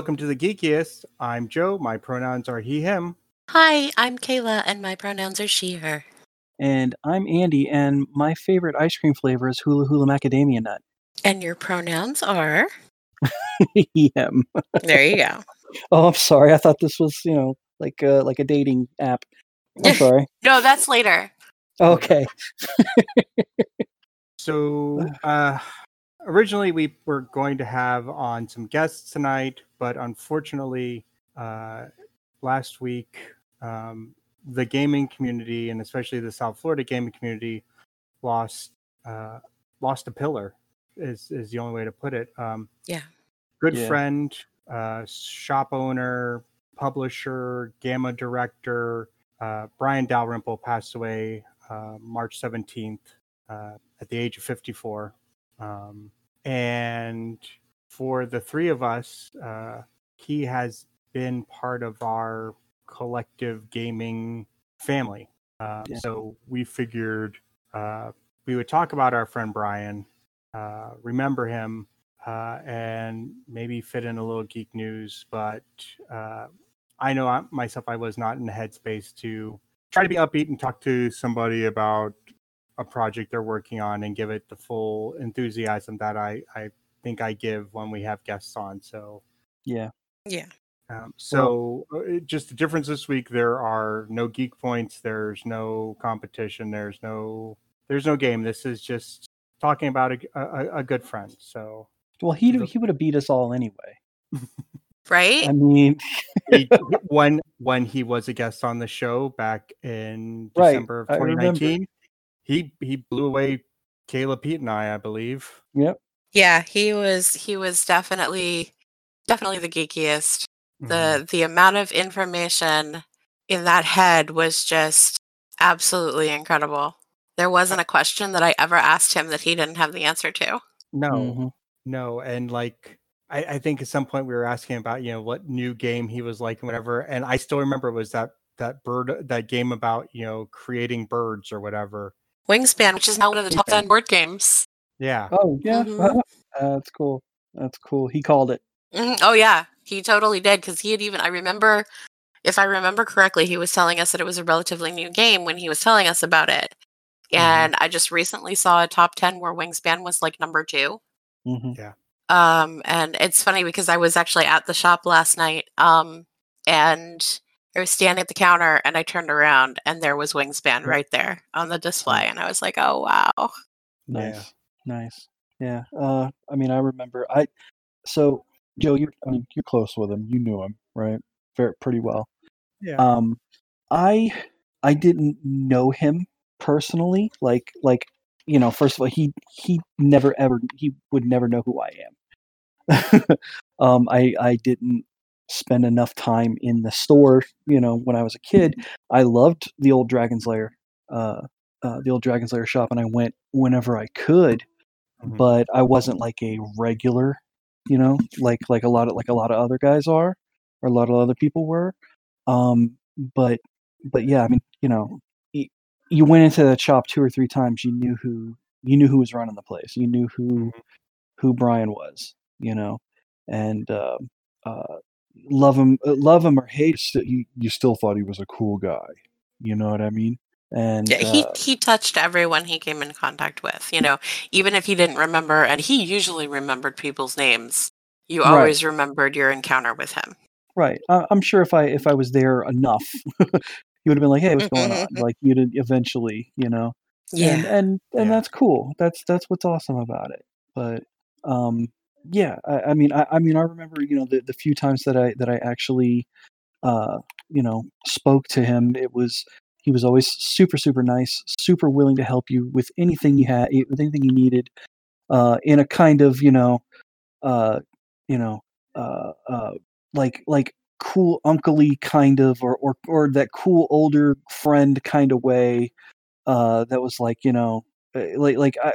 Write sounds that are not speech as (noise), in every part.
Welcome to the Geekiest. I'm Joe. My pronouns are he, him. Hi, I'm Kaila, and my pronouns are she, her. And I'm Andy, and my favorite ice cream flavor is Hula Hula Macadamia Nut. And your pronouns are? (laughs) He, him. There you go. (laughs) oh, I'm sorry. I thought this was, you know, like a, like a dating app. I'm (laughs) sorry. No, that's later. Okay. So, (sighs) uh, originally we were going to have on some guests tonight, but unfortunately, uh, last week, um, the gaming community and especially the South Florida gaming community lost uh, lost a pillar. Is is the only way to put it. Um, Yeah. good Yeah. friend, uh, shop owner, publisher, GAMA director. Uh, Brian Dalrymple passed away uh, March 17th uh, at the age of 54. Um, and for the three of us, uh, he has been part of our collective gaming family. Uh, Yeah. So we figured uh, we would talk about our friend Brian, uh, remember him, uh, and maybe fit in a little geek news. But uh, I know I, myself, I was not in the headspace to try to be upbeat and talk to somebody about a project they're working on and give it the full enthusiasm that I, I think I give when we have guests on. So, Yeah. Yeah. um, so uh, it- just the difference this week, there are no geek points. There's no competition. There's no, there's no game. This is just talking about a, a, a good friend. So Well, he he would have beat us all anyway. (laughs) Right? I mean, (laughs) he, when when he was a guest on the show back in Right, December of 2019, he he blew away Kaila, Pete, and I, I believe. yep. yeah, he was he was definitely definitely the geekiest. Mhm. The the amount of information in that head was just absolutely incredible. There wasn't a question that I ever asked him that he didn't have the answer to. no, Mhm. no, and like I, I think at some point we were asking about you know what new game he was like and whatever, and I still remember it was that that bird that game about you know creating birds or whatever. Wingspan, which is now one of the top 10 board games. Yeah, Oh, yeah. Mhm. (laughs) That's cool. That's cool. He called it. Mhm. Oh yeah, he totally did because he had even. I remember, if I remember correctly, he was telling us that it was a relatively new game when he was telling us about it. Mhm. And I just recently saw a top ten where Wingspan was like number two. hmm Um, and it's funny because I was actually at the shop last night. Um, and I was standing at the counter and I turned around and there was Wingspan right there on the display, and I was like, oh wow. Nice. Yeah. Nice. Yeah. Uh, I mean, I remember. I so Joe, you I mean, you're close with him. You knew him, right? Very pretty well. yeah, Um, I I didn't know him personally. Like like you know, first of all, he he never ever he would never know who I am. (laughs) um, I I didn't spend enough time in the store. You know, when I was a kid, I loved the old Dragon's Lair, uh, uh, the old Dragon's Lair shop, and I went whenever I could. Mhm. But I wasn't like a regular, you know, like like a lot of like a lot of other guys are, or a lot of other people were. Um, but but yeah, I mean, you know, you went into that shop two or three times. You knew who you knew who was running the place. You knew who Mhm. who Brian was. You know, and uh, uh, love him, uh, love him or hate, st- you you still thought he was a cool guy. You know what I mean? And Yeah, he uh, he touched everyone he came in contact with. You know, even if he didn't remember, and he usually remembered people's names. You Right. always remembered your encounter with him. Right. I, I'm sure if I if I was there enough, (laughs) you would have been like, "Hey, what's going on?" Like you'd eventually, you know. And and and Yeah. that's cool. That's that's what's awesome about it. But um, yeah. I, I mean, I, I mean, I remember, you know, the the few times that I that I actually, uh, you know, spoke to him. It was he was always super super nice, super willing to help you with anything you had, with anything you needed, uh, in a kind of you know, uh, you know, uh, uh, like like cool uncley kind of or or or that cool older friend kind of way uh that was like you know uh, like like i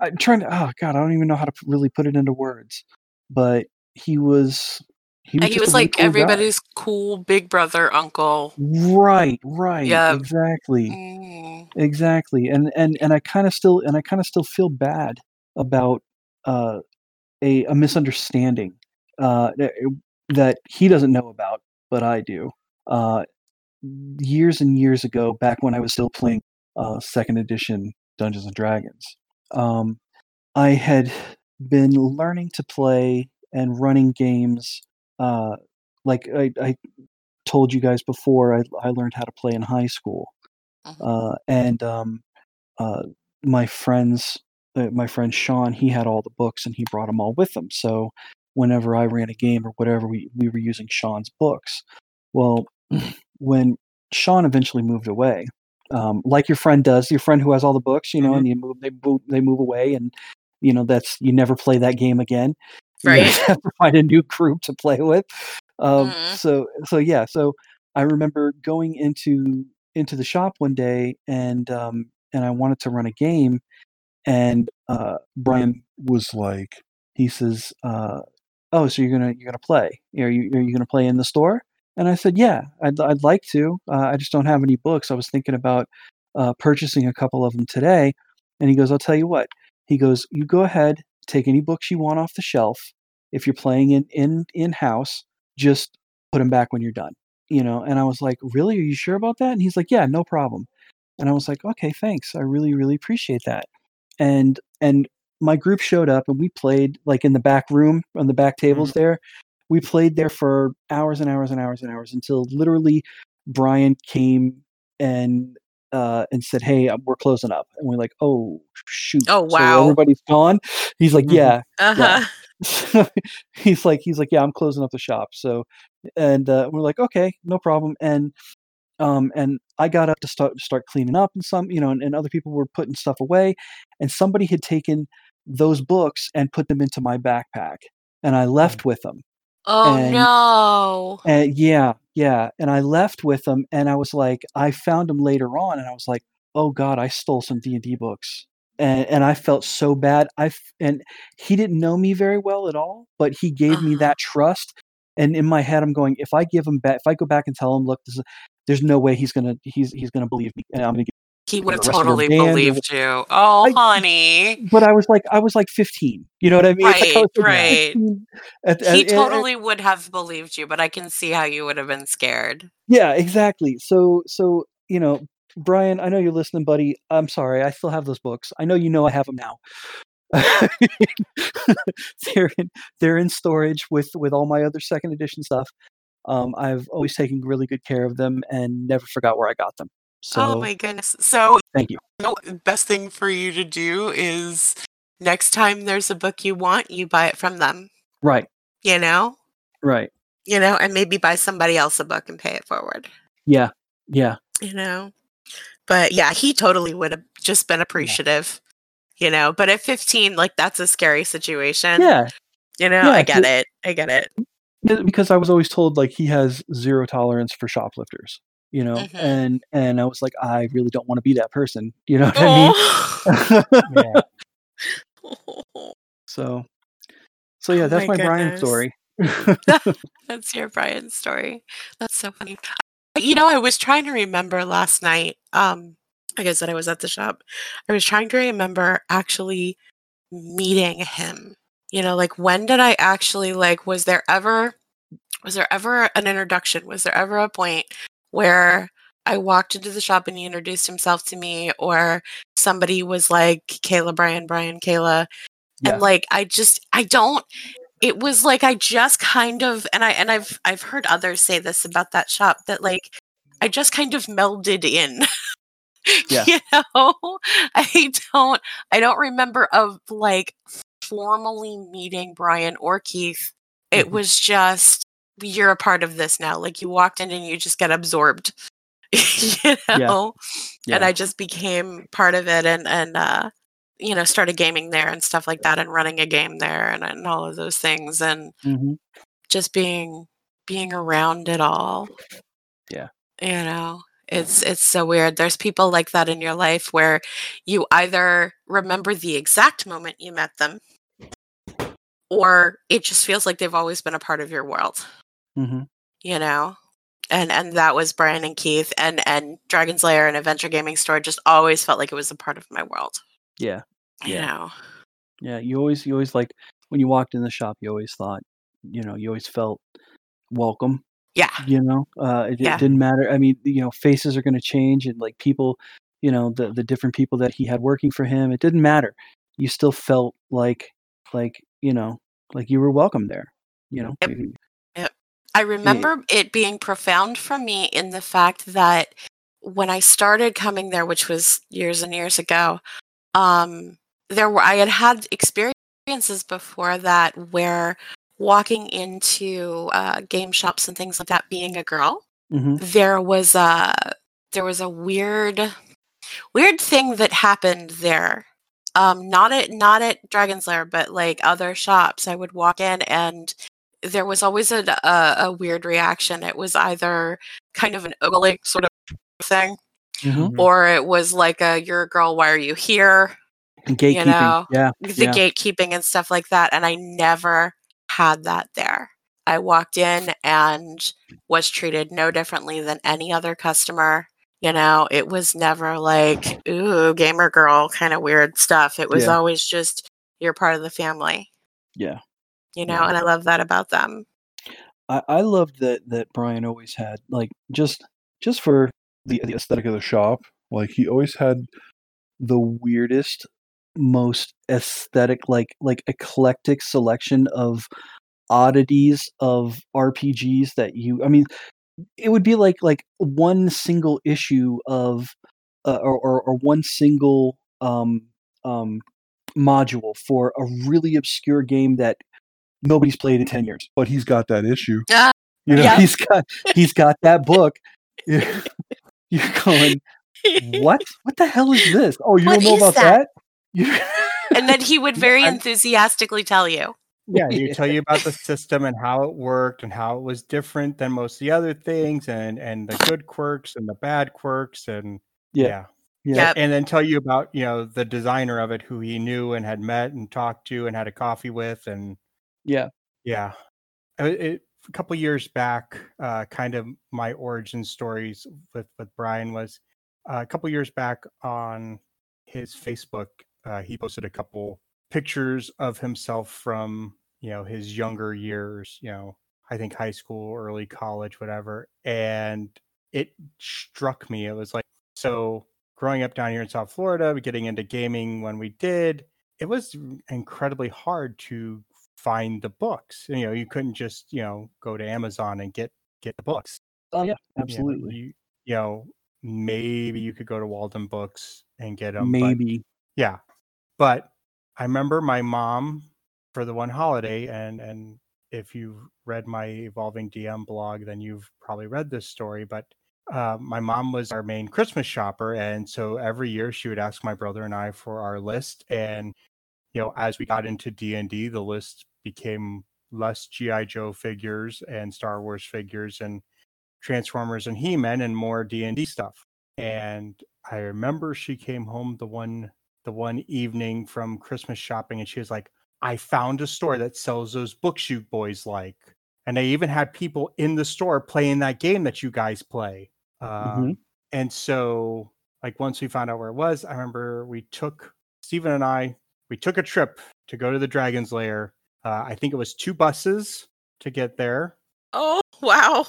i'm trying to oh god i don't even know how to really put it into words but he was he was, he was like cool guy. everybody's cool big brother uncle. right right Yeah. exactly Mm. exactly and and and i kind of still and i kind of still feel bad about uh a, a misunderstanding uh that, that he doesn't know about but i do uh years and years ago back when i was still playing uh second edition dungeons and dragons um i had been learning to play and running games uh like i, I told you guys before I, I learned how to play in high school Mhm. uh, and um, uh, my friends, uh, my friend Sean, he had all the books and he brought them all with him. So whenever I ran a game or whatever, we we were using Sean's books. Well, (clears throat) when Sean eventually moved away, um, like your friend does, your friend who has all the books, you know, Mhm. and you move, they move, they move away, and you know that's you never play that game again. Right. just have to find a new group to play with. Um, Mhm. So so yeah, so I remember going into into the shop one day and um, and I wanted to run a game, and uh, Brian was like, he says, uh, "Oh, so you're gonna you're gonna play? Are you are you gonna play in the store?" And I said, "Yeah, I'd I'd like to. Uh, I just don't have any books. I was thinking about uh, purchasing a couple of them today." And he goes, "I'll tell you what." He goes, "You go ahead, take any books you want off the shelf. If you're playing in in in house, just put them back when you're done." You know. And I was like, "Really? Are you sure about that?" And he's like, "Yeah, no problem." And I was like, "Okay, thanks. I really really appreciate that." And and my group showed up and we played like in the back room on the back tables there. We played there for hours and hours and hours and hours until literally Brian came and uh, and said, "Hey, uh, we're closing up." And we're like, "Oh shoot!" Oh, So wow. everybody's gone. He's like, Mhm. "Yeah." Uh-huh. (laughs) he's like, he's like, "Yeah, I'm closing up the shop." So, and uh, we're like, "Okay, no problem." And um, and I got up to start start cleaning up, and some, you know, and, and other people were putting stuff away, and somebody had taken those books and put them into my backpack, and I left with them. Oh And- no. And yeah, yeah, and I left with them, and I was like, I found them later on, and I was like, oh god, I stole some D and D books, and and I felt so bad. I f- and he didn't know me very well at all, but he gave me Uh-huh. that trust, and in my head, I'm going, if I give him back, if I go back and tell him, look, this is, there's no way he's gonna he's he's gonna believe me, and I'm gonna. He would have the rest of the totally believed you. Oh, I- honey. but I was like, I was like 15. You know what I mean? It's like I Right, right. 15 at- He at- at- totally would have believed you, but I can see how you would have been scared. Yeah, exactly. So so you know, Brian, I know you're listening, buddy. I'm sorry, I still have those books. I know you know I have them now. (laughs) they're in they're in storage with with all my other second edition stuff. Um, I've always taken really good care of them and never forgot where I got them. Oh so oh my goodness. So thank you. you know, best thing for you to do is next time there's a book you want, you buy it from them. Right, You know? right. You know, and maybe buy somebody else a book and pay it forward. Yeah, yeah, You know? But yeah, he totally would have just been appreciative. You know, but at 15, like that's a scary situation. yeah. You know, Yeah, I get it. I get it. Because I was always told like he has zero tolerance for shoplifters. You know, Mhm. and and I was like, I really don't want to be that person. (laughs) You know what I mean? (laughs) Yeah. Oh. (laughs) So, so yeah, Oh that's my my, Brian story. That's your Brian story. That's so funny. You know, I was trying to remember last night. Um, like I said, I was at the shop. I was trying to remember actually meeting him. You know, like when did I actually like? Was there ever, was there ever an introduction? Was there ever a point where I walked into the shop and he introduced himself to me, or somebody was like, "Kaila, Brian, Brian, Kayla," Yeah. and like I just, I don't it was like I just kind of and I and I've I've heard others say this about that shop that like I just kind of melded in. (laughs) Yeah. you know? (laughs) I don't I don't remember of like formally meeting Brian or Keith. It Mhm. was just you're a part of this now. Like you walked in and you just get absorbed. (laughs) you know, Yeah. and I just became part of it, and and uh, you know, started gaming there and stuff like that, and running a game there, and, and all of those things, and hmm just being being around it all. Yeah. you know, it's it's so weird. There's people like that in your life where you either remember the exact moment you met them, or it just feels like they've always been a part of your world hmm you know and and that was brian and keith and and dragon's lair and adventure gaming store just always felt like it was a part of my world Yeah. you Yeah. know Yeah. You always, you always like when you walked in the shop, you always thought, you know, you always felt welcome. yeah You know, uh, it, Yeah. it didn't matter. I mean, you know, faces are going to change, and like people, you know, the the different people that he had working for him, it didn't matter. You still felt like, like you know, like you were welcome there. You know. I remember it being profound for me in the fact that when I started coming there, which was years and years ago, um, there were I had had experiences before that where walking into uh, game shops and things like that, being a girl, Mhm. there was a there was a weird weird thing that happened there. Um, not at not at Dragon's Lair, but like other shops. I would walk in and there was always a, a, a weird reaction. It was either kind of an ogling sort of thing, Mhm. Mhm. or it was like a "You're a girl, why are you here?" Gatekeeping. know, yeah. the Yeah. gatekeeping and stuff like that. And I never had that there. I walked in and was treated no differently than any other customer. You know, it was never like, ooh, gamer girl kind of weird stuff. It was Yeah. always just, you're part of the family, Yeah. You know, Yeah. and I love that about them. I, I loved that that Brian always had like just just for the, the aesthetic of the shop. Like he always had the weirdest, most aesthetic, like like eclectic selection of oddities of RPGs that you. I mean, it would be like like one single issue of, uh, or, or or one single um um module for a really obscure game that nobody's played in ten years. but he's got that issue. Ah, You know, Yeah. he's got he's got that book. You're, (laughs) you're going, what? What the hell is this? Oh, you What don't know about that? that? And then he would (laughs) very I'm- enthusiastically tell you. yeah, you tell you about the system and how it worked and how it was different than most of the other things and and the good quirks and the bad quirks and Yeah. yeah. yeah. Yep. And then tell you about, you know, the designer of it who he knew and had met and talked to and had a coffee with and Yeah. yeah. Uh, It, a couple years back, uh, kind of my origin stories with with Brian was uh, a couple years back on his Facebook. Uh, he posted a couple pictures of himself from you know his younger years. You know, I think high school, early college, whatever, and it struck me. It was like so growing up down here in South Florida, getting into gaming when we did, it was incredibly hard to find the books. You know, you couldn't just, you know, go to Amazon and get get the books. Oh yeah, You know, absolutely. You, you know, maybe you could go to Waldenbooks and get them. Maybe. yeah. But I remember my mom for the one holiday and and if you've read my evolving DM blog, then you've probably read this story. But uh, my mom was our main Christmas shopper, and so every year she would ask my brother and I for our list. And you know, as we got into D and D, the list became less GI Joe figures and Star Wars figures and Transformers and He Man, and more D and D stuff. And I remember she came home the one the one evening from Christmas shopping, and she was like, "I found a store that sells those books you boys like." And they even had people in the store playing that game that you guys play. Um, And so, like, once we found out where it was, I remember we took Stephen and I, we took a trip to go to the Dragon's Lair. Uh, I think it was two buses to get there. Oh, (laughs) wow.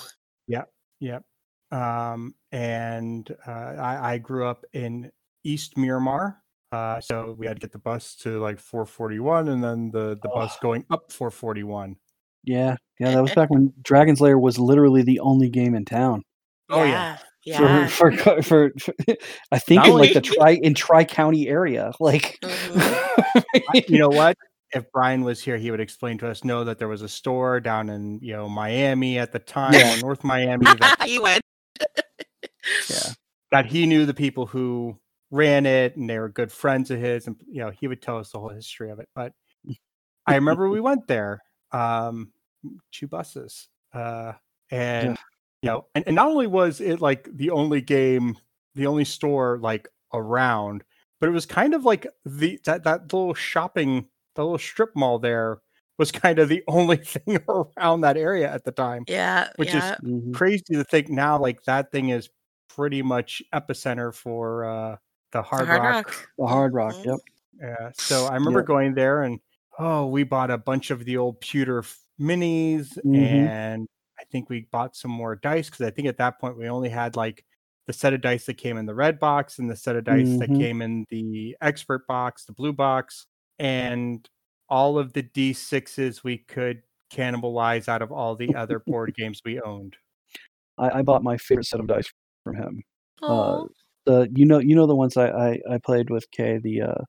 Yep. yep. Um, and uh, I, I grew up in East Miramar. Uh, so we had to get the bus to like 441 and then the, the bus Oh. going up 441. Yeah. Yeah. That was (laughs) back when Dragon's Lair was literally the only game in town. Oh, yeah. Yeah. For, for, for, for (laughs) I think Not in like the only- tri in tri county area. Like Mhm. I- you know what? If Brian was here, he would explain to us, know that there was a store down in, you know, Miami at the time or North Miami that (laughs) you would. Yeah. that he knew the people who ran it and they were good friends of his and you know he would tell us the whole history of it but i remember we went there um two buses uh and Yeah. you know and, and not only was it like the only game the only store like around but it was kind of like the that that little shopping the little strip mall there was kind of the (laughs) only thing (laughs) around that area at the time Yeah. Which is- yeah. Mhm. crazy to think now like that thing is pretty much epicenter for uh the The hard, rock, The Hard Rock. Mhm. Yep. yeah so i remember Yep. going there and oh we bought a bunch of the old pewter f- minis Mhm. and i think we bought some more dice because i think at that point we only had like the set of dice that came in the red box and the set of dice that Mhm. came in the expert box the blue box and all of the d6s we could cannibalize out of all the other (laughs) board games we owned I, I bought my favorite set of dice from him. Aw. The you know you know the ones I I, I played with Kay the uh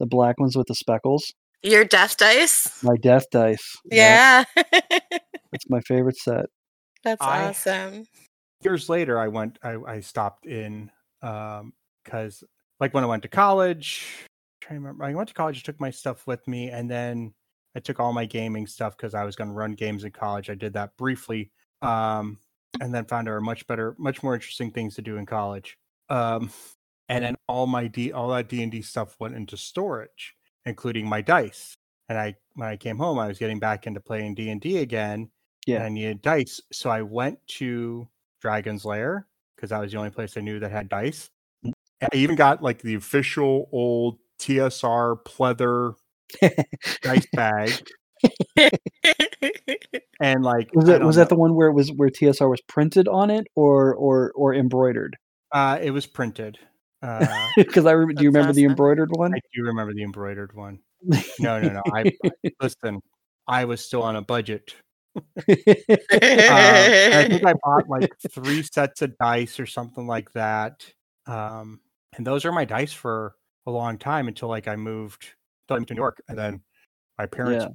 the black ones with the speckles. Your death dice. My death dice. Yeah. It's (laughs) my favorite set. That's I- awesome. years later i went i, I stopped in um because like when i went to college trying to remember i went to college I took my stuff with me and then i took all my gaming stuff because i was going to run games in college i did that briefly um and then found there were much better much more interesting things to do in college um and then all my d all that d&d stuff went into storage including my dice and i when i came home i was getting back into playing d&d again Yeah. and I needed dice. So I went to Dragon's Lair because that was the only place I knew that had dice. I even got like the official old TSR pleather dice bag. And like Was I it don't that the one where it was where TSR was printed on it or or or embroidered? uh it was printed. Uh (laughs) Because I rem- do you That's remember the awesome. embroidered one? I do remember the embroidered one. No, no, no. I (laughs) listen, I was still on a budget. Uh, I think I bought like three sets of dice or something like that. Um, and those are my dice for a long time until like I moved until I moved to New York, and then my parents Yeah.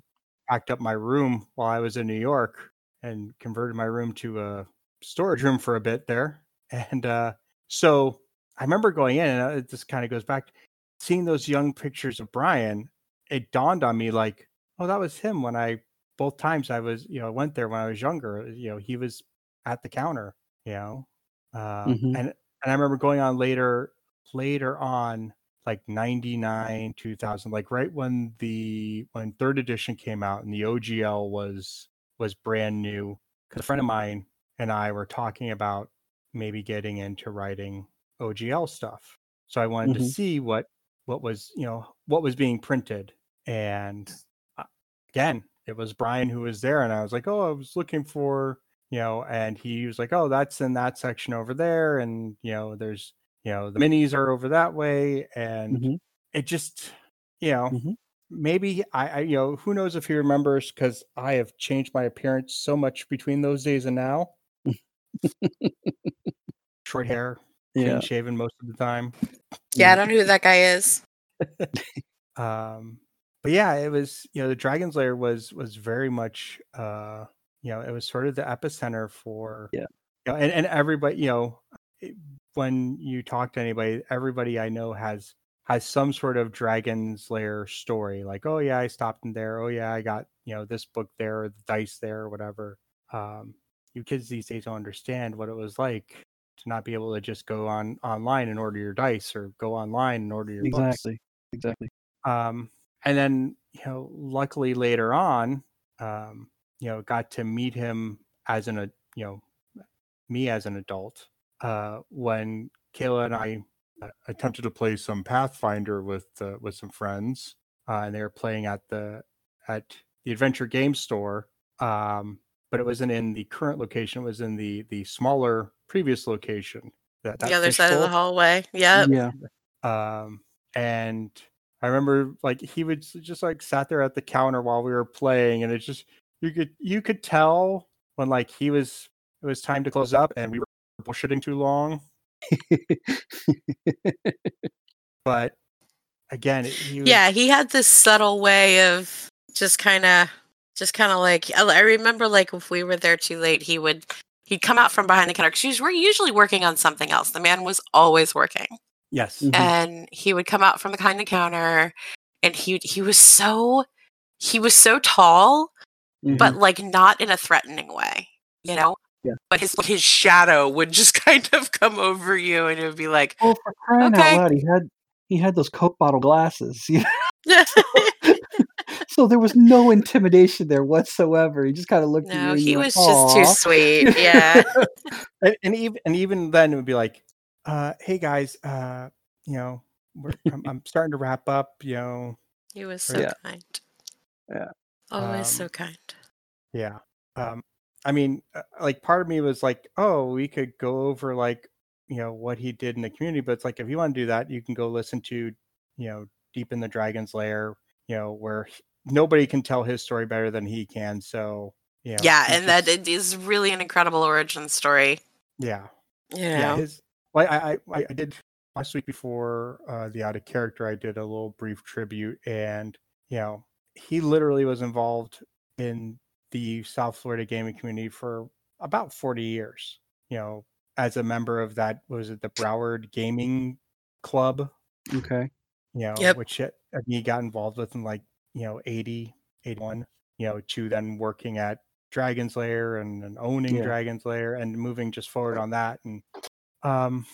packed up my room while I was in New York and converted my room to a storage room for a bit there. (laughs) And uh, so I remember going in, and uh, it just kind of goes back seeing those young pictures of Brian. It dawned on me like, oh, that was him when I both times I was, you know, went there when I was younger. You know, he was at the counter. You know, um, Mhm. and and I remember going on later, later on, like '99, 2000, like right when the when third edition came out and the OGL was was brand new. Because a friend of mine and I were talking about maybe getting into writing OGL stuff. So I wanted to Mhm. see what what was you know what was being printed and uh, again it was brian who was there and i was like oh i was looking for you know and he was like oh that's in that section over there and you know there's you know the minis are over that way and Mhm. it just you know Mhm. maybe I, I you know who knows if he remembers because i have changed my appearance so much between those days and now short (laughs) hair clean Yeah. shaven most of the time yeah, I don't know who that guy is. (laughs) um but yeah it was you know the dragon's lair was was very much uh you know it was sort of the epicenter for Yeah. you know and, and everybody you know it- when you talk to anybody everybody i know has has some sort of dragon's lair story like oh yeah i stopped in there oh yeah i got you know this book there or the dice there or whatever um you kids these days don't understand what it was like to not be able to just go on online and order your dice or go online and order your books Exactly. Exactly. um and then you know luckily later on um you know got to meet him as an a you know me as an adult uh when kaila and i uh, attempted to play some pathfinder with uh, with some friends uh, and they were playing at the at the adventure game store um but it wasn't in the current location it was in the the smaller previous location that, that the other side of the hallway. Yep. Yeah. um and i remember like he would just like sat there at the counter while we were playing and it's just you could you could tell when like he was it was time to close up and we were bullshitting too long (laughs) but again he was, Yeah, he had this subtle way of just kind of, just kind of like I I remember like if we were there too late, he would he'd come out from behind the counter because he was wor- usually working on something else. The man was always working, Yes. Mhm. and he would come out from behind the counter, and he he was so he was so tall, Mhm. but like not in a threatening way, you know. Yeah. But his his shadow would just (laughs) kind of come over you, and it would be like, oh, for crying Okay. out loud, he had he had those Coke bottle glasses. you know? (laughs) (laughs) so there was no intimidation there whatsoever. He just kind of looked at you. no, he was went, just too sweet. Yeah. and, and even and even then it would be like, uh, "Hey guys, uh, you know, we're, I'm, I'm starting to wrap up. You know, He was so Yeah. kind. Yeah. Always so Um, kind. yeah. Um, I mean, uh, like part of me was like, oh, we could go over like, you know, what he did in the community, but it's like if you want to do that, you can go listen to, you know, Deep in the Dragon's Lair, you know, where nobody can tell his story better than he can. So, you know, yeah, and that just- it is really an incredible origin story. yeah, You yeah. His, well, I, I, I I did last week before uh, the out of character. I did a little brief tribute, and you know, he literally was involved in the South Florida gaming community for about 40 years. You know, as a member of that, was it the Broward Gaming Club? Okay. You know, Yep. which it, uh, he got involved with in like you know 80, 81. You know, to then working at Dragon's Lair and, and owning Yeah. Dragon's Lair and moving just forward on that. And um,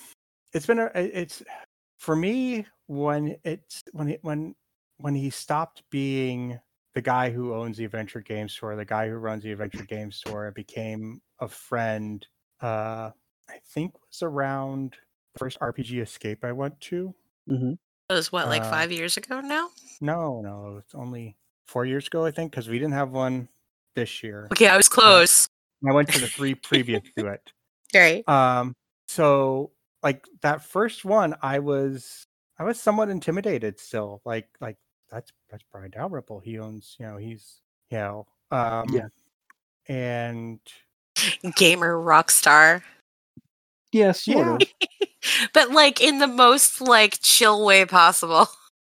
it's been a it's for me when it's when it when when he stopped being the guy who owns the adventure game store the guy who runs the adventure game store and became a friend uh i think was around the first rpg escape i went to Mm-hmm. It was what, like uh, five years ago now? no no it's only four years ago i think because we didn't have one this year Okay, I was close. i went to the three (laughs) previous to it (laughs) Right. um so like that first one i was i was somewhat intimidated still like like that's that's brian dalrymple he owns you know he's you know um Yeah. and Gamer rock star. Yeah, sort Yeah. of. (laughs) but like in the most like chill way possible.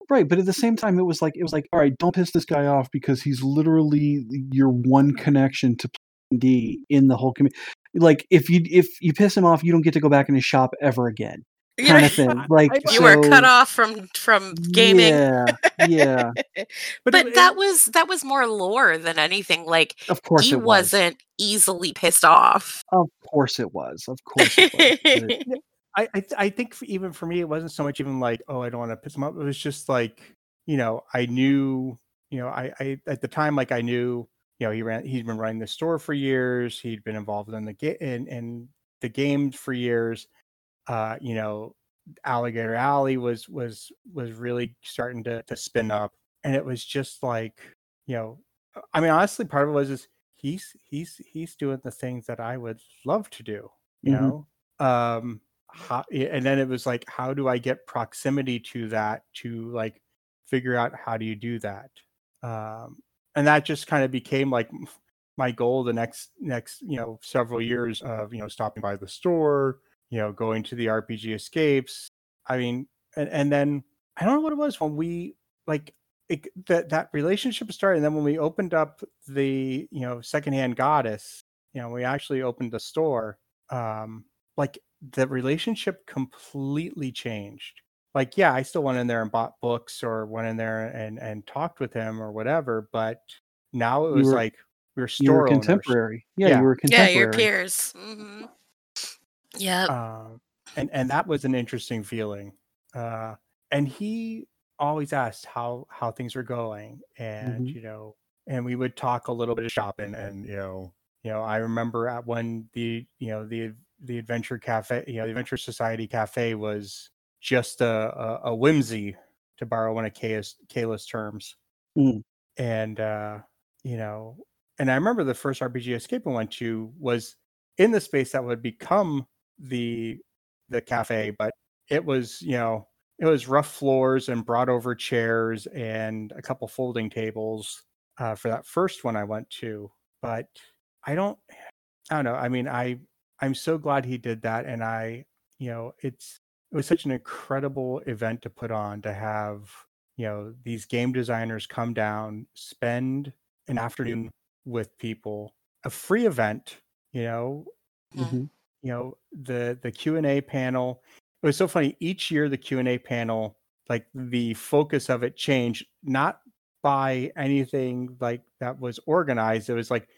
Right, but at the same time, it was like it was like, all right, don't piss this guy off because he's literally your one connection to D in the whole community. Like, if you if you piss him off, you don't get to go back in his shop ever again, You, kind of (laughs) thing. Like, you were cut off from from gaming. Yeah, yeah. (laughs) But, it- that it- was that was more lore than anything. Like Of course he it was. wasn't easily pissed off. Of course it was. Of (laughs) course it was. I I, th- I think f- even for me, it wasn't so much even like, oh, I don't want to piss him off. It was just like, you know, I knew, you know, I, I at the time, like I knew, you know, he ran, he'd been running the store for years. He'd been involved in the game in, in the games for years. Uh, you know, Alligator Alley was was was really starting to to spin up, and it was just like, you know, I mean, honestly, part of it was is he's he's he's doing the things that I would love to do, you Mhm. know. Um, how, and then it was like, how do I get proximity to that to like figure out how do you do that? Um, and that just kind of became like my goal the next next you know several years of you know stopping by the store, you know, going to the RPG escapes. I mean, and and then I don't know what it was when we like it, that that relationship started, and then when we opened up the you know secondhand goddess, you know, we actually opened the store. Um, like the relationship completely changed. Like, yeah, I still went in there and bought books or went in there and and talked with him or whatever, but now it was were- like we were you were contemporary. Yeah, Yeah. you were contemporary. yeah, your peers. hmm Yeah. um, and and that was an interesting feeling. Uh, and he always asked how how things were going, and Mhm. you know, and we would talk a little bit of shopping, and you know, you know, I remember at when the you know the the Adventure Cafe, you know, the Adventure Society Cafe was just a a, a whimsy, to borrow one of Kaila's, Kaila's terms, Mm. and uh, you know, and I remember the first RPG escape I went to was in the space that would become the the cafe, but it was you know it was rough floors and brought over chairs and a couple folding tables uh, for that first one I went to. But I don't, I don't know. I mean, I I'm so glad he did that, and I you know it's it was such an incredible event to put on to have you know these game designers come down spend an afternoon with people a free event you know Mhm. You know the the Q and A panel. It was so funny. Each year, the Q and A panel, like the focus of it changed, not by anything like that was organized. It was like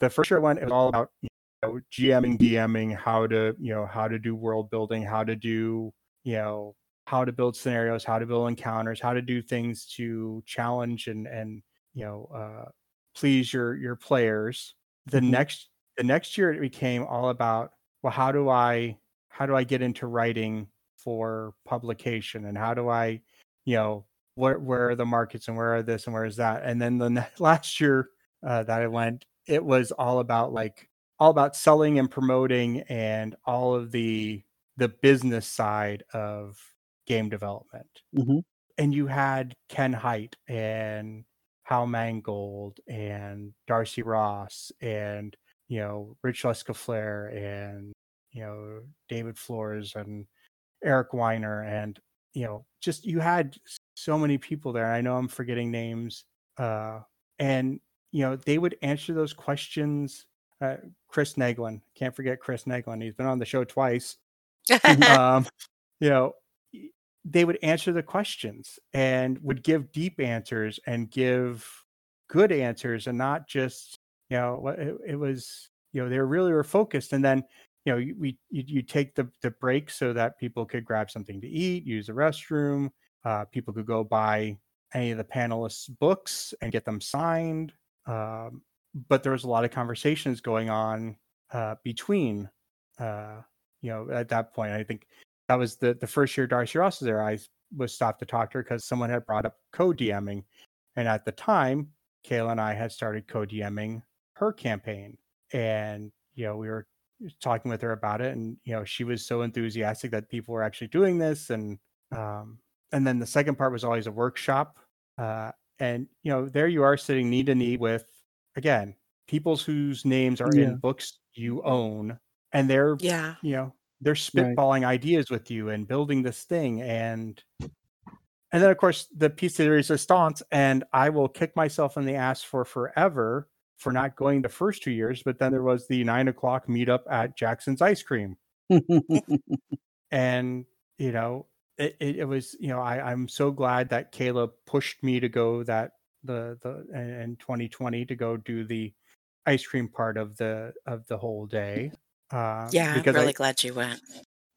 the first year one. It was all about you know, GMing, DMing, how to you know how to do world building, how to do you know how to build scenarios, how to build encounters, how to do things to challenge and and you know uh, please your your players. The Mhm. next the next year it became all about well how do I how do I get into writing for publication? And how do I you know where where are the markets and where are this and where is that? And then the (laughs) last year uh, that I went it was all about like all about selling and promoting and all of the the business side of game development. Mhm. and you had Ken Hite and Hal Mangold and Darcy Ross and you know Rich Lescouflair and you know David Flores and Eric Weiner and you know just you had so many people there. I know I'm forgetting names, uh, and you know they would answer those questions. Uh, Chris Negelein, can't forget Chris Negelein. He's been on the show twice (laughs) um, you know, they would answer the questions and would give deep answers and give good answers and not just, you know, it, it was, you know, they really were focused. And then, you know, you, we, you, you take the, the break so that people could grab something to eat, use the restroom. Uh, people could go buy any of the panelists' books and get them signed. Um, but there was a lot of conversations going on uh, between uh, you know, at that point, I think that was the the first year Darcy Ross was there. I was stopped to talk to her because someone had brought up co-DMing, and at the time, Kaila and I had started co-DMing her campaign, and you know, we were talking with her about it, and you know, she was so enthusiastic that people were actually doing this, and um, and then the second part was always a workshop, uh, and you know, there you are sitting knee to knee with again people's whose names are Yeah. in books you own, and they're yeah. you know they're Right. spitballing ideas with you and building this thing and and then of course the piece de resistance and i will kick myself in the ass for forever for not going the first two years but then there was the nine o'clock meetup at jaxson's ice cream and you know it, it, it was you know I, i'm so glad that caleb pushed me to go that the the in in 2020 to go do the ice cream part of the of the whole day uh, Yeah, I'm really I, glad you went.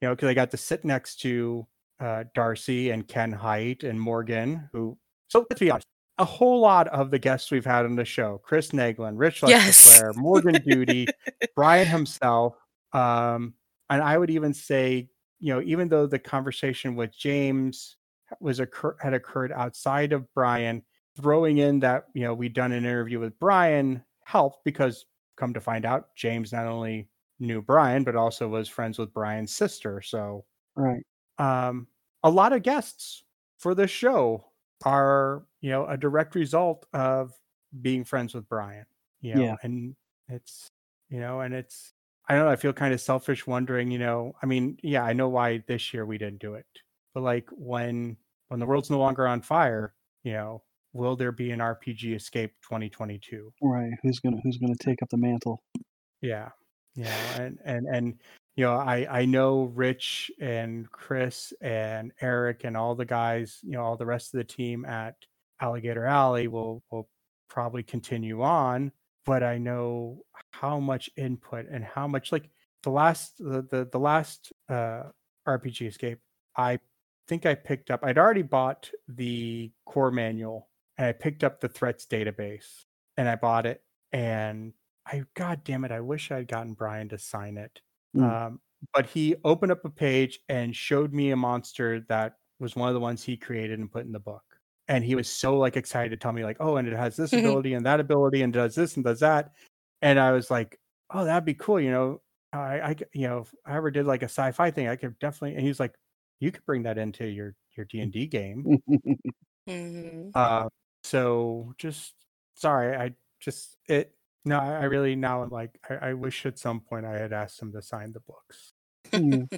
you know, because I got to sit next to uh, Darcy and Ken Hite and Morgan, who, so let's be honest, a whole lot of the guests we've had on the show Chris Negelein, Rich Yes. Lescouflair, Morgan Duty, (laughs) Brian himself. Um, and I would even say, you know, even though the conversation with James was occur- had occurred outside of Brian, throwing in that, you know, we'd done an interview with Brian helped because come to find out, James not only knew Brian, but also was friends with Brian's sister. So, right. um, a lot of guests for this show are, you know, a direct result of being friends with Brian. You know, Yeah. and it's, you know, and it's, I don't know. I feel kind of selfish wondering, you know, I mean, yeah, I know why this year we didn't do it, but like when when the world's no longer on fire, you know, will there be an RPG Escape 2022? Right. Who's gonna Who's gonna take up the mantle? Yeah. You know, and and and you know, I I know Rich and Chris and Eric and all the guys, you know, all the rest of the team at Alligator Alley will will probably continue on, but I know how much input and how much like the last the the, the last uh RPG Escape, I think I picked up I'd already bought the core manual and I picked up the threats database and I bought it and I god damn it, I wish I'd gotten Brian to sign it. Mm. Um, but he opened up a page and showed me a monster that was one of the ones he created and put in the book. And he was so like excited to tell me like, oh, and it has this Mhm. ability and that ability and does this and does that. And I was like, oh, that'd be cool. You know, I, I you know, if I ever did like a sci-fi thing, I could definitely. And he's like, you could bring that into your your D and D game. Mhm. Uh, so just sorry, I just it. No, I I really now I'm like, I, I wish at some point I had asked him to sign the books. Mm.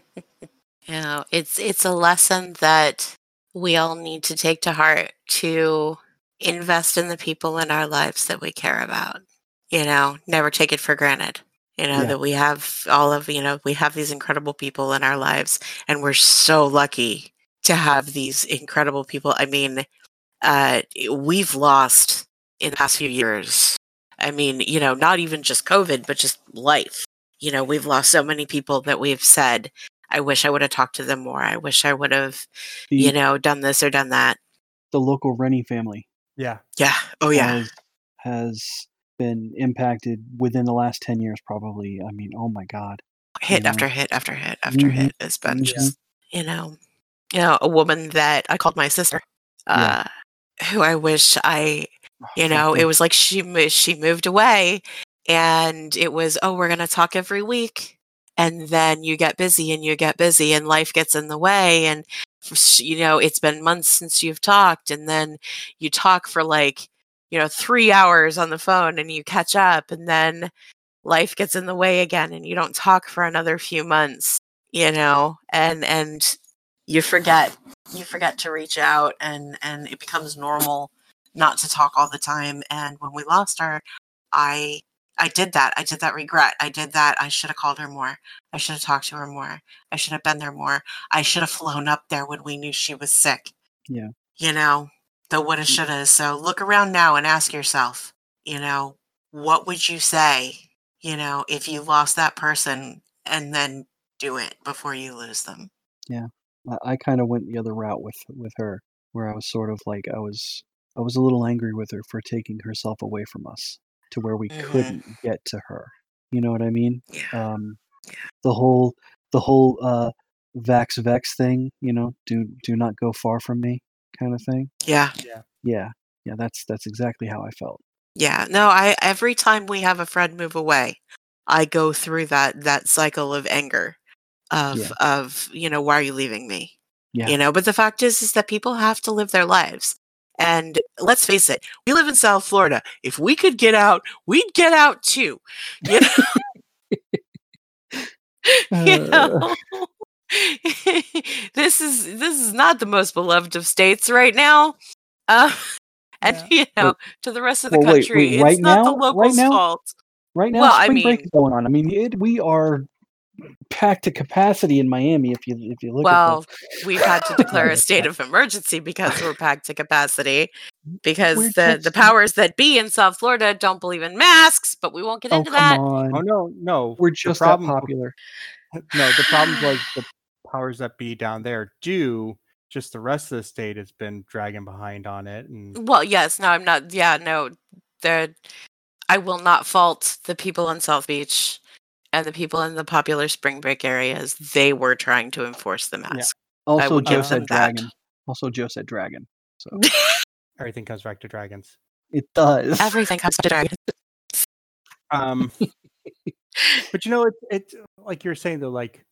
You know, it's it's a lesson that we all need to take to heart to invest in the people in our lives that we care about. You know, never take it for granted. You know, Yeah. that we have all of, you know, we have these incredible people in our lives and we're so lucky to have these incredible people. I mean, uh, we've lost in the past few years. I mean, you know, not even just COVID, but just life. You know, we've lost so many people that we've said, I wish I would have talked to them more. I wish I would have, The, you know, done this or done that. the local Rennie family Yeah. Yeah. Oh, yeah. has, has been impacted within the last 10 years, probably. I mean, oh my God. hit know. after hit after hit after Mhm. hit has been Mhm. just you know you know a woman that i called my sister uh who i wish i you know it (laughs) was like she she moved away and it was oh we're going to talk every week and then you get busy and you get busy and life gets in the way and you know it's been months since you've talked and then you talk for like you know 3 hours on the phone and you catch up and then life gets in the way again and you don't talk for another few months you know and and you forget you forget to reach out and and it becomes normal not to talk all the time and when we lost her i i did that i did that regret i did that i should have called her more i should have talked to her more i should have been there more i should have flown up there when we knew she was sick. Yeah. you know the woulda mm. shoulda. So look around now and ask yourself you know what would you say you know if you lost that person and then do it before you lose them? I, I kind of went the other route with with her, where I was sort of like I was I was a little angry with her for taking herself away from us to where we Mhm. couldn't get to her. You know what I mean? yeah Um, Yeah. the whole the whole uh, vax vex thing. You know, do do not go far from me, kind of thing. yeah Yeah, yeah. That's that's exactly how I felt. Yeah, no, I every time we have a friend move away, I go through that that cycle of anger of Yeah. of, you know, why are you leaving me? Yeah. You know, but the fact is is that people have to live their lives. And let's face it, we live in South Florida. If we could get out, we'd get out too. You know? (laughs) you Uh, know? (laughs) this is this is not the most beloved of states right now. Uh, (laughs) and you know, to the rest of the well, wait, country, wait, it's right not the now? Right locals' now? fault. right now, Well, I spring break mean- is going on. I mean, it, we are packed to capacity in Miami. If you if you look Well, at the, Well we've had to declare a state (laughs) of emergency because we're packed to capacity. Because We're the, the powers that be in South Florida don't believe in masks, but we won't get oh into come that. on, Oh no, no. we're the just that problem- popular. (laughs) No, the problem was the (sighs) powers that be down there do. Just the rest of the state has been dragging behind on it, and Well, yes, no, I'm not. Yeah, no, the I will not fault the people in South Beach and the people in the popular spring break areas. They were trying to enforce the mask. Also, will Joe give said them that. dragon. Also, Joe said dragon. So (laughs) everything comes back to dragons. it does. Everything comes to dragons. Um, (laughs) but you know, it it like you're saying though, like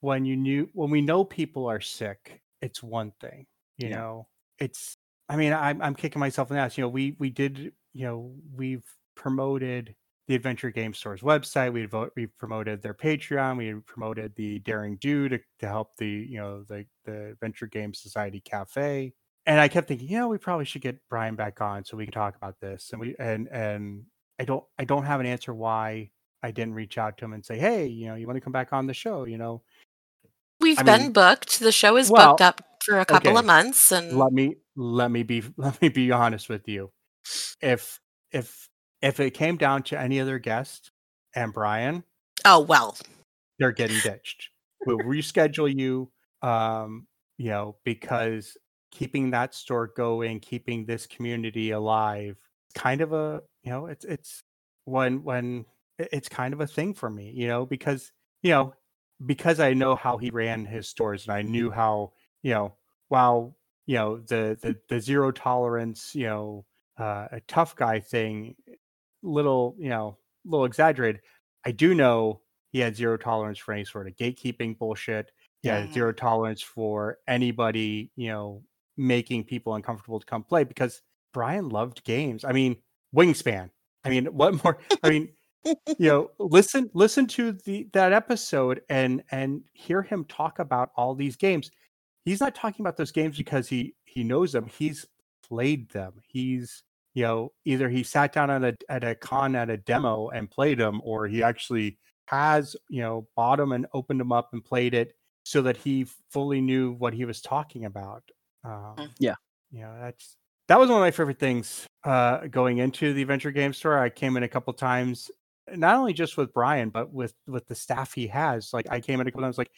when you knew when we know people are sick, it's one thing. You Yeah. know, it's. I mean, I'm I'm kicking myself in the ass. You know, we we did. You know, we've promoted the Adventure Game Store's website. We. We promoted their Patreon. We promoted the Daring Do to to help the you know the the Adventure Game Society Cafe. And I kept thinking, you know, we probably should get Brian back on so we can talk about this. And we and and I don't I don't have an answer why I didn't reach out to him and say, hey, you know, you want to come back on the show? You know, We've I been mean- booked. The show is Well, booked up for a couple okay. of months, and let me let me be (laughs) let me be honest with you. If if if it came down to any other guest and Brian, oh well. they're getting ditched. We'll reschedule you. Um, you know, because keeping that store going, keeping this community alive, kind of a you know, it's it's when when it's kind of a thing for me, you know, because you know, because I know how he ran his stores and I knew how, you know, while you know the the the zero tolerance, you know, uh, a tough guy thing, little you know, little exaggerated. I do know he had zero tolerance for any sort of gatekeeping bullshit. He had Mhm. zero tolerance for anybody, you know, making people uncomfortable to come play because Brian loved games. I mean, Wingspan. I mean, what more? I mean, you know, listen, listen to the that episode and and hear him talk about all these games. He's not talking about those games because he he knows them. He's played them. He's you know either he sat down at a at a con at a demo and played them, or he actually has you know bought them and opened them up and played it so that he fully knew what he was talking about. Um, Mm. Yeah. you know that's that was one of my favorite things uh, going into the adventure game store. I came in a couple times, not only just with Brian, but with with the staff he has. Like I came in a couple times, like,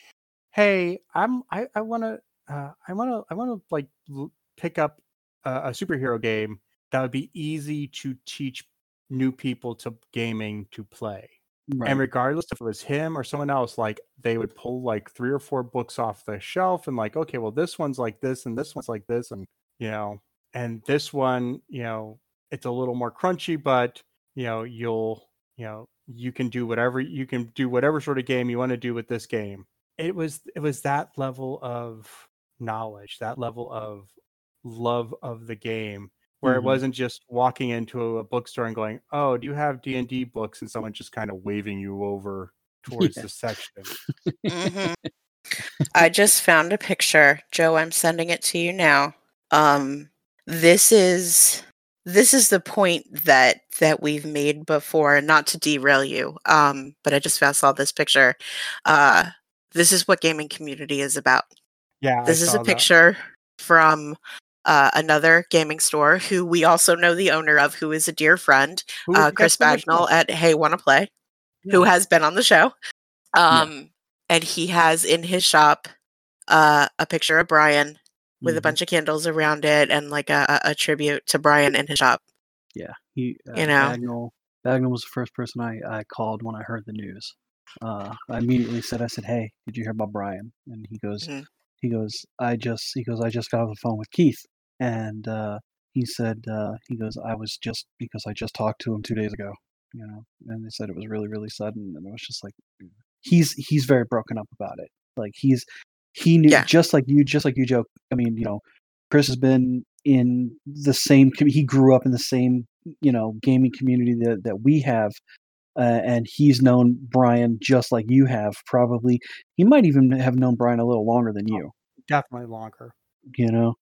hey, I'm I I want to uh, I want to I want to like l- pick up a, a superhero game that would be easy to teach new people to gaming to play. Right. And regardless if it was him or someone else, like they would pull like three or four books off the shelf and like, okay, well, this one's like this and this one's like this, and you know, and this one, you know, it's a little more crunchy, but you know, you'll, you know, you can do whatever you can do whatever sort of game you want to do with this game. It was it was that level of knowledge, that level of love of the game where Mhm. it wasn't just walking into a bookstore and going, "Oh, do you have D and D books?" and someone just kind of waving you over (laughs) towards Yeah. the section. Mhm. (laughs) I just found a picture. Joe, I'm sending it to you now. Um this is this is the point that that we've made before, not to derail you. Um, but I just found saw this picture. Uh this is what gaming community is about. Yeah, I This is saw a that. picture from uh, another gaming store who we also know the owner of, who is a dear friend, uh, Chris Bagnall at Hey Wanna Play, who has been on the show. Um, And he has in his shop uh, a picture of Brian with a Mhm. bunch of candles around it and like a, a a tribute to Brian in his shop. Yeah, he uh, You know? Bagnall, Bagnall was the first person I, I called when I heard the news. Uh, I immediately said, I said, "Hey, did you hear about Brian?" And he goes, Mhm. he goes, I just, he goes, I just got off the phone with Keith, and uh, he said, uh, he goes, I was just because I just talked to him two days ago, you know, and they said it was really, really sudden, and it was just like, he's he's very broken up about it. Like he's he knew Yeah. just like you, just like you, Joe. I mean, you know, Chris has been in the same. He grew up in the same, you know, gaming community that that we have, uh, and he's known Brian just like you have. Probably, he might even have known Brian a little longer than you. definitely longer. You know,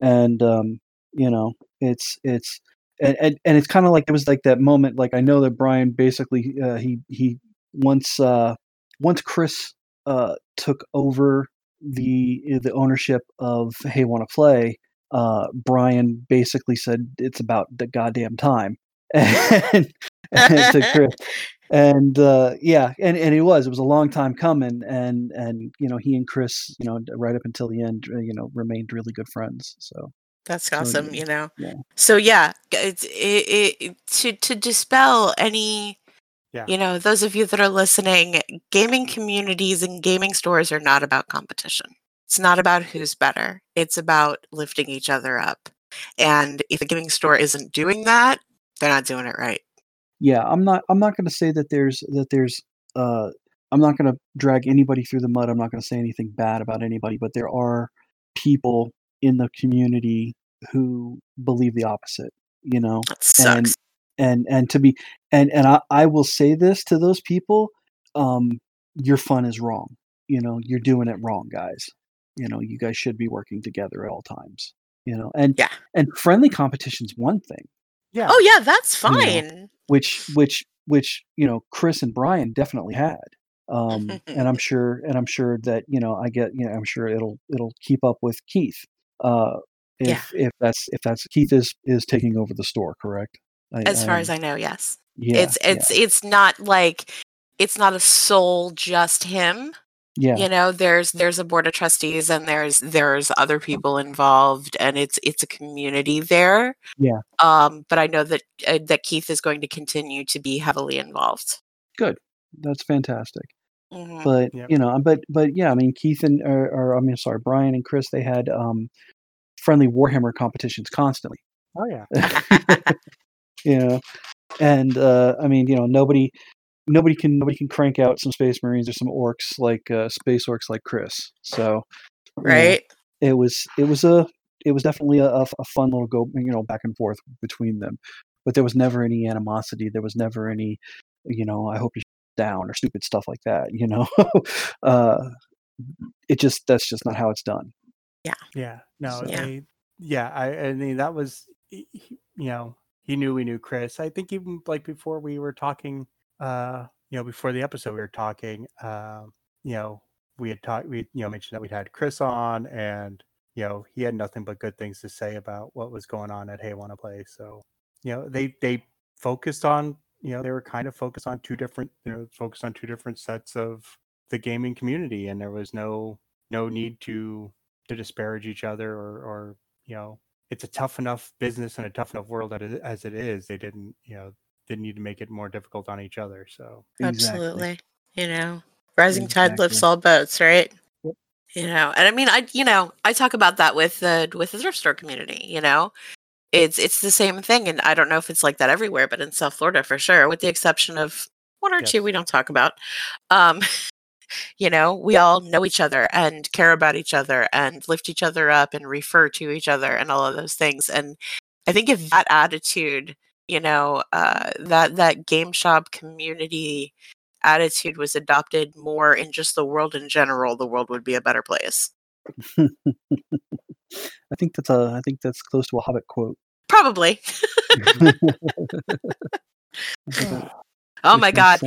and um, you know, it's it's. And, and, and it's kind of like it was like that moment like i know that brian basically uh, he he once uh once chris uh took over the the ownership of hey want to play uh brian basically said it's about the goddamn time (laughs) and (laughs) to chris (laughs) and uh yeah and and it was it was a long time coming and and you know he and chris you know right up until the end uh, you know remained really good friends so That's awesome, yeah, you know. yeah. So yeah, g- it's it, it, to to dispel any Yeah. you know, those of you that are listening, gaming communities and gaming stores are not about competition. It's not about who's better. It's about lifting each other up. And if a gaming store isn't doing that, they're not doing it right. Yeah i'm not i'm not going to say that there's that there's uh i'm not going to drag anybody through the mud i'm not going to say anything bad about anybody but there are people in the community who believe the opposite you know sucks. and and to be and and I, I will say this to those people um your fun is wrong you know you're doing it wrong guys you know you guys should be working together at all times you know and Yeah. and friendly competition's one thing Yeah. oh yeah, that's you know, fine. which which which you know Chris and Brian definitely had. Um, and I'm (laughs) sure and I'm sure that you know I get you know I'm sure it'll it'll keep up with Keith. Uh, if Yeah. if that's if that's Keith is is taking over the store, correct? I, As far um, as I know, yes. yeah, it's it's it's not like it's not a sole just him. Yeah, yeah, you know there's there's a board of trustees and there's there's other people involved and it's it's a community there Yeah. um but i know that uh, that keith is going to continue to be heavily involved Good. that's fantastic. Mhm. But Yep. you know, but but yeah, I mean Keith and or, or I mean sorry Brian and Chris they had um friendly Warhammer competitions constantly. Oh yeah. (laughs) you know and uh i mean you know nobody nobody can nobody can crank out some space marines or some orcs like uh space orcs like chris so you know, right it was it was a it was definitely a, a a fun little go you know back and forth between them but there was never any animosity there was never any you know i hope you're down or stupid stuff like that you know (laughs) uh it just that's just not how it's done Yeah. Yeah. No. So- Yeah. They, yeah. I, I mean, that was, he- he- you know, he knew we knew Chris. I think even like before we were talking, uh, you know, before the episode, we were talking. Um, you know, we had talked. We you know mentioned that we'd had Chris on, and you know he had nothing but good things to say about what was going on at Hey Wanna Play. So you know they they focused on you know they were kind of focused on two different you know focused on two different sets of the gaming community, and there was no no need to to disparage each other or or you know it's a tough enough business and a tough enough world as it is. They didn't you know didn't need to make it more difficult on each other. So Exactly. Absolutely. You know, rising tide lifts all boats, right? Yep. You know, and I mean, I you know, I talk about that with the with the thrift store community. You know, it's it's the same thing, and I don't know if it's like that everywhere, but in South Florida for sure, with the exception of one or two we don't talk about. Um, (laughs) you know, we all know each other and care about each other and lift each other up and refer to each other and all of those things. And I think if that attitude, you know, uh, that that game shop community attitude was adopted more in just the world in general, the world would be a better place. (laughs) I think that's a. I think that's close to a Hobbit quote. Probably. I think that Oh my god,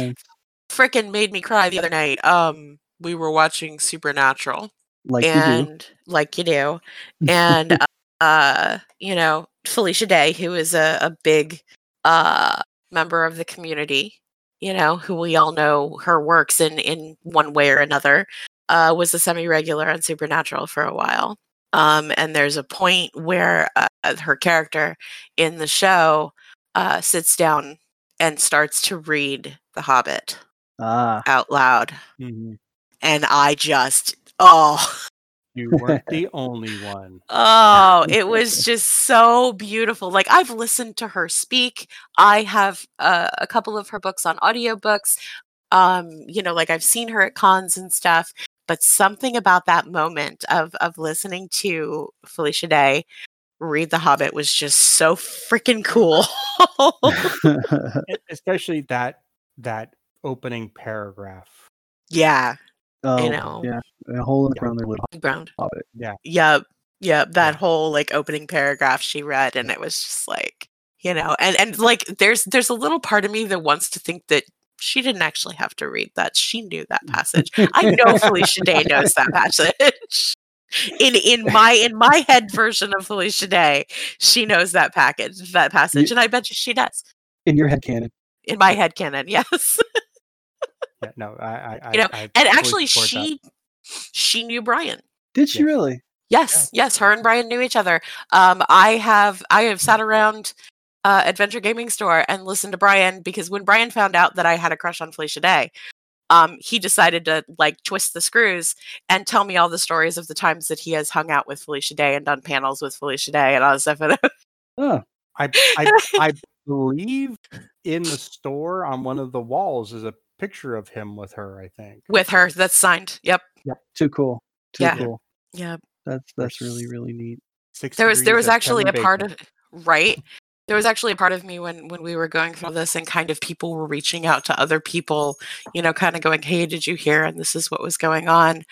freaking made me cry the other night. Um, we were watching Supernatural. Like and like you do (laughs) and uh, you know felicia day who is a, a big uh member of the community you know who we all know her works in in one way or another uh was a semi-regular on supernatural for a while um and there's a point where uh, her character in the show uh sits down and starts to read the hobbit. Ah, out loud Mhm. and i just oh (laughs) you weren't the only one. Oh, it was just so beautiful. Like I've listened to her speak. I have uh, a couple of her books on audiobooks. Um, you know, like I've seen her at cons and stuff, but something about that moment of of listening to Felicia Day read The Hobbit was just so freaking cool. Especially that that opening paragraph. yeah, oh, you know. yeah, a hole in the Yeah. ground there would ground. Hobbit. Yep. Yep. That Yeah. whole like opening paragraph she read and it was just like, you know, and and like there's there's a little part of me that wants to think that she didn't actually have to read that. She knew that passage. I know Felicia Day knows that passage. (laughs) In in my in my head version of Felicia Day, she knows that package, that passage, and I bet you she does. In your head canon. In my head canon, (laughs) yes. Yeah, no, I, I, I You know, I and actually support that. she she knew Brian. Did she Yeah. really? Yes, yes, her and Brian knew each other. Um, I have I have sat around uh, Adventure Gaming Store and listened to Brian because when Brian found out that I had a crush on Felicia Day, um, he decided to like twist the screws and tell me all the stories of the times that he has hung out with Felicia Day and done panels with Felicia Day and all this stuff. (laughs) And Oh, I, I, I believe in the store on one of the walls is a picture of him with her. I think. with her, that's signed. Yep, Yeah. too cool. Too Yeah. cool. yep. That's that's really really neat. Six there was there was of actually a part Bacon. of right there was actually a part of me when when we were going through this and kind of people were reaching out to other people you know kind of going hey did you hear and this is what was going on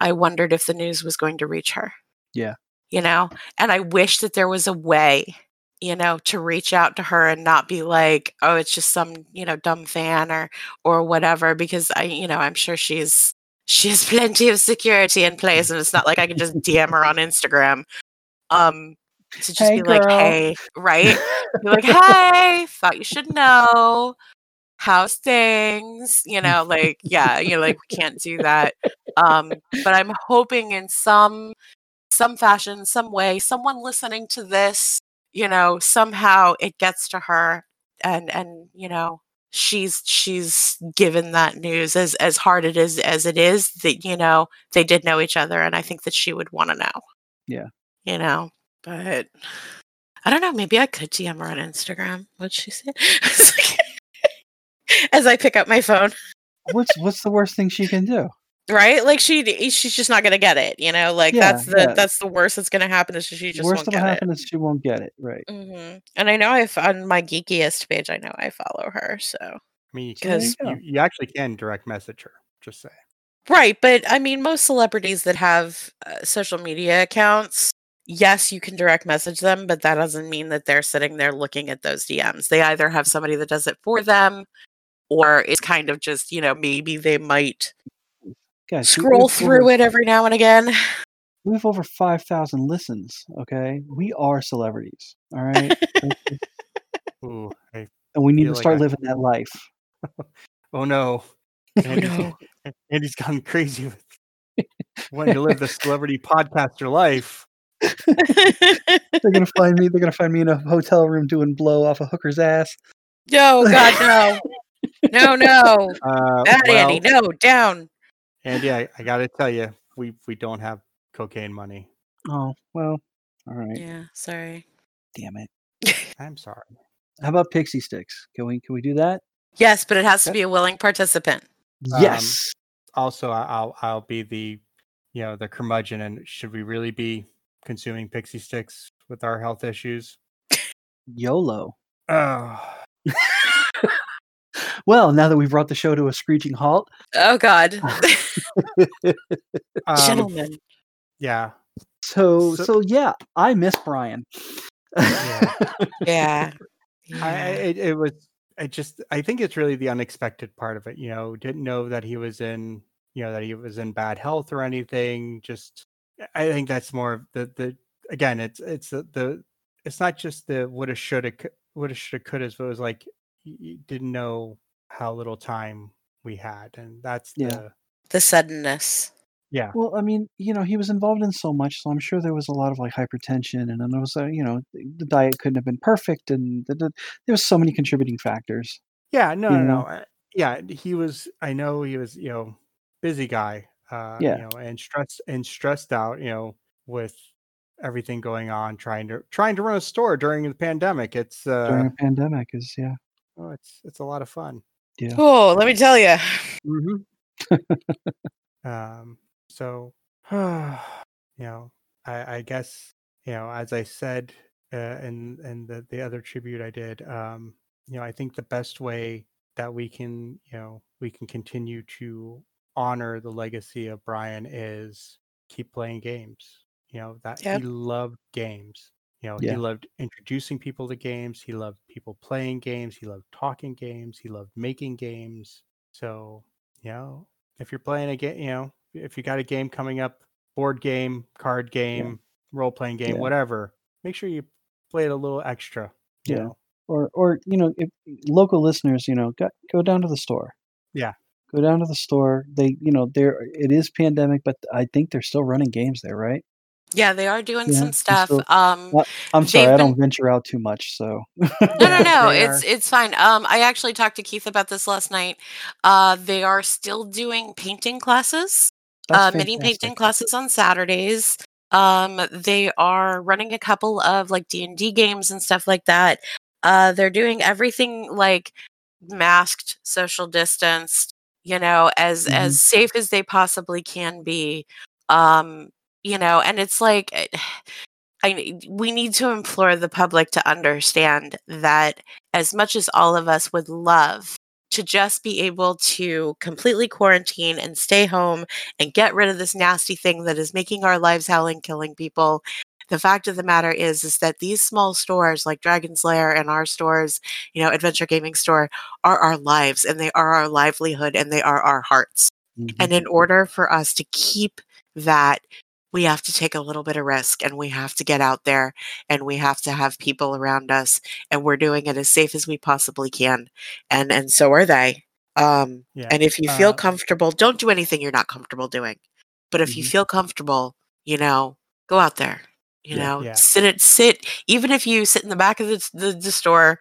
i wondered if the news was going to reach her Yeah. you know and i wish that there was a way you know to reach out to her and not be like oh it's just some you know dumb fan or or whatever because i you know i'm sure she's (laughs) she has plenty of security in (laughs) place and it's not like i can just dm her on instagram um to just Hey, be like hey right? Be like (laughs) hey thought you should know. How's things? You know like yeah you know like we can't do that. Um but i'm hoping in some some fashion some way someone listening to this you know somehow it gets to her and and you know she's she's given that news as as hard it is as it is that you know they did know each other and i think that she would want to know Yeah. you know but i don't know maybe i could dm her on instagram what'd she say (laughs) (laughs) as i pick up my phone what's what's the worst thing she can do? Right like she she's just not gonna get it you know like Yeah, that's the yeah. that's the worst that's gonna happen is she just worst won't that'll happen is she won't get it. Right. it hmm and i know if on my geekiest page i know i follow her so I mean, you, So there can, you you, you actually can direct message her. Just say. Right, but I mean, most celebrities that have uh, social media accounts, yes, you can direct message them, but that doesn't mean that they're sitting there looking at those DMs. They either have somebody that does it for them, or it's kind of just you know maybe they might Guys, scroll we've through over, it every now and again. We have over five thousand listens. Okay, we are celebrities. All right, (laughs) Ooh, and we need Feel to like start I- living that life. (laughs) oh no. (laughs) Andy's, no. Andy's gone crazy with wanting to live the celebrity podcaster life. They're gonna find me. They're gonna find me in a hotel room doing blow off a hooker's ass. no, God, no, no, no, Uh, bad well, Andy, no, down. Andy, I, I got to tell you, we we don't have cocaine money. Oh well, all right. Yeah, sorry. Damn it. (laughs) I'm sorry. How about pixie sticks? Can we can we do that? Yes, but it has to be a willing participant. Um, Yes. Also, I- I'll I'll be the you know the curmudgeon. And should we really be consuming pixie sticks with our health issues? YOLO. Oh, (laughs) Well, now that we've brought the show to a screeching halt, Oh God, (laughs) um, gentlemen. Yeah, so So- so yeah, I miss Brian. Yeah. (laughs) Yeah. I, I it, it was I just I think it's really the unexpected part of it. You know, didn't know that he was in you know that he was in bad health or anything. Just I think that's more of the the again it's it's the, the it's not just the woulda shoulda cou- woulda shoulda coulda, but it was like you you didn't know how little time we had, and that's Yeah. the the suddenness. yeah Well, I mean, you know, he was involved in so much, so I'm sure there was a lot of like hypertension, and then there was, uh, you know, the the diet couldn't have been perfect, and the, the, there was so many contributing factors. yeah no no no know? uh, yeah he was I know he was you know busy guy uh Yeah. you know and stressed and stressed out you know with everything going on trying to trying to run a store during the pandemic it's uh During a pandemic, is yeah, oh, it's it's a lot of fun yeah. Oh, let me tell you. (laughs) um so (sighs) you know i i guess you know as i said uh in in the the other tribute i did um you know i think the best way that we can you know we can continue to honor the legacy of brian is keep playing games you know that Yep. he loved games you know Yeah. he loved introducing people to games he loved people playing games he loved talking games he loved making games so you know if you're playing a game, you know, if you got a game coming up, board game, card game, role playing game, Yeah. whatever, make sure you play it a little extra. You Yeah. know? Or or you know, if local listeners, you know, go, go down to the store. Yeah. Go down to the store. They, you know, there it is pandemic, but I think they're still running games there, right? Yeah, they are doing Yeah, some stuff. Um, I'm sorry, They've I don't venture out too much, so. no, no, (laughs) no. It's are. it's fine. Um, I actually talked to Keith about this last night. Uh, they are still doing painting classes. That's uh, mini painting classes on Saturdays. Um, they are running a couple of like D and D games and stuff like that. Uh, they're doing everything like masked, social distanced, you know, as Mhm. as safe as they possibly can be. Um, you know, and it's like eh, (sighs) I we need to implore the public to understand that as much as all of us would love to just be able to completely quarantine and stay home and get rid of this nasty thing that is making our lives hell and killing people. The fact of the matter is, is that these small stores like Dragon's Lair and our stores, you know, Adventure Gaming Store, are our lives and they are our livelihood and they are our hearts. Mhm. And in order for us to keep that, we have to take a little bit of risk and we have to get out there and we have to have people around us and we're doing it as safe as we possibly can. And and so are they. Um Yeah. and if you feel Uh, comfortable, don't do anything you're not comfortable doing. But if you Mhm. feel comfortable, you know, go out there. You Yeah. know, Yeah. sit it sit even if you sit in the back of the, the the store,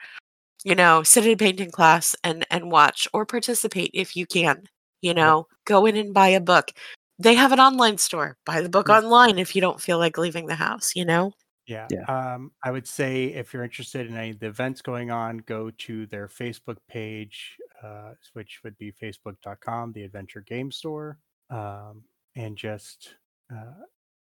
you know, sit in a painting class and and watch or participate if you can. You know, go in and buy a book. They have an online store. Buy the book Yeah. online if you don't feel like leaving the house, you know? Yeah. Yeah. Um, I would say if you're interested in any of the events going on, go to their Facebook page, uh, which would be facebook.com, the Adventure Game Store, um, and just, uh,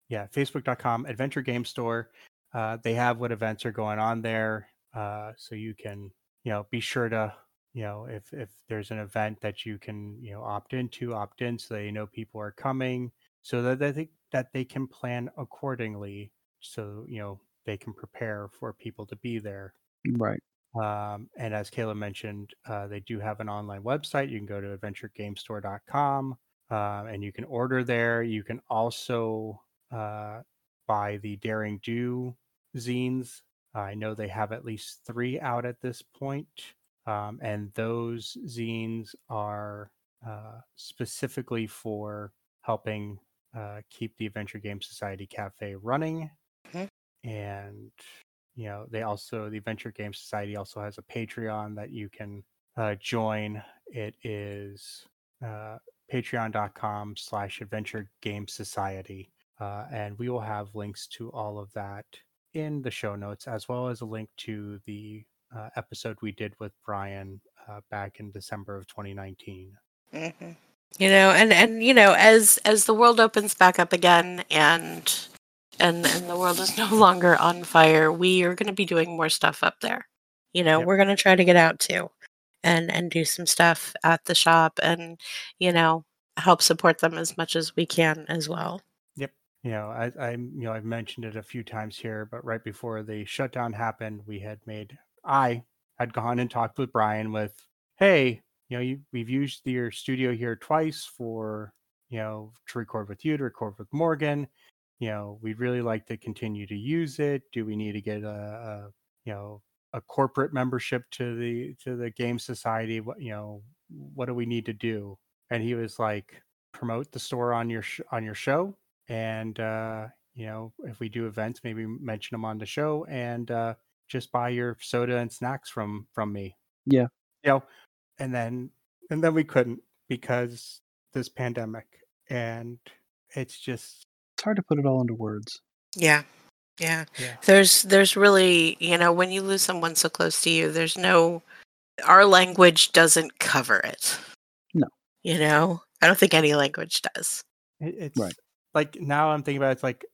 yeah, facebook.com, Adventure Game Store. Uh, they have what events are going on there. Uh, so you can, you know, be sure to, you know, if, if there's an event that you can, you know, opt into, opt in so they know people are coming so that they think that they can plan accordingly so you know they can prepare for people to be there Right. Um, and as Kaila mentioned, uh, they do have an online website. You can go to adventuregamestore.com uh, and you can order there. You can also uh, buy the Daring Do zines. I know they have at least three out at this point. Um, and those zines are uh, specifically for helping uh, keep the Adventure Game Society Cafe running. Mhm. And, you know, they also, the Adventure Game Society also has a Patreon that you can uh, join. It is uh, patreon.com slash adventure game society. Uh, and we will have links to all of that in the show notes, as well as a link to the uh, episode we did with Brian uh, back in December of 2019. hmm You know, and and you know, as as the world opens back up again, and and and the world is (laughs) no longer on fire, we are going to be doing more stuff up there. You know, Yep. we're going to try to get out too, and and do some stuff at the shop, and you know, help support them as much as we can as well. Yep. You know, I, I, you know, I've mentioned it a few times here, but right before the shutdown happened, we had made, I had gone and talked with Brian with, hey, you know, you, we've used your studio here twice for, you know, to record with you, to record with Morgan. You know, we'd really like to continue to use it. Do we need to get a, a you know, a corporate membership to the to the game society? What you know, what do we need to do? And he was like, promote the store on your sh- on your show and uh, you know if we do events maybe mention them on the show and uh, just buy your soda and snacks from from me Yeah. you know and then and then we couldn't because this pandemic and it's just It's hard to put it all into words. Yeah, yeah. yeah There's there's really you know when you lose someone so close to you, there's no our language doesn't cover it. No. You know, I don't think any language does. it, it's Right. like now i'm thinking about it, it's like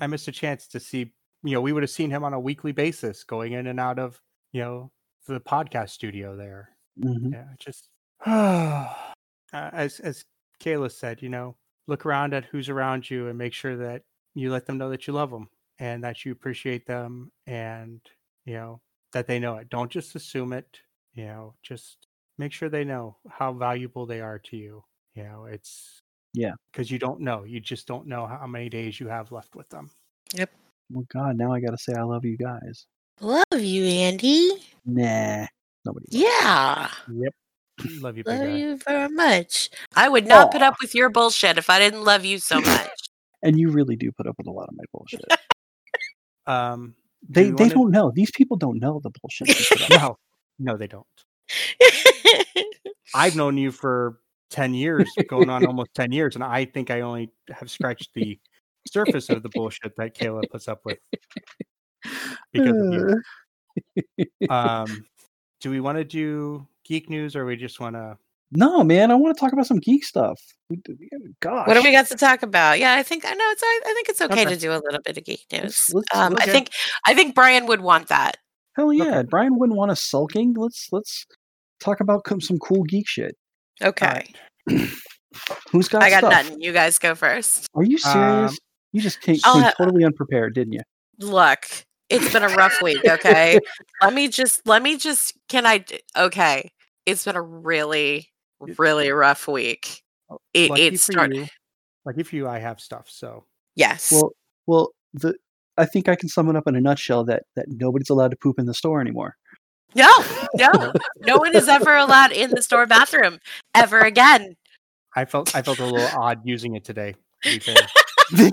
i missed a chance to see you know we would have seen him on a weekly basis going in and out of you know the podcast studio there. Hmm yeah just (sighs) uh, as as kaila said you know look around at who's around you and make sure that you let them know that you love them and that you appreciate them and you know that they know it. Don't just assume it you know just make sure they know how valuable they are to you. You know it's Yeah. because you don't know. You just don't know how many days you have left with them Well, God, now I got to say I love you guys. Love you, Andy. Nah, nobody. loves me. Yeah. yep love you big Love guy. you very much. I would not put up with your bullshit if I didn't love you so (laughs) much. And you really do put up with a lot of my bullshit. um they we they wanna- don't know. These people don't know the bullshit. you put up. (laughs) no no they don't (laughs) I've known you for 10 years, going on almost 10 years, and I think I only have scratched the surface of the bullshit that Kaila puts up with (laughs) because of you. Um, (laughs) do we want to do geek news or we just want to? No, man, I want to talk about some geek stuff. We- we- Gosh, what do we got to talk about? Yeah, I think I know it's. I, I think it's okay, Okay. to do a little bit of geek news. Let's- let's- um, I think I think Brian would want that. Hell yeah, Okay. Brian wouldn't want us sulking. Let's let's talk about co- some cool geek shit. Okay, (clears throat) Who's got I got stuff? nothing. You guys go first. Are you serious? Um, you just came, came ha- totally unprepared, didn't you? Look, it's been a rough week. Okay, let me just let me just. Can I? Okay, it's been a really really rough week. Oh, it lucky it for started. you, lucky for you, I have stuff. So Yes. Well, well, the I think I can sum it up in a nutshell that that nobody's allowed to poop in the store anymore. no, no, no one is ever allowed in the store bathroom ever again. I felt I felt a little odd using it today. To be fair. (laughs)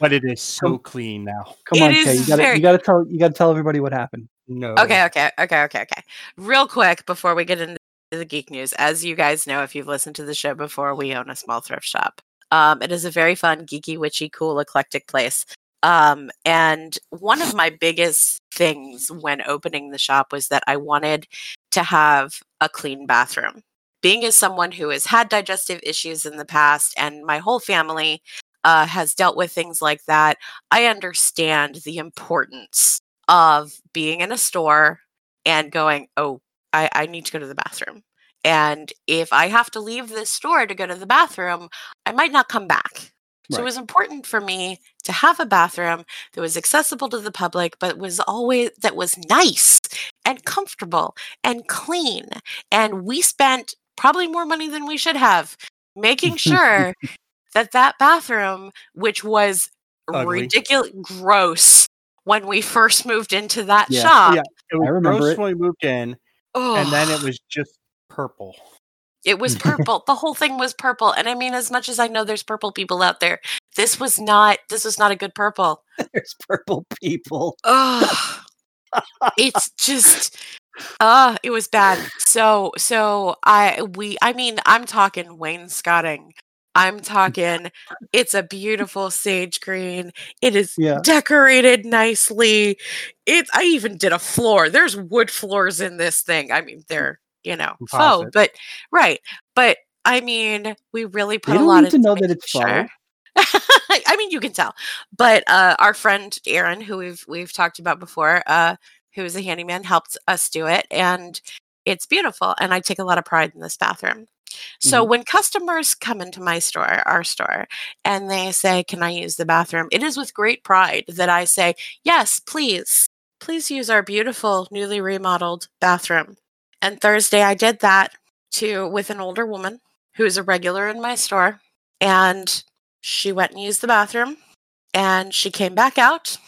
but it is so clean now. Come It on, Kay, you got to very- you got to tell you got to tell everybody what happened. No. Okay, okay, okay, okay, okay. Real quick before we get into the geek news, as you guys know, if you've listened to the show before, we own a small thrift shop. Um, it is a very fun, geeky, witchy, cool, eclectic place. Um, and one of my biggest things when opening the shop was that I wanted to have a clean bathroom. Being as someone who has had digestive issues in the past, and my whole family uh, has dealt with things like that, I understand the importance of being in a store and going, oh, I, I need to go to the bathroom. And if I have to leave this store to go to the bathroom, I might not come back. So it was important for me to have a bathroom that was accessible to the public, but was always that was nice and comfortable and clean. And we spent probably more money than we should have making (laughs) sure that that bathroom, which was Ugly. ridiculous, gross when we first moved into that Yeah. shop. Yeah, it was I remember gross it. when we moved in, and then it was just purple. It was (laughs) purple. the whole thing was purple. And I mean, as much as I know there's purple people out there, this was not this was not a good purple. (laughs) There's purple people. Ugh. it's just uh it was bad. So so I we I mean, I'm talking wainscoting. I'm (laughs) talking it's a beautiful sage green. It is Yeah. decorated nicely. It I even did a floor. There's wood floors in this thing. I mean, they're, you know, faux, but right. But I mean, we really put a lot need to know that it's sure. (laughs) I mean, you can tell. But uh, our friend Aaron, who we've we've talked about before, uh, who is a handyman, helped us do it, and it's beautiful. And I take a lot of pride in this bathroom. So Mm-hmm. when customers come into my store, our store, and they say, "Can I use the bathroom?" It is with great pride that I say, "Yes, please, please use our beautiful newly remodeled bathroom." And Thursday, I did that to with an older woman who is a regular in my store, and she went and used the bathroom and she came back out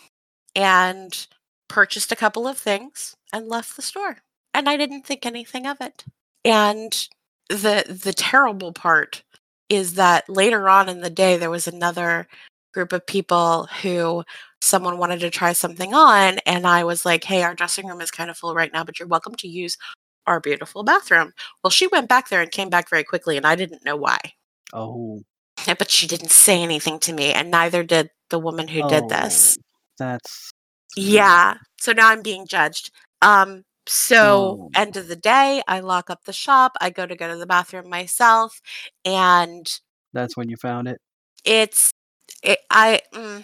and purchased a couple of things and left the store and i didn't think anything of it and the the terrible part is that later on in the day there was another group of people who someone wanted to try something on and i was like hey our dressing room is kind of full right now but you're welcome to use our beautiful bathroom well she went back there and came back very quickly and i didn't know why Oh, but she didn't say anything to me, and neither did the woman who did this. oh, That's Yeah. So now I'm being judged. Um, so Oh. end of the day, I lock up the shop, I go to go to the bathroom myself, and That's when you found it. it's it, I mm,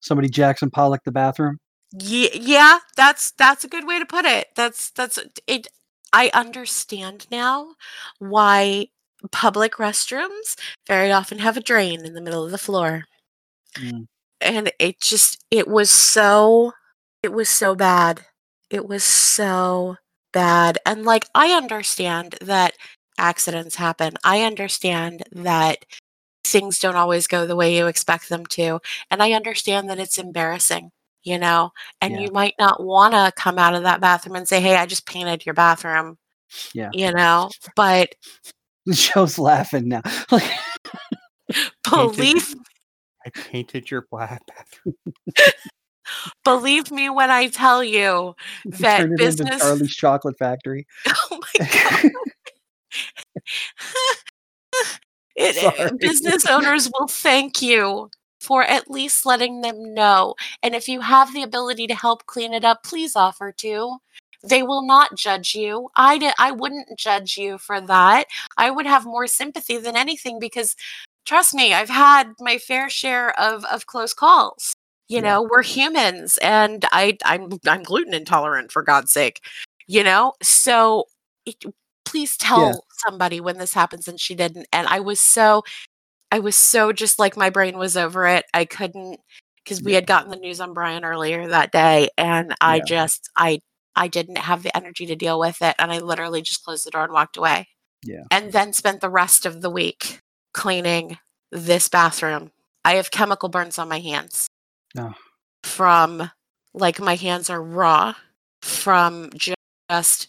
Somebody Jackson Pollock the bathroom. Ye- yeah, that's that's a good way to put it. That's that's it. I understand now why public restrooms very often have a drain in the middle of the floor, Mm. and it just it was so it was so bad. It was so bad, and like I understand that accidents happen. I understand that things don't always go the way you expect them to, and I understand that it's embarrassing you know and Yeah. you might not want to come out of that bathroom and say hey i just painted your bathroom Yeah. you know but (laughs) Joe's laughing now. (laughs) (laughs) Believe I painted your black bathroom. Believe me when i tell you that it business Charlie's Chocolate Factory. (laughs) oh my (laughs) god. (laughs) It, eh, it- business owners will thank you for at least letting them know and if you have the ability to help clean it up please offer to. They will not judge you. I di- i wouldn't judge you for that. I would have more sympathy than anything because trust me i've had my fair share of of close calls you Yeah. know we're humans and i i'm i'm gluten intolerant for god's sake you know so it, please tell somebody when this happens and she didn't and i was so i was so just like my brain was over it i couldn't because we Yeah. had gotten the news on brian earlier that day and i Yeah. just i i didn't have the energy to deal with it and i literally just closed the door and walked away Yeah. and then spent the rest of the week cleaning this bathroom i have chemical burns on my hands Oh. from like my hands are raw from just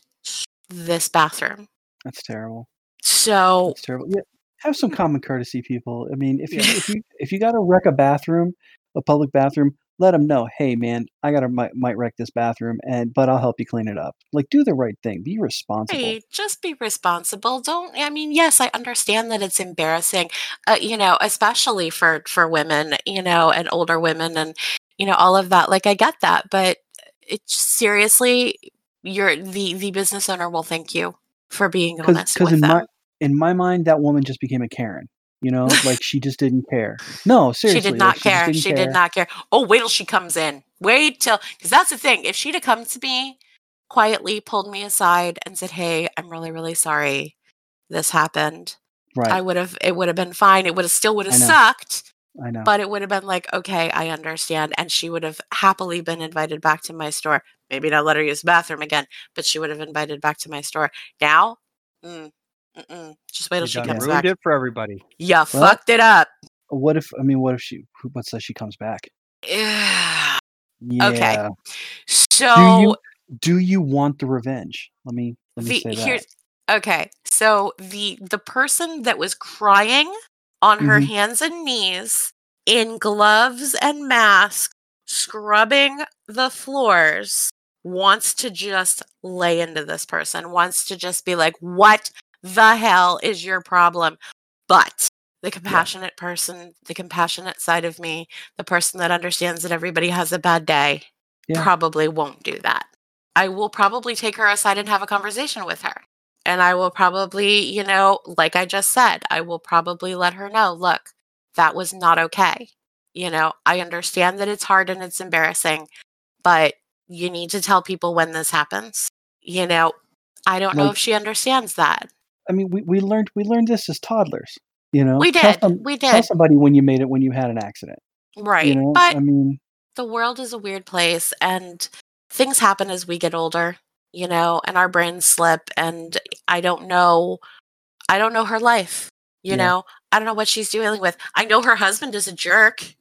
this bathroom That's terrible. so That's terrible. Yeah, have some common courtesy, people. I mean, if you if you if you got to wreck a bathroom, a public bathroom, let them know. Hey, man, I gotta might, might wreck this bathroom, and but I'll help you clean it up. Like, do the right thing. Be responsible. Hey, just be responsible. Don't. I mean, yes, I understand that it's embarrassing. Uh, you know, especially for for women. You know, and older women, and you know all of that. Like, I get that, but it's seriously, you're the the business owner will thank you for being honest with in them. my in my mind, that woman just became a Karen. You know, like (laughs) she just didn't care. No, seriously, she did not just care. didn't She care. did not care. Oh, wait till she comes in. Wait till because that's the thing. If she'd have come to me quietly, pulled me aside, and said, "Hey, I'm really, really sorry. This happened." Right. I would have. It would have been fine. It would have still would have sucked, I know. but it would have been like, okay, I understand. And she would have happily been invited back to my store. Maybe not let her use the bathroom again, but she would have invited back to my store. Now, mm, mm-mm. just wait till You she done comes ruined back. it for everybody. You fucked it up. what if? I mean, what if she? What says she comes back? Yeah. Yeah. Okay. Do So you do you want the revenge? Let me let me the say that. here's okay. So the the person that was crying on her Mhm. hands and knees in gloves and mask, scrubbing the floors, wants to just lay into this person, wants to just be like, "What the hell is your problem?" But the compassionate person, the compassionate side of me, the person that understands that everybody has a bad day, Yeah. probably won't do that. I will probably take her aside and have a conversation with her. And I will probably, you know, like I just said, I will probably let her know look, that was not okay. You know, I understand that it's hard and it's embarrassing, but you need to tell people when this happens. You know, I don't know if she understands that. I mean, we, we learned we learned this as toddlers. You know, We Tell did. some- we Tell somebody when you made it when you had an accident. Right. You know, but I mean, the world is a weird place and things happen as we get older you know and our brains slip and i don't know i don't know her life you Yeah. know i don't know what she's dealing with i know her husband is a jerk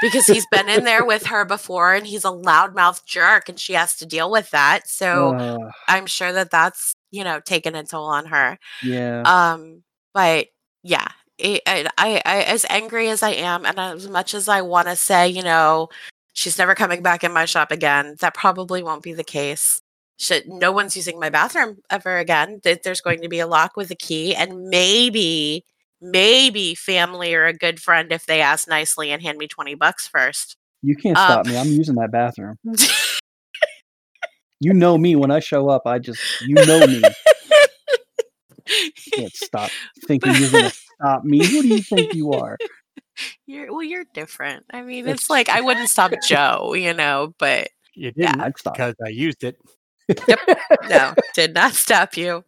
because he's been in there with her before and he's a loudmouth jerk and she has to deal with that so uh, i'm sure that that's you know taken a toll on her. Yeah, um but yeah it, I, I, I as angry as i am and as much as i want to say you know she's never coming back in my shop again that probably won't be the case. Should, no one's using my bathroom ever again. Th- there's going to be a lock with a key and maybe maybe family or a good friend if they ask nicely and hand me 20 bucks first. You can't um, stop me. I'm using that bathroom. (laughs) (laughs) You know me when I show up. I just you know me. Can't stop thinking you're gonna stop me. Who do you think you are? (laughs) you're well you're different i mean It's- it's like i wouldn't stop joe you know but You didn't I'd stop. because I used it. no, (laughs) did not stop you.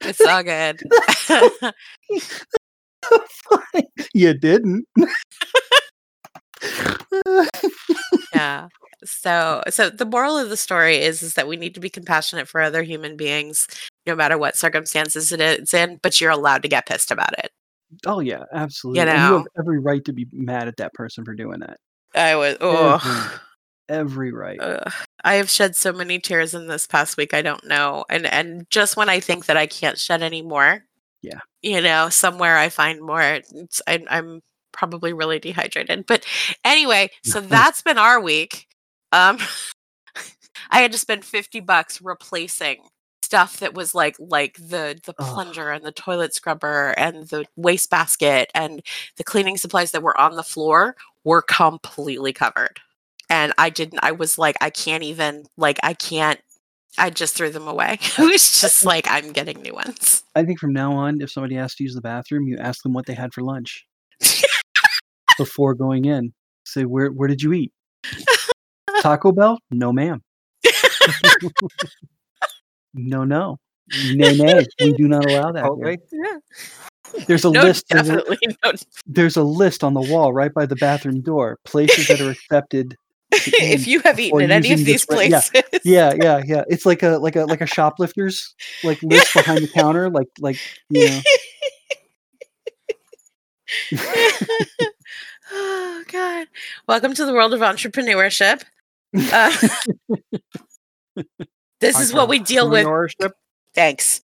It's all good. (laughs) you didn't. yeah. So so the moral of the story is is that we need to be compassionate for other human beings no matter what circumstances it is in, but you're allowed to get pissed about it. oh yeah, absolutely. You And you know. have every right to be mad at that person for doing that. I was oh Every right. Ugh. I have shed so many tears in this past week. I don't know, and and just when I think that I can't shed anymore, Yeah. you know, somewhere I find more. It's, I, I'm probably really dehydrated, but anyway, so (laughs) that's been our week. Um, (laughs) I had to spend fifty bucks replacing stuff that was like like the the Ugh. plunger and the toilet scrubber and the wastebasket and the cleaning supplies that were on the floor were completely covered and I didn't. I was like, I can't even. Like, I can't. I just threw them away. (laughs) it was just like, I'm getting new ones. I think from now on, if somebody asks to use the bathroom, you ask them what they had for lunch (laughs) before going in. Say, where where did you eat? Taco Bell? No, ma'am. (laughs) no, no. Nay, nay. We do not allow that. here. Yeah. There's a No, list. There's a, definitely no. there's a list on the wall right by the bathroom door. Places that are accepted. (laughs) if you have eaten at any of these this re- yeah, places, Yeah, yeah, yeah. It's like a like a like a shoplifters like list (laughs) behind the counter. Like like you know. oh God! Welcome to the world of entrepreneurship. Uh, (laughs) this is what we deal with. Thanks.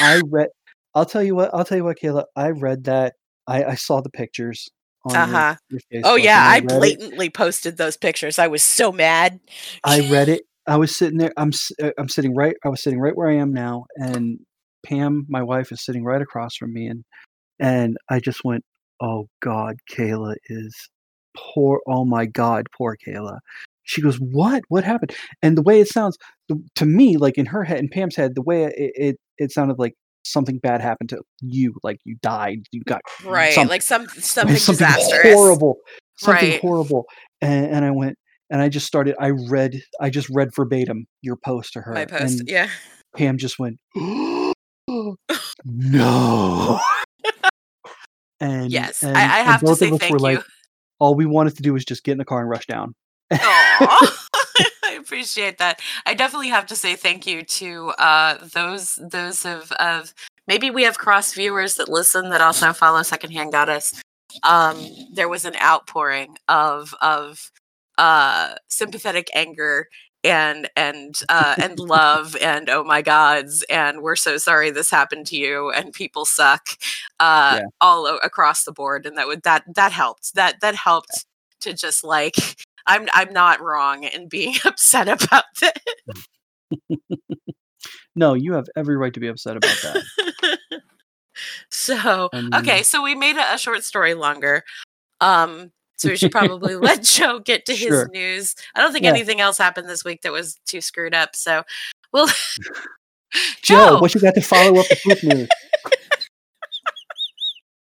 I (laughs) read. I'll tell you what. I'll tell you what, Kaila. I read that. I, I saw the pictures. Uh-huh. Oh yeah, I and read it. blatantly posted those pictures. I was so mad. I read (laughs) it. I was sitting there. I'm uh, I'm sitting right. I was sitting right where I am now, and Pam, my wife, is sitting right across from me, and and I just went, "Oh God, Kaila is poor. Oh my God, poor Kaila." She goes, "What? What happened?" And the way it sounds to me, like in her head, in Pam's head, the way it it, it sounded like something bad happened to you, like you died, you got Right, something- like some (laughs) something, something disastrous. horrible, something Right. horrible. And, and I went, and I just started. I read, I just read verbatim your post to her. My post, and yeah. Pam just went, (laughs) (gasps) no. (laughs) and Yes, and- I, I have to say thank you. like, all we wanted to do was just get in the car and rush down. (laughs) I appreciate that. I definitely have to say thank you to uh, those those of of maybe we have cross viewers that listen that also follow Secondhand Goddess. Um, there was an outpouring of of uh, sympathetic anger and and uh, and (laughs) love and oh my gods and we're so sorry this happened to you and people suck uh, Yeah. all o- across the board and that would that that helped that that helped to just like I'm I'm not wrong in being (laughs) upset about this. (laughs) No, you have every right to be upset about that. (laughs) so I mean- okay, so we made a, a short story longer. Um, so we should probably let Joe get to his Sure. news. I don't think Yeah. anything else happened this week that was too screwed up. So we'll Joe, what you got to follow up the poop news?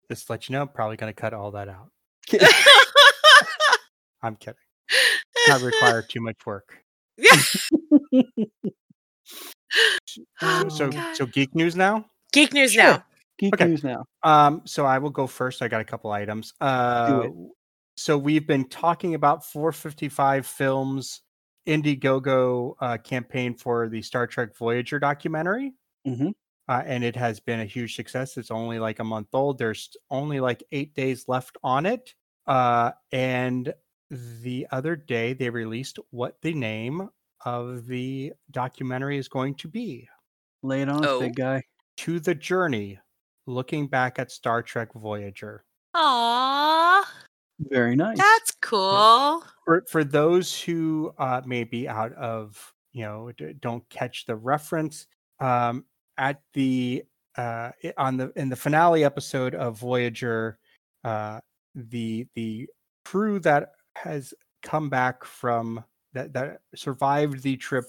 Just to let you know, I'm probably going to cut all that out. I'm kidding. Not require too much work. (laughs) (laughs) Oh, so, God. so geek news now. Geek news Sure. now. Geek Okay. news now. Um, so I will go first. I got a couple items. Uh, it. So we've been talking about 455 Films Indiegogo uh, campaign for the Star Trek Voyager documentary. Mhm. Uh, and it has been a huge success. It's only like a month old. There's only like eight days left on it. Uh, and the other day they released what the name of the documentary is going to be Lay it on Oh. big guy. To the Journey, looking back at Star Trek Voyager. Aw, Very nice. that's cool. for for those who uh, may be out of you know don't catch the reference um, at the uh, on the in the finale episode of Voyager, uh, the the crew that has come back from that that survived the trip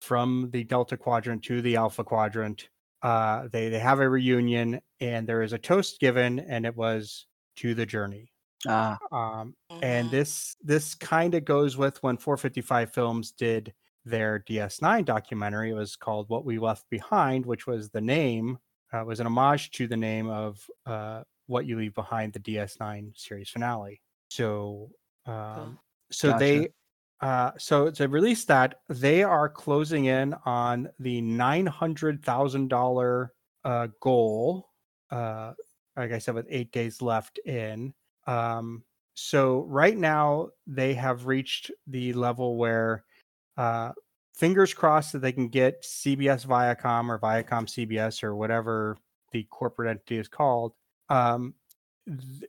from the Delta Quadrant to the Alpha Quadrant. Uh, they they have a reunion and there is a toast given and it was to the journey. ah, Um, and Mhm. this this kind of goes with when 455 films did their ds9 documentary it was called what we left behind which was the name uh, was an homage to the name of uh, what you leave behind the ds9 series finale so um, so Gotcha. they uh, so to release that they are closing in on the $900000 uh, goal uh, like i said with eight days left in um, so right now they have reached the level where uh, fingers crossed that they can get CBS Viacom or Viacom CBS or whatever the corporate entity is called. Um,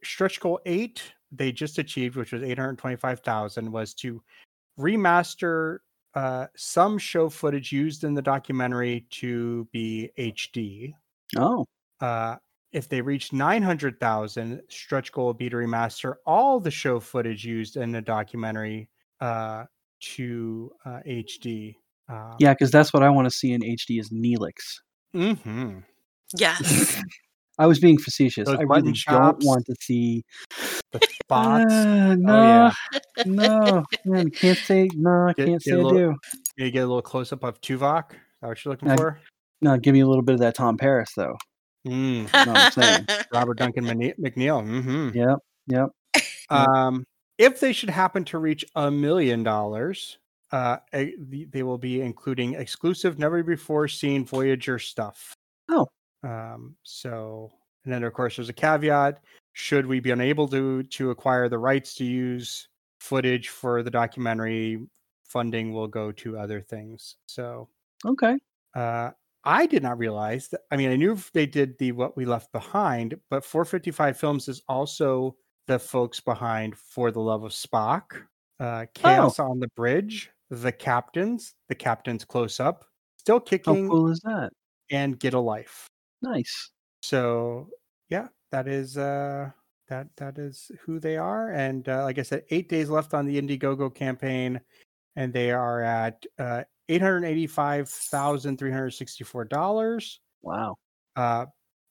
stretch goal eight they just achieved, which was eight hundred twenty-five thousand, was to remaster uh, some show footage used in the documentary to be HD oh, uh, if they reach 900,000, stretch goal would be to remaster all the show footage used in the documentary uh, to uh, HD. Um, yeah, because that's what I want to see in HD is Neelix. Mm-hmm. yes. (laughs) I was being facetious. Those I really chops. don't want to see. The (laughs) spots. Uh, no, Oh, yeah. no, man, can't say no. I Get- can't get say a I little- do. You get a little close up of Tuvok. Is that what you're looking I- for? No, give me a little bit of that Tom Paris though. Mm, No, I'm saying. (laughs) Robert Duncan Mc- McNeil. hmm Yep, yep. Um, if they should happen to reach a million dollars, uh, they will be including exclusive, never before seen Voyager stuff. Oh. Um, so, and then of course there's a caveat: should we be unable to to acquire the rights to use footage for the documentary, funding will go to other things. So, Okay. uh, I did not realize that. I mean, I knew they did the What We Left Behind, but 455 Films is also the folks behind For the Love of Spock, uh, Chaos on the Bridge, The Captains, The Captain's Close Up, Still How Kicking, cool is that? and Get a Life. Nice. So, yeah, that is uh, that that is who they are. And uh, like I said, eight days left on the Indiegogo campaign, and they are at uh, eight hundred eighty-five thousand three hundred sixty-four dollars. Wow. Uh,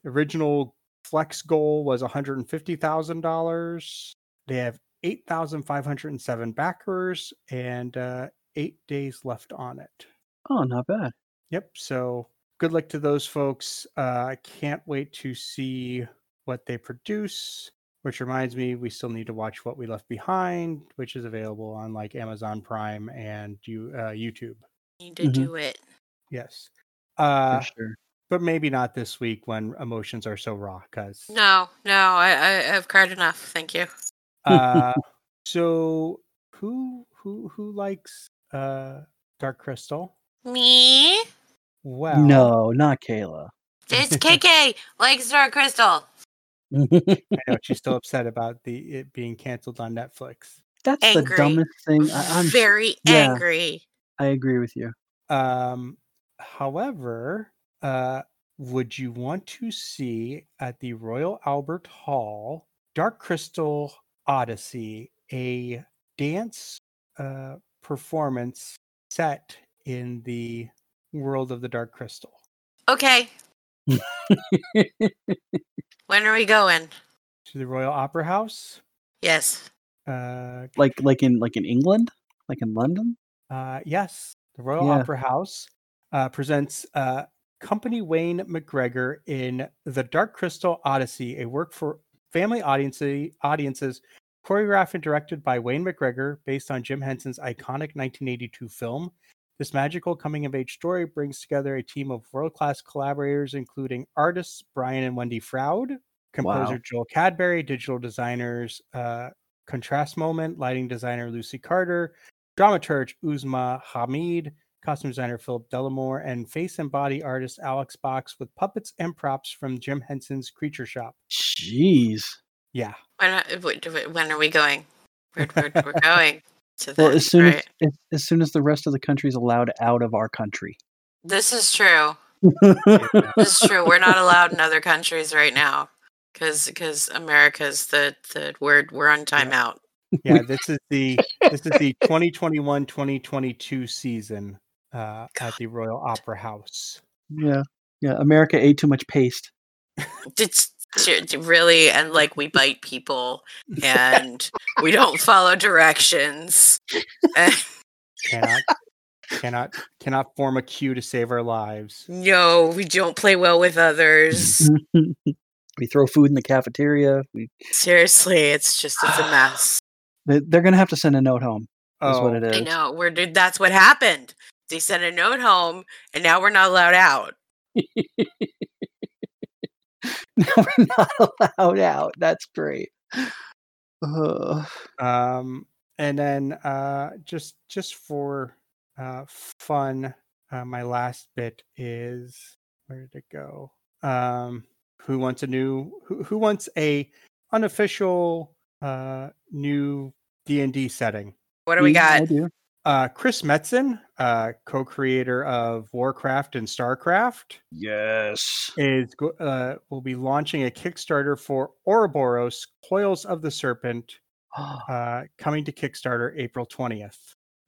original flex goal was one hundred and fifty thousand dollars. They have eight thousand five hundred and seven backers and uh, eight days left on it. Oh, not bad. Yep. So good luck to those folks. Uh, I can't wait to see what they produce. which reminds me, we still need to watch What We Left Behind, which is available on like Amazon Prime and you uh, YouTube. Need to Mhm. do it. Yes. For Uh, sure. but maybe not this week when emotions are so raw. Because No, no, I, I I've cried enough. Thank you. uh, (laughs) so who who who likes uh, Dark Crystal? Me? Well, No, not Kaila. It's (laughs) KK like Star Crystal. (laughs) I know she's still upset about the it being canceled on Netflix. That's Angry. the dumbest thing. I, I'm Very yeah. angry. I agree with you. Um, however, uh, would you want to see at the Royal Albert Hall Dark Crystal Odyssey a dance uh, performance set in the world of the Dark Crystal? Okay. (laughs) When are we going? To the Royal Opera House? Yes. Uh, like like in like in England, like in London. Uh, yes, the Royal Yeah. Opera House uh, presents uh, Company Wayne McGregor in The Dark Crystal Odyssey, a work for family audience- audiences choreographed and directed by Wayne McGregor, based on Jim Henson's iconic 1982 film. This magical coming of age story brings together a team of world class collaborators, including artists Brian and Wendy Froud, composer Wow. Joel Cadbury, digital designers uh, Contrast Moment, lighting designer Lucy Carter, dramaturge Uzma Hamid, costume designer Philip Delamore, and face and body artist Alex Box with puppets and props from Jim Henson's Creature Shop. Jeez. Yeah. When are, wait, wait, when are we going? We're, we're, we're going to Well, this, as soon right? as, as as soon as the rest of the country is allowed out of our country. This is true. (laughs) This is true. We're not allowed in other countries right now because because America's the the word we're on timeout. yeah, (laughs) this is the this is the 2021-2022 season uh, at the Royal Opera House. yeah, yeah. America ate too much paste. It's t- t- really and like we bite people and we don't follow directions. Cannot cannot cannot form a queue to save our lives. no, we don't play well with others. (laughs) we throw food in the cafeteria. We Seriously, it's just it's a mess. (sighs) they- they're gonna have to send a note home. Is Oh, what it is. I know. We're that's what happened. They sent a note home and now we're not allowed out. (laughs) We're (laughs) not allowed out. That's great. Ugh. um and then uh just just for uh fun uh my last bit is where did it go um who wants a new who, who wants a unofficial uh new d&d setting What do we Me, I got? do. Uh chris metzen uh co-creator of warcraft and starcraft Yes. is uh, will be launching a kickstarter for auroboros coils of the serpent (gasps) uh, coming to Kickstarter April 20th.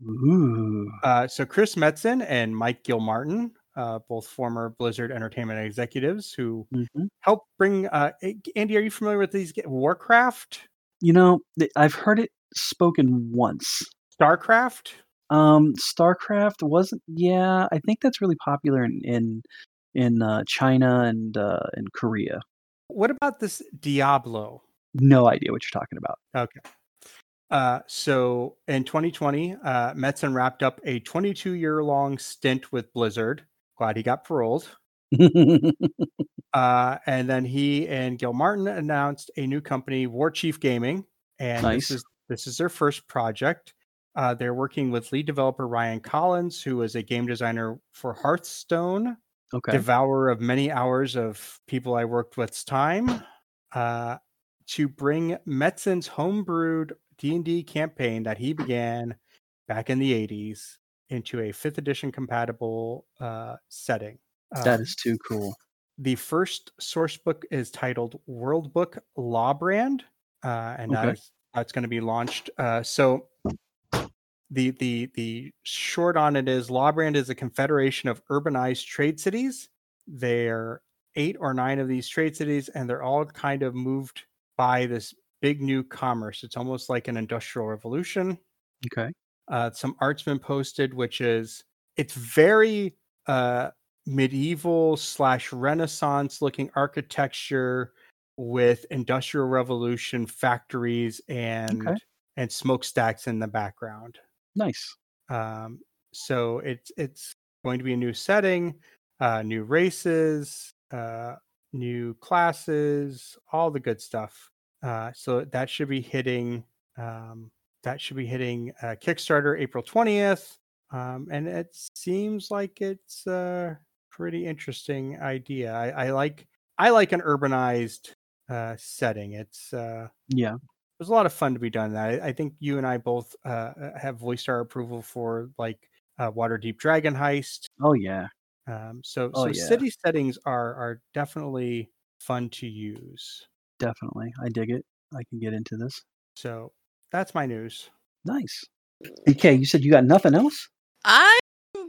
Ooh. Uh, so Chris Metzen and Mike Gilmartin, uh, both former Blizzard Entertainment executives who Mhm. helped bring. Uh, Andy, are you familiar with these? Warcraft, You know, I've heard it spoken once. Starcraft. Um, StarCraft wasn't. Yeah, I think that's really popular in in in uh, China and uh, in Korea. What about this Diablo? No idea what you're talking about. Okay. Uh, so in 2020, uh, Metzen wrapped up a 22 year long stint with Blizzard. Glad he got paroled. (laughs) Uh, and then he and Gilmartin announced a new company, Warchief Gaming, and Nice. this is this is their first project. Uh, they're working with lead developer Ryan Collins, who is a game designer for Hearthstone, okay. devourer of many hours of people I worked with's time, uh, to bring Metzen's homebrewed D and D campaign that he began back in the '80s into a fifth edition compatible uh, setting. that Um, is too cool. the first source book is titled World Book Law Brand, uh, and Okay. that is that's going to be launched. Uh, so the the the short on it is Lawbrand is a confederation of urbanized trade cities. There eight or nine of these trade cities, and they're all kind of moved by this big new commerce. It's almost like an industrial revolution Okay. uh, some art's been posted, which is it's very uh, medieval slash Renaissance looking architecture. with industrial revolution factories and Okay. and smokestacks in the background. Nice. Um, so it's it's going to be a new setting, uh, new races, uh, new classes, all the good stuff. Uh, so that should be hitting. Um, that should be hitting uh, Kickstarter April twentieth, um, and it seems like it's a pretty interesting idea. I, I like I like an urbanized uh, setting. It's uh, Yeah. There's a lot of fun to be done. that I, I think you and I both uh, have voiced our approval for like uh, Waterdeep Dragon Heist. Oh yeah. Um, so Oh, so yeah. city settings are are definitely fun to use. Definitely. I dig it. I can get into this. So that's my news. Nice. Okay, you said you got nothing else? I'm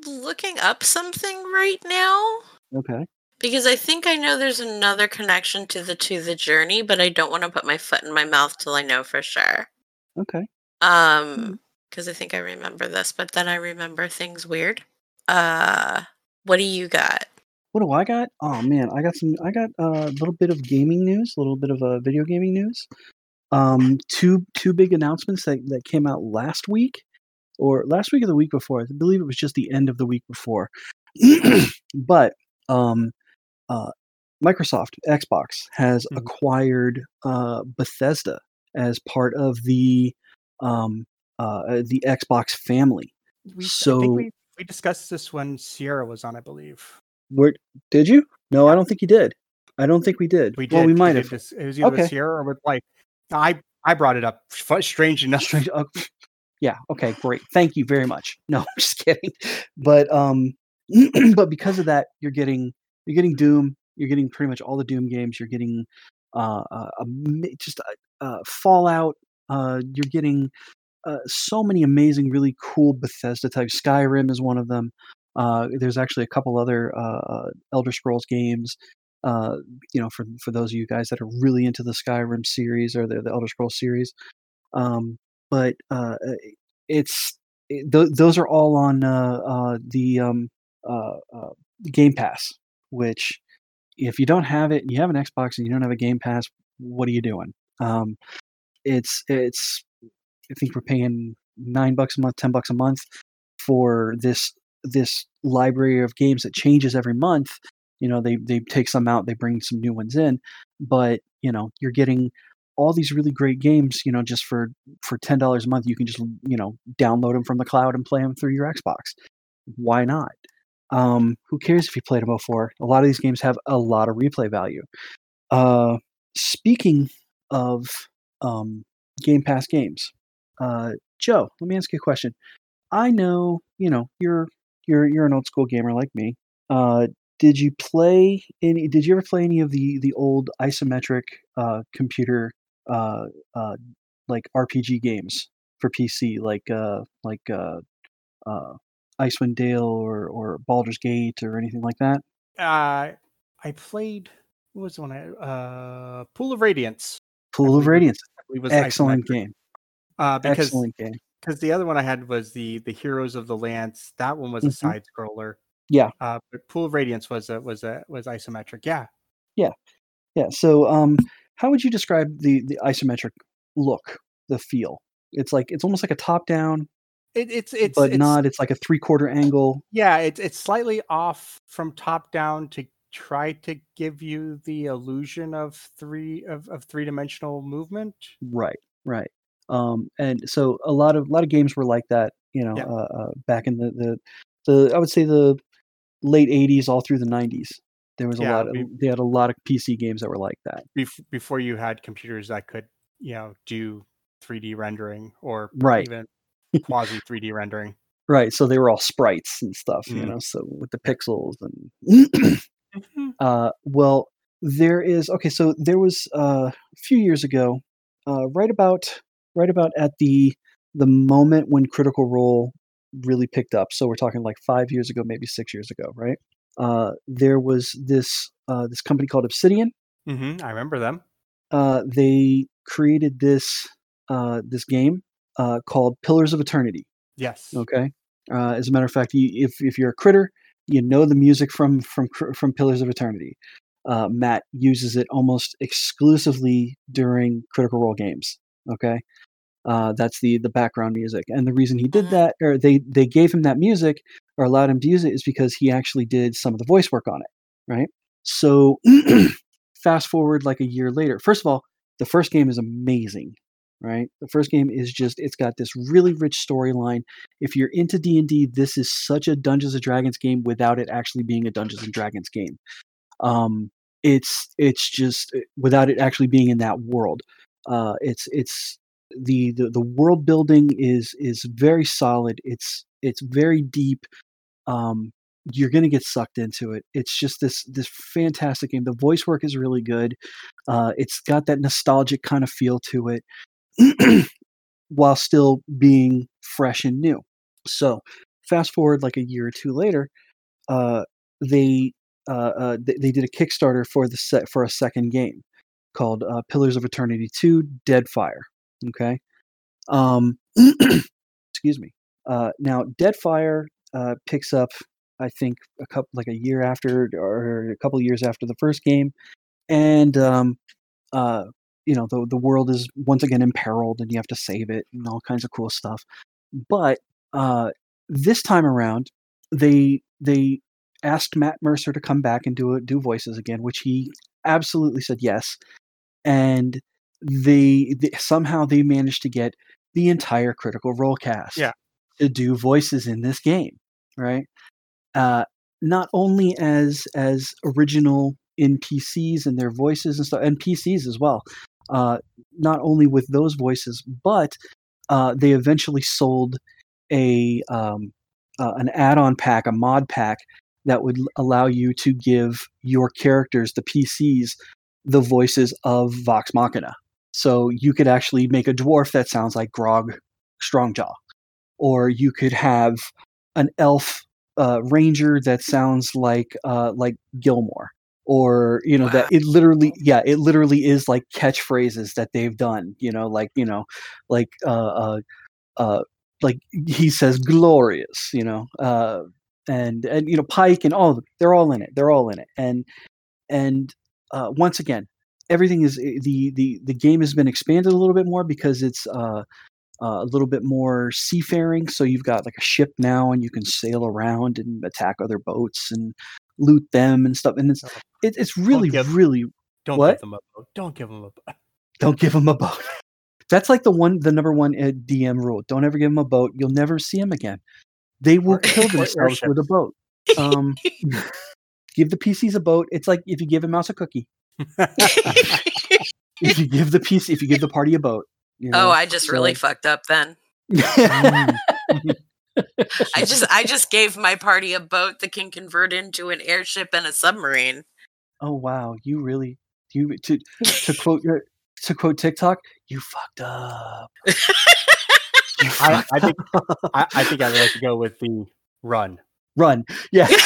looking up something right now Okay. Because I think I know there's another connection to the to the journey, but I don't want to put my foot in my mouth till I know for sure. Okay. Um, because I think I remember this, but then I remember things weird. Uh, what do you got? What do I got? Oh man, I got some. I got a little bit of gaming news, a little bit of uh, video gaming news. Um, two two big announcements that that came out last week, or last week or the week before. I believe it was just the end of the week before. (clears throat) but um, uh, Microsoft Xbox has Mhm. acquired uh, Bethesda as part of the um, uh, the Xbox family. We, I So- think we, we discussed this when Sierra was on, I believe. Where did you? No, I don't think you did. I don't think we did. We did. Well, we might did have. This, it was either Okay. with Sierra or with like I I brought it up. Strange enough. Strange. Uh, (laughs) yeah. Okay. Great. Thank you very much. (laughs) No, I'm just kidding. But um, (clears throat) but because of that, you're getting you're getting Doom. You're getting pretty much all the Doom games. You're getting uh, uh a, just uh, uh, Fallout. Uh, you're getting so many amazing, really cool Bethesda type. Skyrim is one of them. Uh, there's actually a couple other Elder Scrolls games. Uh, you know, for for those of you guys that are really into the Skyrim series or the, the Elder Scrolls series. Um, but uh, it's it, th- those are all on uh, the um, Game Pass. Which, if you don't have it, and you have an Xbox and you don't have a Game Pass, what are you doing? Um, it's it's I think we're paying nine bucks a month, ten bucks a month for this this library of games that changes every month. You know, they they take some out, they bring some new ones in, but you know, you're getting all these really great games. You know, just for for ten dollars a month, you can just you know download them from the cloud and play them through your Xbox. Why not? Um, who cares if you played them before? A lot of these games have a lot of replay value. Uh, speaking of um, Game Pass games, uh, Joe, let me ask you a question. I know, you know, you're you're you're an old school gamer like me. Uh, did you play any? Did you ever play any of the the old isometric uh, computer uh, uh, like RPG games for PC, like uh, like uh, uh, Icewind Dale or or Baldur's Gate or anything like that? Uh, I played. What was the one? I, uh, Pool of Radiance. Pool of Radiance, was excellent game, Uh, because excellent game. because the other one I had was the the Heroes of the Lance. That one was a Mhm. side scroller. Yeah. Uh, but Pool of Radiance was a was a was isometric. Yeah. Yeah. Yeah. So, um, how would you describe the the isometric look, the feel? It's like it's almost like a top down, It, it's it's but it's, not. It's like a three quarter angle. Yeah, it's it's slightly off from top down to try to give you the illusion of three of, of three dimensional movement. Right. Right. Um, and so a lot of a lot of games were like that. You know, Yeah. uh, uh, back in the, the the I would say the late '80s, all through the '90s. There was a Yeah, lot. Of, we- they had a lot of PC games that were like that. Bef- before you had computers that could you know do 3D rendering or Right. even quasi 3D rendering. Right. So they were all sprites and stuff. You Mhm. know, so with the pixels and (clears throat) Uh, well, there is okay. So there was uh, a few years ago, uh, right about right about at the the moment when Critical Role really picked up. So we're talking like five years ago, maybe six years ago, right? Uh, there was this uh, this company called Obsidian. Mm-hmm, I remember them. Uh, they created this uh, this game uh, called Pillars of Eternity. Yes. Okay. Uh, as a matter of fact, you, if if you're a critter, you know the music from from from Pillars of Eternity. uh, Matt uses it almost exclusively during Critical Role games. Okay, uh, that's the the background music, and the reason he did Mhm. that, or they they gave him that music or allowed him to use it, is because he actually did some of the voice work on it. Right. So (clears throat) fast forward like a year later. First of all, the first game is amazing. Right. The first game is just it's got this really rich storyline. If you're into D and D, this is such a Dungeons and Dragons game without it actually being a Dungeons and Dragons game. Um, it's it's just uh, without it actually being in that world. Uh, it's it's the, the the world building is is very solid. It's it's very deep. Um, you're going to get sucked into it. It's just this this fantastic game. The voice work is really good. Uh, it's got that nostalgic kind of feel to it, (clears throat) while still being fresh and new. So, fast forward like a year or two later, uh, they uh, uh, they, they did a Kickstarter for the set for a second game called uh, Pillars of Eternity 2 Deadfire. Okay. Um, (clears throat) excuse me. Uh, now, Deadfire uh, picks up, I think, a couple like a year after or a couple years after the first game, and um, uh, you know the the world is once again imperiled, and you have to save it and all kinds of cool stuff. But uh, this time around, they they asked Matt Mercer to come back and do it, do voices again, which he absolutely said yes. And they, they somehow they managed to get the entire Critical Role cast Yeah. to do voices in this game, right? Uh, not only as as original NPCs and their voices and stuff, NPCs as well. Uh, not only with those voices, but uh, they eventually sold a um, uh, an add-on pack, a mod pack that would allow you to give your characters, the PCs, the voices of Vox Machina. So you could actually make a dwarf that sounds like Grog Strongjaw, or you could have an elf uh, ranger that sounds like uh, like Gilmore, or you know that it literally yeah it literally is like catchphrases that they've done. You know like you know like uh, uh, uh, like he says glorious. You know. Uh, and and you know Pike and all of them, they're all in it. They're all in it. And and uh, once again, everything is eh, the the the game has been expanded a little bit more because it's uh, uh, a little bit more seafaring. So you've got like a ship now, and you can sail around and attack other boats and loot them and stuff. And it's it, it's really give- really Don't What? give them a boat. Don't give them a boat. (laughs) don't give them a boat. That's like the one the number one uh, DM rule. Don't ever give them a boat. You'll never see them again. They will kill (laughs) themselves with a boat. Um, (laughs) give the PCs a boat. It's like if you give a mouse a cookie. If you give the PC, if you give the party a boat. You oh. I just really so- fucked up then. I just I just gave my party a boat that can convert into an airship and a submarine. Oh wow, you really you to to (laughs) quote your to quote TikTok, you fucked up. You (laughs) I, fucked I think up. I, I think I'd like to go with the run. run. Yeah. (laughs)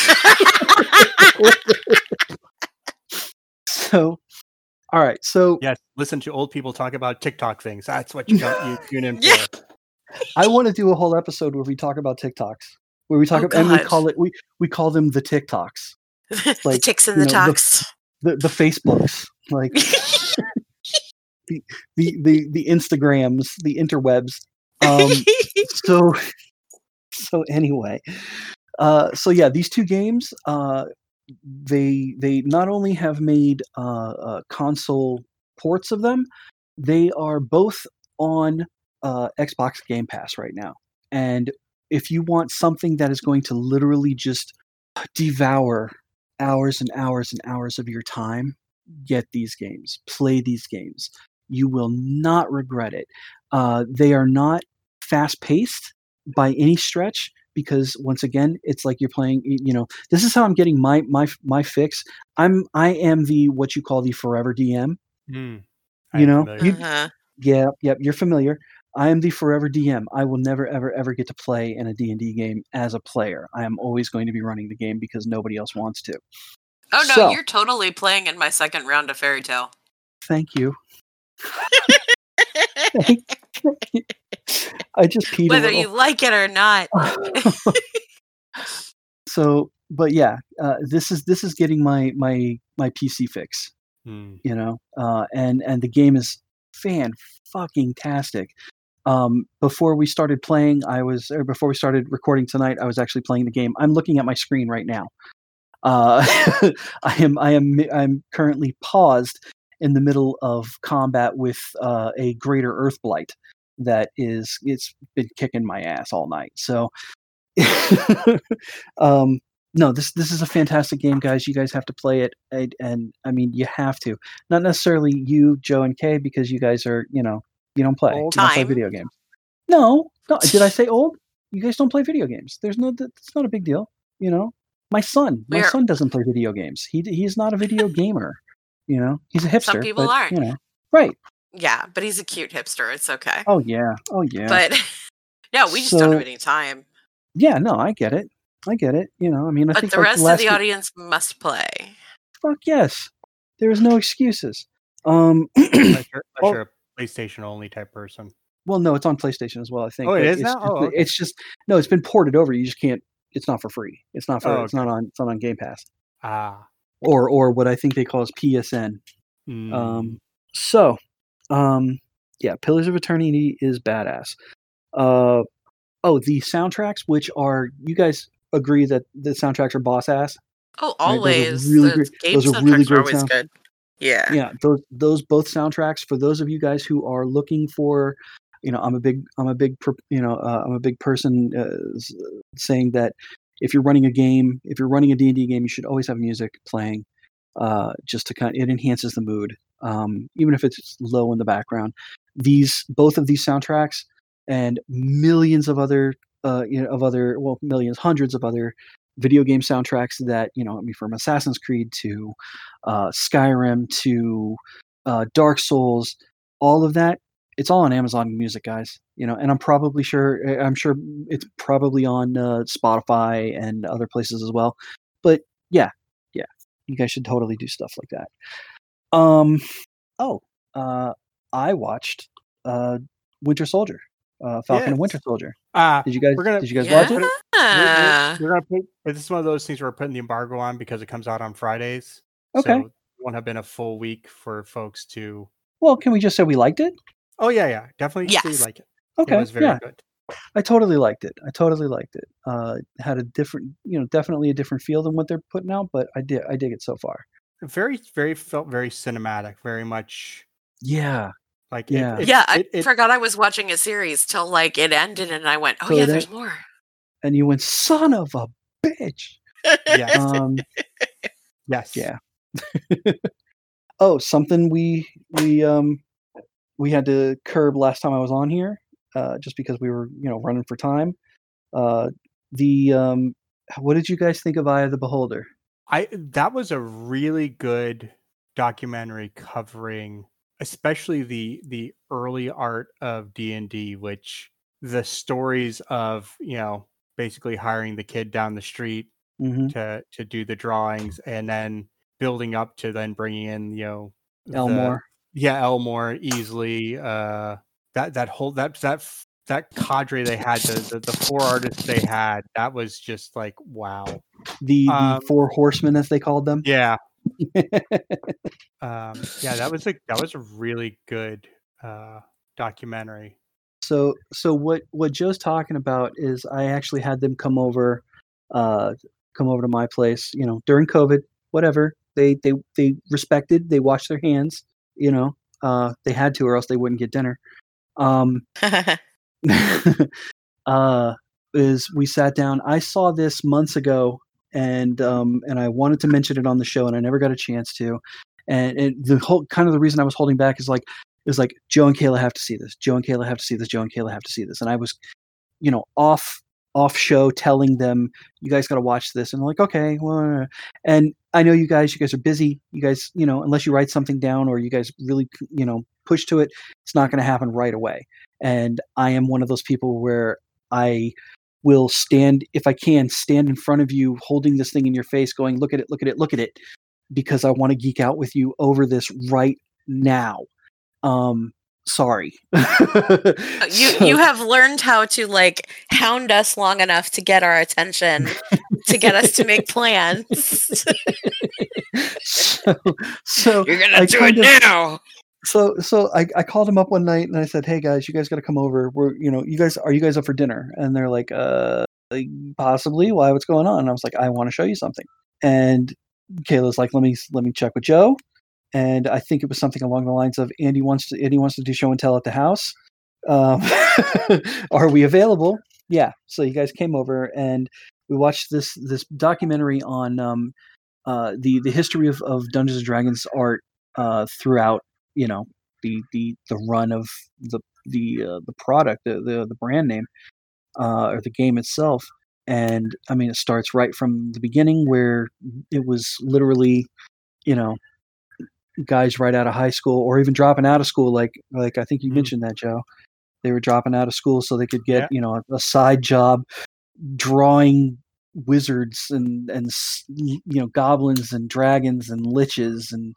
So, all right. So Yes, listen to old people talk about TikTok things. That's what you got you tune in Yeah. for. I want to do a whole episode where we talk about TikToks, where we talk Oh, about, and we call it we we call them the TikToks, (laughs) the ticks and the know, the- talks. the the Facebooks, like (laughs) the the the Instagrams, the interwebs. Um, (laughs) so so anyway, uh, so yeah, these two games, uh, they they not only have made uh, uh, console ports of them, they are both on uh, Xbox Game Pass right now. And if you want something that is going to literally just devour hours and hours and hours of your time, get these games, play these games. You will not regret it. Uh, they are not fast paced by any stretch because once again it's like you're playing you know this is how i'm getting my my my fix i'm i am the what you call the forever dm Mm, You know, familiar. you- Uh-huh. yeah yep you're familiar i am the forever dm i will never ever ever get to play in a d&d game as a player i am always going to be running the game because nobody else wants to Oh no, So- you're totally playing in my second round of fairy tale. thank you (laughs) i just peed Whether little. you like it or not. (laughs) so but yeah, uh, this is this is getting my my my PC fix. Hmm. You know, uh, and and the game is fan fucking tastic. Um, before we started playing, I was or before we started recording tonight, I was actually playing the game. I'm looking at my screen right now. Uh, (laughs) I am I am I'm currently paused in the middle of combat with uh, a greater Earth blight that is it's been kicking my ass all night. So, (laughs) um, no, this this is a fantastic game, guys. You guys have to play it, and, and I mean, you have to. Not necessarily you, Joe, and Kay, because you guys are you know you don't play Old you don't play video games. No, no. Did I say old? You guys don't play video games. There's no. It's not a big deal. You know, my son. My We're- son doesn't play video games. He he's not a video gamer. You know, he's a hipster. Some people but, aren't. You know, right? Yeah, but he's a cute hipster. It's okay. Oh yeah. Oh yeah. But (laughs) no, we just don't have any time. yeah. No, I get it. I get it. You know, I mean, I But think the like, rest of last the week- audience must play. fuck yes. There is no excuses. Um, Unless you're, unless Oh. You're PlayStation only type person. well, no, it's on PlayStation as well. I think. Oh, it but is it's now? Just, Oh, okay. It's just no. It's been ported over. You just can't. It's not for free. It's not for. Oh, It's not on. It's not on Game Pass Ah. or or what I think they call as PSN. mm. Um, so, um, yeah, Pillars of Eternity is badass. Uh, oh, the soundtracks, which are you guys agree that the soundtracks are boss ass? Oh, Right, those are always. really the great- game those are soundtracks really are great always sound- good. Yeah. yeah those those both soundtracks for those of you guys who are looking for you know i'm a big i'm a big you know uh, i'm a big person uh, saying that if you're running a game if you're running a d&d game you should always have music playing uh, just to kind it enhances the mood um, even if it's low in the background these both of these soundtracks and millions of other uh, you know of other well millions hundreds of other video game soundtracks that you know I mean from Assassin's Creed to uh, Skyrim to uh, Dark Souls, all of that, it's all on Amazon Music, guys. You know, and I'm probably sure, eh, I'm sure it's probably on uh, Spotify and other places as well. But yeah, yeah, you guys should totally do stuff like that. Um, oh, uh, I watched uh, Winter Soldier, uh, Falcon and Winter Soldier. Ah, Did you guys? We're gonna- did you guys yeah. watch it? we're, we're, we're gonna put. This is one of those things where we're putting the embargo on because it comes out on Fridays. Okay. So it won't have been a full week for folks to. Well, can we just say we liked it? Oh yeah, yeah, definitely. say Yes. like it. Okay, It was very yeah. good. I totally liked it. I totally liked it. Uh, it had a different, you know, definitely a different feel than what they're putting out, but I did, I dig it so far. Very, very felt very cinematic. Very much Yeah, like Yeah. It, it, yeah, I it, it- forgot I was watching a series till like it ended, and I went, "Oh So yeah, that- there's more." and you went, son of a bitch. Yes. Um, yes. yeah. (laughs) oh, something we we um we had to curb last time I was on here, uh, just because we were, you know, running for time. Uh, the um, what did you guys think of Eye of the Beholder? I that was a really good documentary covering especially the the early art of D&D which the stories of, you know, basically hiring the kid down the street hmm to to do the drawings and then building up to then bringing in, you know, the- Elmore. yeah, Elmore easily uh that that whole that that that cadre they had the, the the four artists they had that was just like wow. The, the Um, four horsemen, as they called them. Yeah, (laughs) um yeah that was a that was a really good uh documentary. So so what what joe's talking about is i actually had them come over uh come over to my place you know during covid whatever. They they they respected they washed their hands you know uh they had to or else they wouldn't get dinner. Um (laughs) (laughs) uh is we sat down. I saw this months ago and um and i wanted to mention it on the show and i never got a chance to. And, and the whole kind of the reason i was holding back is like is like joe and kaila have to see this. Joe and kaila have to see this. Joe and kaila have to see this. And i was you know off off show telling them you guys got to watch this. And I'm like okay well uh," and i know you guys you guys are busy. You guys you know unless you write something down or you guys really you know push to it it's not going to happen right away. And i am one of those people where i will stand if i can stand in front of you holding this thing in your face going look at it look at it look at it because i want to geek out with you over this right now um sorry you (laughs) you have learned how to like hound us long enough to get our attention to get us to make plans. (laughs) so, so You're gonna I do it of- now. So so I, I called him up one night and I said, "Hey guys, you guys got to come over. We're you know, you guys are you guys up for dinner?" And they're like, "Uh, possibly. Why? What's going on?" And I was like, "I want to show you something." And Kaila's like, "Let me let me check with Joe." And I think it was something along the lines of Andy wants to Andy wants to do show and tell at the house. Um, (laughs) are we available? Yeah. So you guys came over and we watched this this documentary on um, uh, the the history of, of Dungeons and Dragons art uh, throughout you know the the the run of the the uh, the product the, the the brand name uh, or the game itself and i mean it starts right from the beginning where it was literally you know guys right out of high school or even dropping out of school like like i think you Mhm. mentioned that joe they were dropping out of school so they could get Yeah. you know a, a side job drawing wizards and and you know goblins and dragons and liches and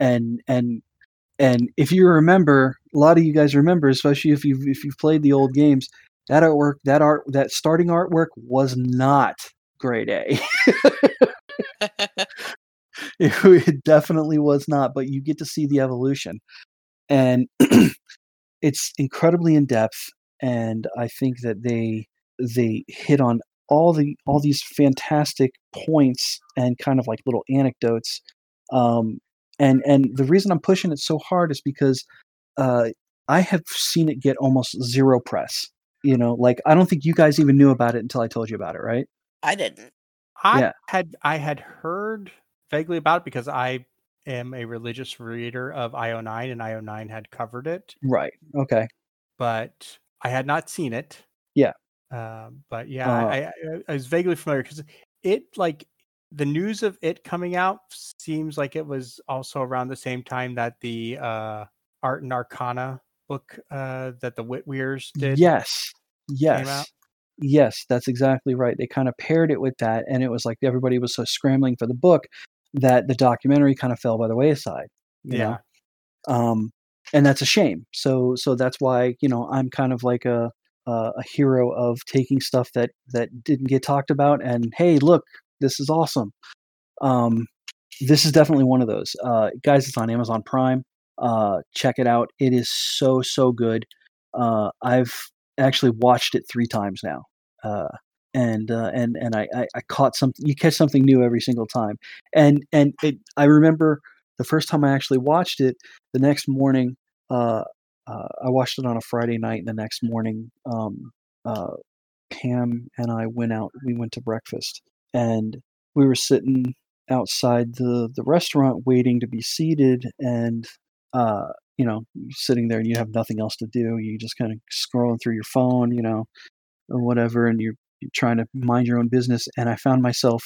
and and and if you remember a lot of you guys remember especially if you've if you've played the old games that artwork that art that starting artwork was not grade a. (laughs) (laughs) It, it definitely was not but you get to see the evolution. And (clears throat) it's incredibly in depth and i think that they they hit on all the all these fantastic points and kind of like little anecdotes. Um and and the reason i'm pushing it so hard is because uh i have seen it get almost zero press you know like i don't think you guys even knew about it until i told you about it right I didn't. I Yeah. had I had heard vaguely about it because I am a religious reader of IO9 and IO9 had covered it, right okay but I had not seen it. Yeah. Um, but yeah, Uh, I, I, I was vaguely familiar because it like the news of it coming out seems like it was also around the same time that the uh, Art and Arcana book uh, that the Witwers did. yes yes yes that's exactly right they kind of paired it with that and it was like everybody was so scrambling for the book that the documentary kind of fell by the wayside you know? Yeah. um and that's a shame so so that's why you know i'm kind of like a a, a hero of taking stuff that that didn't get talked about and hey look this is awesome um this is definitely one of those uh guys it's on amazon prime uh check it out it is so so good uh i've actually watched it three times now uh and uh, and and I, I I caught something. You catch something new every single time, and and it. I remember the first time I actually watched it. The next morning, uh, uh, I watched it on a Friday night. And the next morning, um, uh, Pam and I went out. We went to breakfast, and we were sitting outside the the restaurant waiting to be seated. And uh, you know, you're sitting there and you have nothing else to do. You just kind of scrolling through your phone, you know, or whatever, and you're, you're trying to mind your own business. And I found myself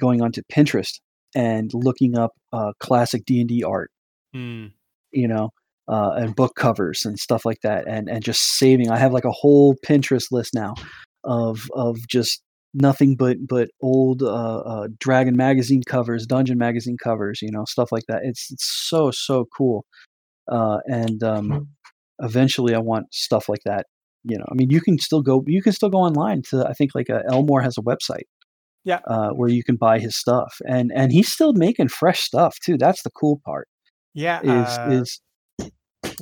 going onto Pinterest and looking up uh, classic D and D art Hmm. you know, uh, and book covers and stuff like that, and and just saving. I have like a whole Pinterest list now of of just nothing but but old uh, uh, Dragon magazine covers, Dungeon magazine covers, you know, stuff like that. It's it's so so cool, uh, and um, eventually I want stuff like that. You know, I mean, you can still go you can still go online to I think like uh, Elmore has a website. Yeah. Uh, where you can buy his stuff, and and he's still making fresh stuff too. That's the cool part. Yeah. Is uh, is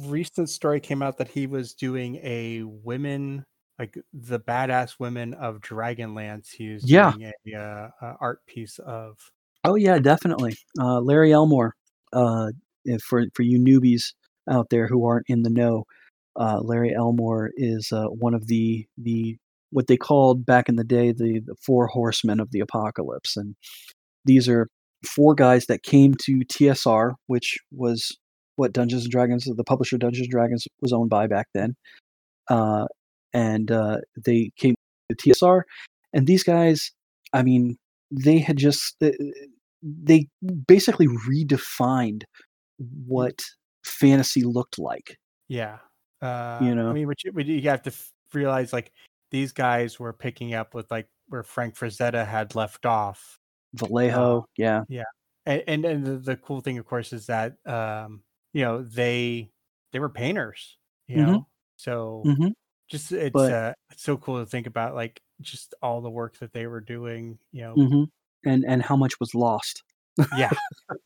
recent story came out that he was doing a women like the badass women of Dragonlance. He was Yeah. doing a, uh, a art piece of. Oh yeah, definitely. (laughs) Uh, Larry Elmore. Uh, if for for you newbies out there who aren't in the know, uh, Larry Elmore is uh, one of the the what they called back in the day the the four horsemen of the apocalypse, and these are four guys that came to TSR, which was what Dungeons and Dragons, the publisher Dungeons and Dragons was owned by back then, uh, and uh, they came to TSR, and these guys, I mean, they had just uh, they basically redefined what fantasy looked like. Yeah. Uh, You know? I mean, which you have to f- realize like these guys were picking up with like where Frank Frazetta had left off. Vallejo, yeah, And, and, and the, cool thing, of course, is that, um, you know, they, they were painters, you Mhm. know? So hmm just, it's, But- uh, it's so cool to think about like just all the work that they were doing. You know, hmm and and how much was lost. yeah,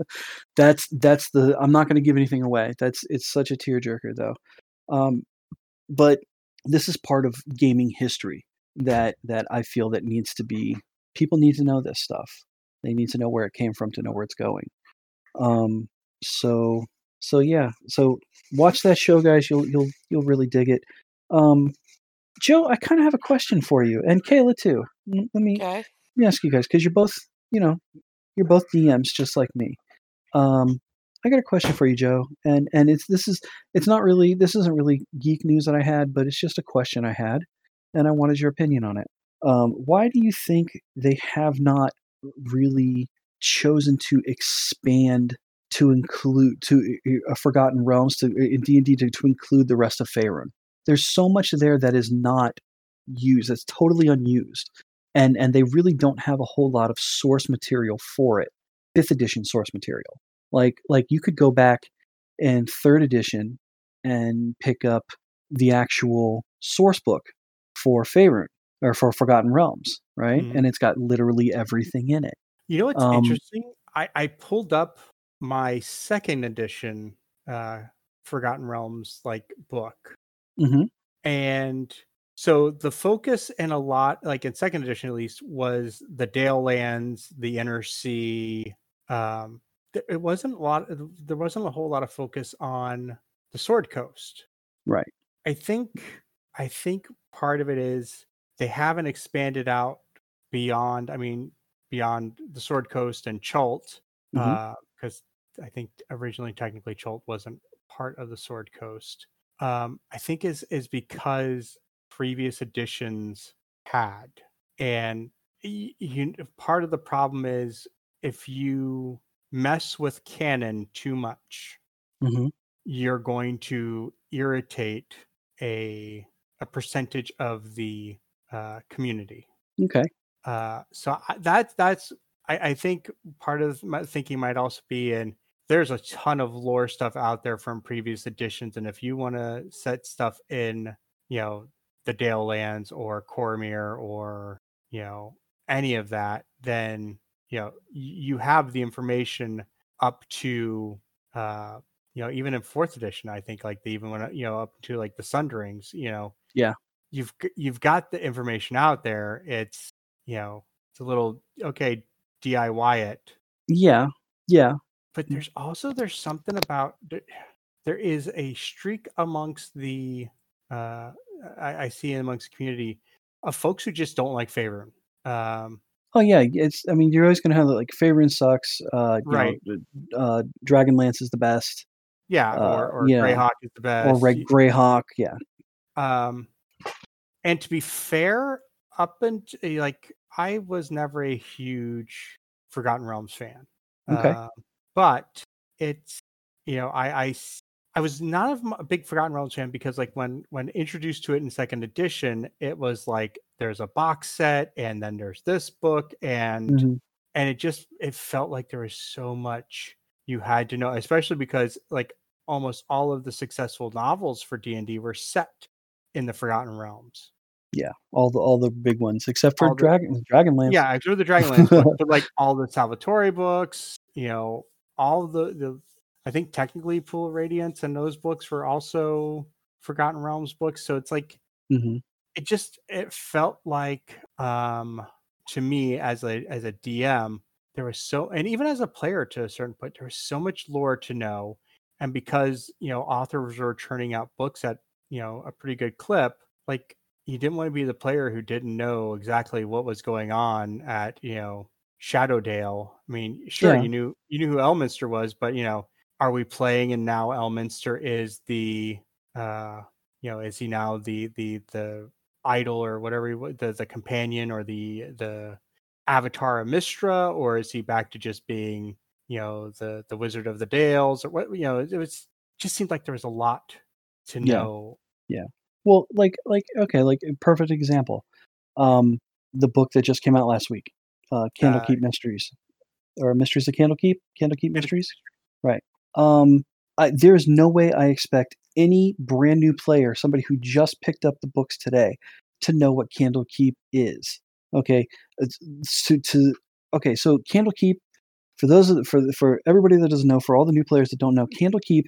(laughs) That's that's the. I'm not going to give anything away. That's it's such a tearjerker though. Um, but this is part of gaming history that that I feel that needs to be. People need to know this stuff. They need to know where it came from to know where it's going. Um, so so yeah. So watch that show, guys. You'll you'll you'll really dig it. Um, Joe, I kind of have a question for you, and Kaila too. Let me Okay. let me ask you guys because you're both you know you're both DMs just like me. Um, I got a question for you, Joe, and and it's this is it's not really this isn't really geek news that I had, but it's just a question I had, and I wanted your opinion on it. Um, why do you think they have not really chosen to expand to include to uh, Forgotten Realms to in D and D to, to include the rest of Faerun? There's so much there that is not used. That's totally unused, and and they really don't have a whole lot of source material for it. Fifth edition source material, like like you could go back in third edition and pick up the actual source book for Faerun or for Forgotten Realms, right? Mhm. And it's got literally everything in it. You know what's Um, interesting? I, I pulled up my second edition uh Forgotten Realms like book. Hmm And so the focus in a lot like in second edition at least was the Dale lands, the inner sea. Um it wasn't a lot there wasn't a whole lot of focus on the Sword Coast. Right. I think I think part of it is they haven't expanded out beyond I mean beyond the Sword Coast and Chult because I think originally technically Chult wasn't part of the Sword Coast. Um, I think is is because previous editions had, and you, part of the problem is if you mess with canon too much, hmm you're going to irritate a a percentage of the uh, community. Okay. Uh, so I, that that's I, I think part of my thinking might also be in there's a ton of lore stuff out there from previous editions, and if you want to set stuff in, you know, the Dale Lands or Cormyr or you know any of that, then you know you have the information up to uh you know even in fourth edition i think like they even went you know up to like the sunderings you know Yeah. you've you've got the information out there it's you know it's a little okay diy it Yeah. Yeah. But there's also there's something about th- (sighs) there is a streak amongst the uh i, I see amongst the community of folks who just don't like Faerun. um Oh yeah. It's. I mean, you're always gonna have like Faerun sucks. Uh, Right. Know, uh, Dragonlance is the best, yeah Uh, or or yeah. greyhawk is the best or Red Greyhawk. Yeah. um and to be fair up until like i was never a huge forgotten realms fan Okay. Um, but it's you know I I I was not a big forgotten realms fan because like when when introduced to it in second edition it was like there's a box set and then there's this book and Mhm. and it just it felt like there was so much you had to know especially because like almost all of the successful novels for d&d were set in the forgotten realms Yeah. All the all the big ones except for All the- Dragon Dragonlance. yeah i drew the dragonlance book but like (laughs) all the salvatore books you know all the the i think technically pool of radiance and those books were also forgotten realms books. So it's like hmm it just it felt like um to me as a as a dm there was so and even as a player to a certain point there was so much lore to know. And because you know authors were churning out books at you know a pretty good clip like you didn't want to be the player who didn't know exactly what was going on at you know shadowdale i mean sure Yeah. you knew you knew who elminster was but you know are we playing and now elminster is the uh you know is he now the the the idol or whatever he, the the companion or the the avatar of Mystra or is he back to just being you know the the wizard of the dales or what you know it was just seemed like there was a lot to know. Yeah. know Well, like like okay, like a perfect example. Um, the book that just came out last week, uh, Candlekeep Mysteries, or Mysteries of Candlekeep, Candlekeep Mysteries, right? Um, I, there's no way I expect any brand new player, somebody who just picked up the books today, to know what Candlekeep is. Okay, It's- to, to okay, so Candlekeep for those of- for for everybody that doesn't know, for all the new players that don't know, Candlekeep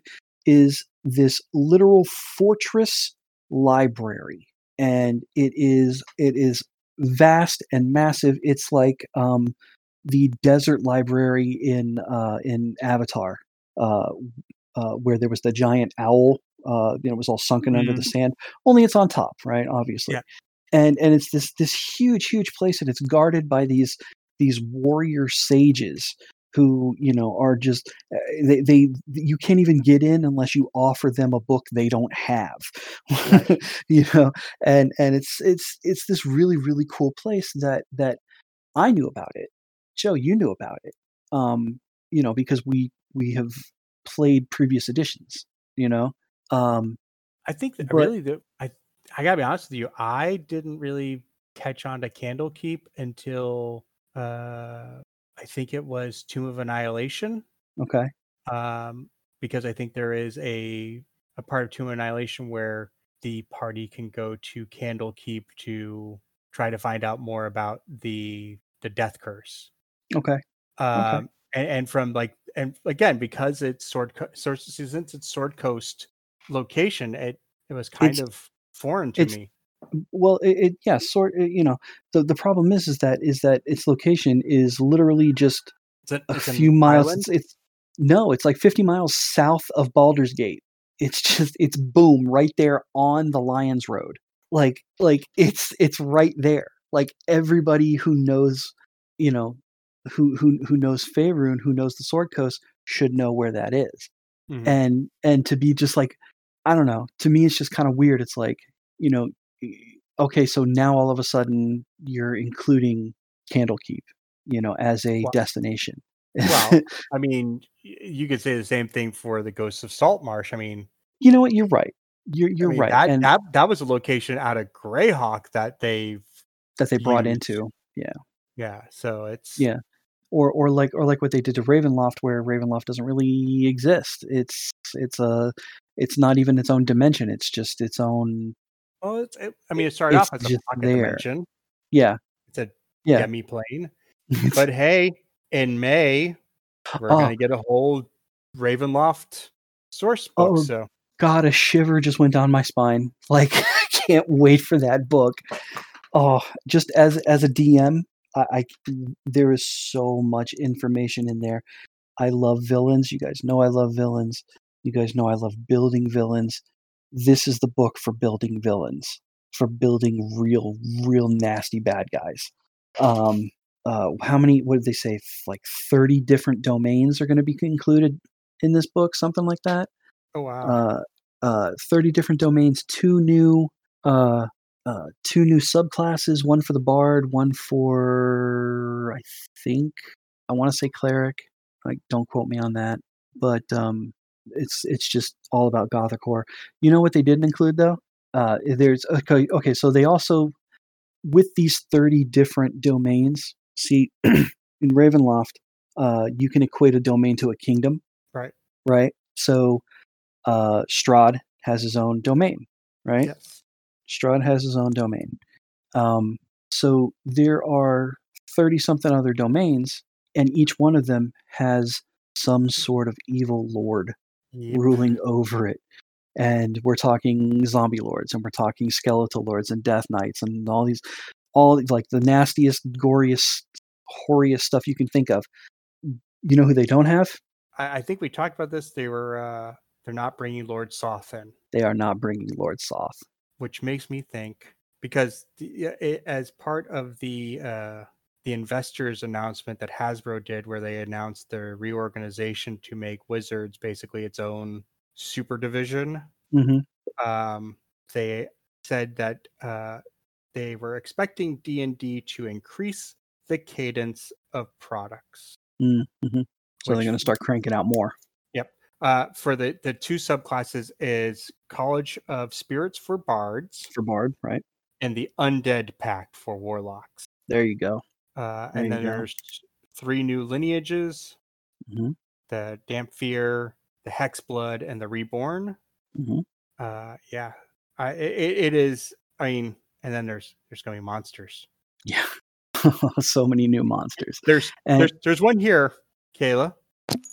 is this literal fortress library, and it is it is vast and massive. It's like um, the desert library in uh, in Avatar, uh, uh, where there was the giant owl. Uh, you know, it was all sunken under the sand. Only it's on top, right? Obviously, Yeah. and and it's this this huge huge place, and it's guarded by these these warrior sages who you know are just uh, they, they you can't even get in unless you offer them a book they don't have. (laughs) You know and and it's it's it's this really really cool place that that i knew about it. Joe you knew about it um you know because we we have played previous editions you know um I think that But- really the I I gotta be honest with you, I didn't really catch on to Candlekeep until uh I think it was Tomb of Annihilation. okay Um because I think there is a a part of Tomb of Annihilation where the party can go to Candlekeep to try to find out more about the the death curse. okay Um and, and from like and again because it's sword Co- since it's sword coast location it it was kind It's- of foreign to me well it, it yeah sort uh, you know the the problem is is that is that its location is literally just it's, a, a it's an few miles it's, it's no it's like 50 miles south of Baldur's Gate. It's (laughs) just it's boom right there on the Lions Road. Like like it's it's right there. Like everybody who knows you know who who who knows Faerun who knows the Sword Coast should know where that is. Mhm. and and to be just like i don't know to me it's just kind of weird. It's like you know okay so now all of a sudden you're including candlekeep you know as a Well- destination well (laughs) i mean you could say the same thing for the ghosts of saltmarsh i mean you know what you're right you're you're mean, right that, and that that was a location out of greyhawk that they've that they brought used. into Yeah. yeah so it's Yeah. or or like or like what they did to ravenloft where ravenloft doesn't really exist it's it's a it's not even its own dimension it's just its own well it's, it, i mean it started it's off as a pocket there. dimension yeah it's a yeah demi plane (laughs) but hey in may we're Oh. gonna get a whole ravenloft source book Oh, so God, a shiver just went down my spine. (laughs) Like, I can't wait for that book. Oh, just as as a DM, I, I there is so much information in there. I love villains. You guys know I love villains. You guys know I love building villains. This is the book for building villains, for building real, real nasty bad guys. Um, uh, how many? What did they say? Like thirty different domains are going to be included in this book, something like that oh wow uh, uh, 30 different domains, two new uh, uh, two new subclasses, one for the bard, one for I think I want to say cleric. Like, don't quote me on that, but um, it's it's just all about gothic horror. You know what they didn't include though? Uh, there's okay, okay. So they also with these 30 different domains. See, (clears throat) in Ravenloft, uh, you can equate a domain to a kingdom. Right. Right. So uh, Strahd has his own domain, right? yes Strahd has his own domain. Um, so there are 30 something other domains, and each one of them has some sort of evil lord Yep. ruling over it. And we're talking zombie lords, and we're talking skeletal lords, and death knights, and all these, all like the nastiest, goriest, horriest stuff you can think of. You know who they don't have? I, I think we talked about this they were uh they're not bringing lord soth in They are not bringing Lord Soth. which makes me think because the, it, as part of the uh, the investors announcement that Hasbro did, where they announced their reorganization to make Wizards basically its own super division, hmm um, they said that uh, they were expecting D and D to increase the cadence of products. Mm-hmm. So they're going to start cranking out more. Yep. Uh, for the the two subclasses is College of Spirits for bards for Bard, right? and the Undead Pact for warlocks. There you go. Uh, There and then go. there's three new lineages: Mhm. the Dhampir, the Hexblood, and the Reborn. Mhm. Uh, yeah, I, it, it is. I mean, and then there's there's going to be monsters. Yeah. (laughs) so many new monsters. There's And there's there's one here, Kaila.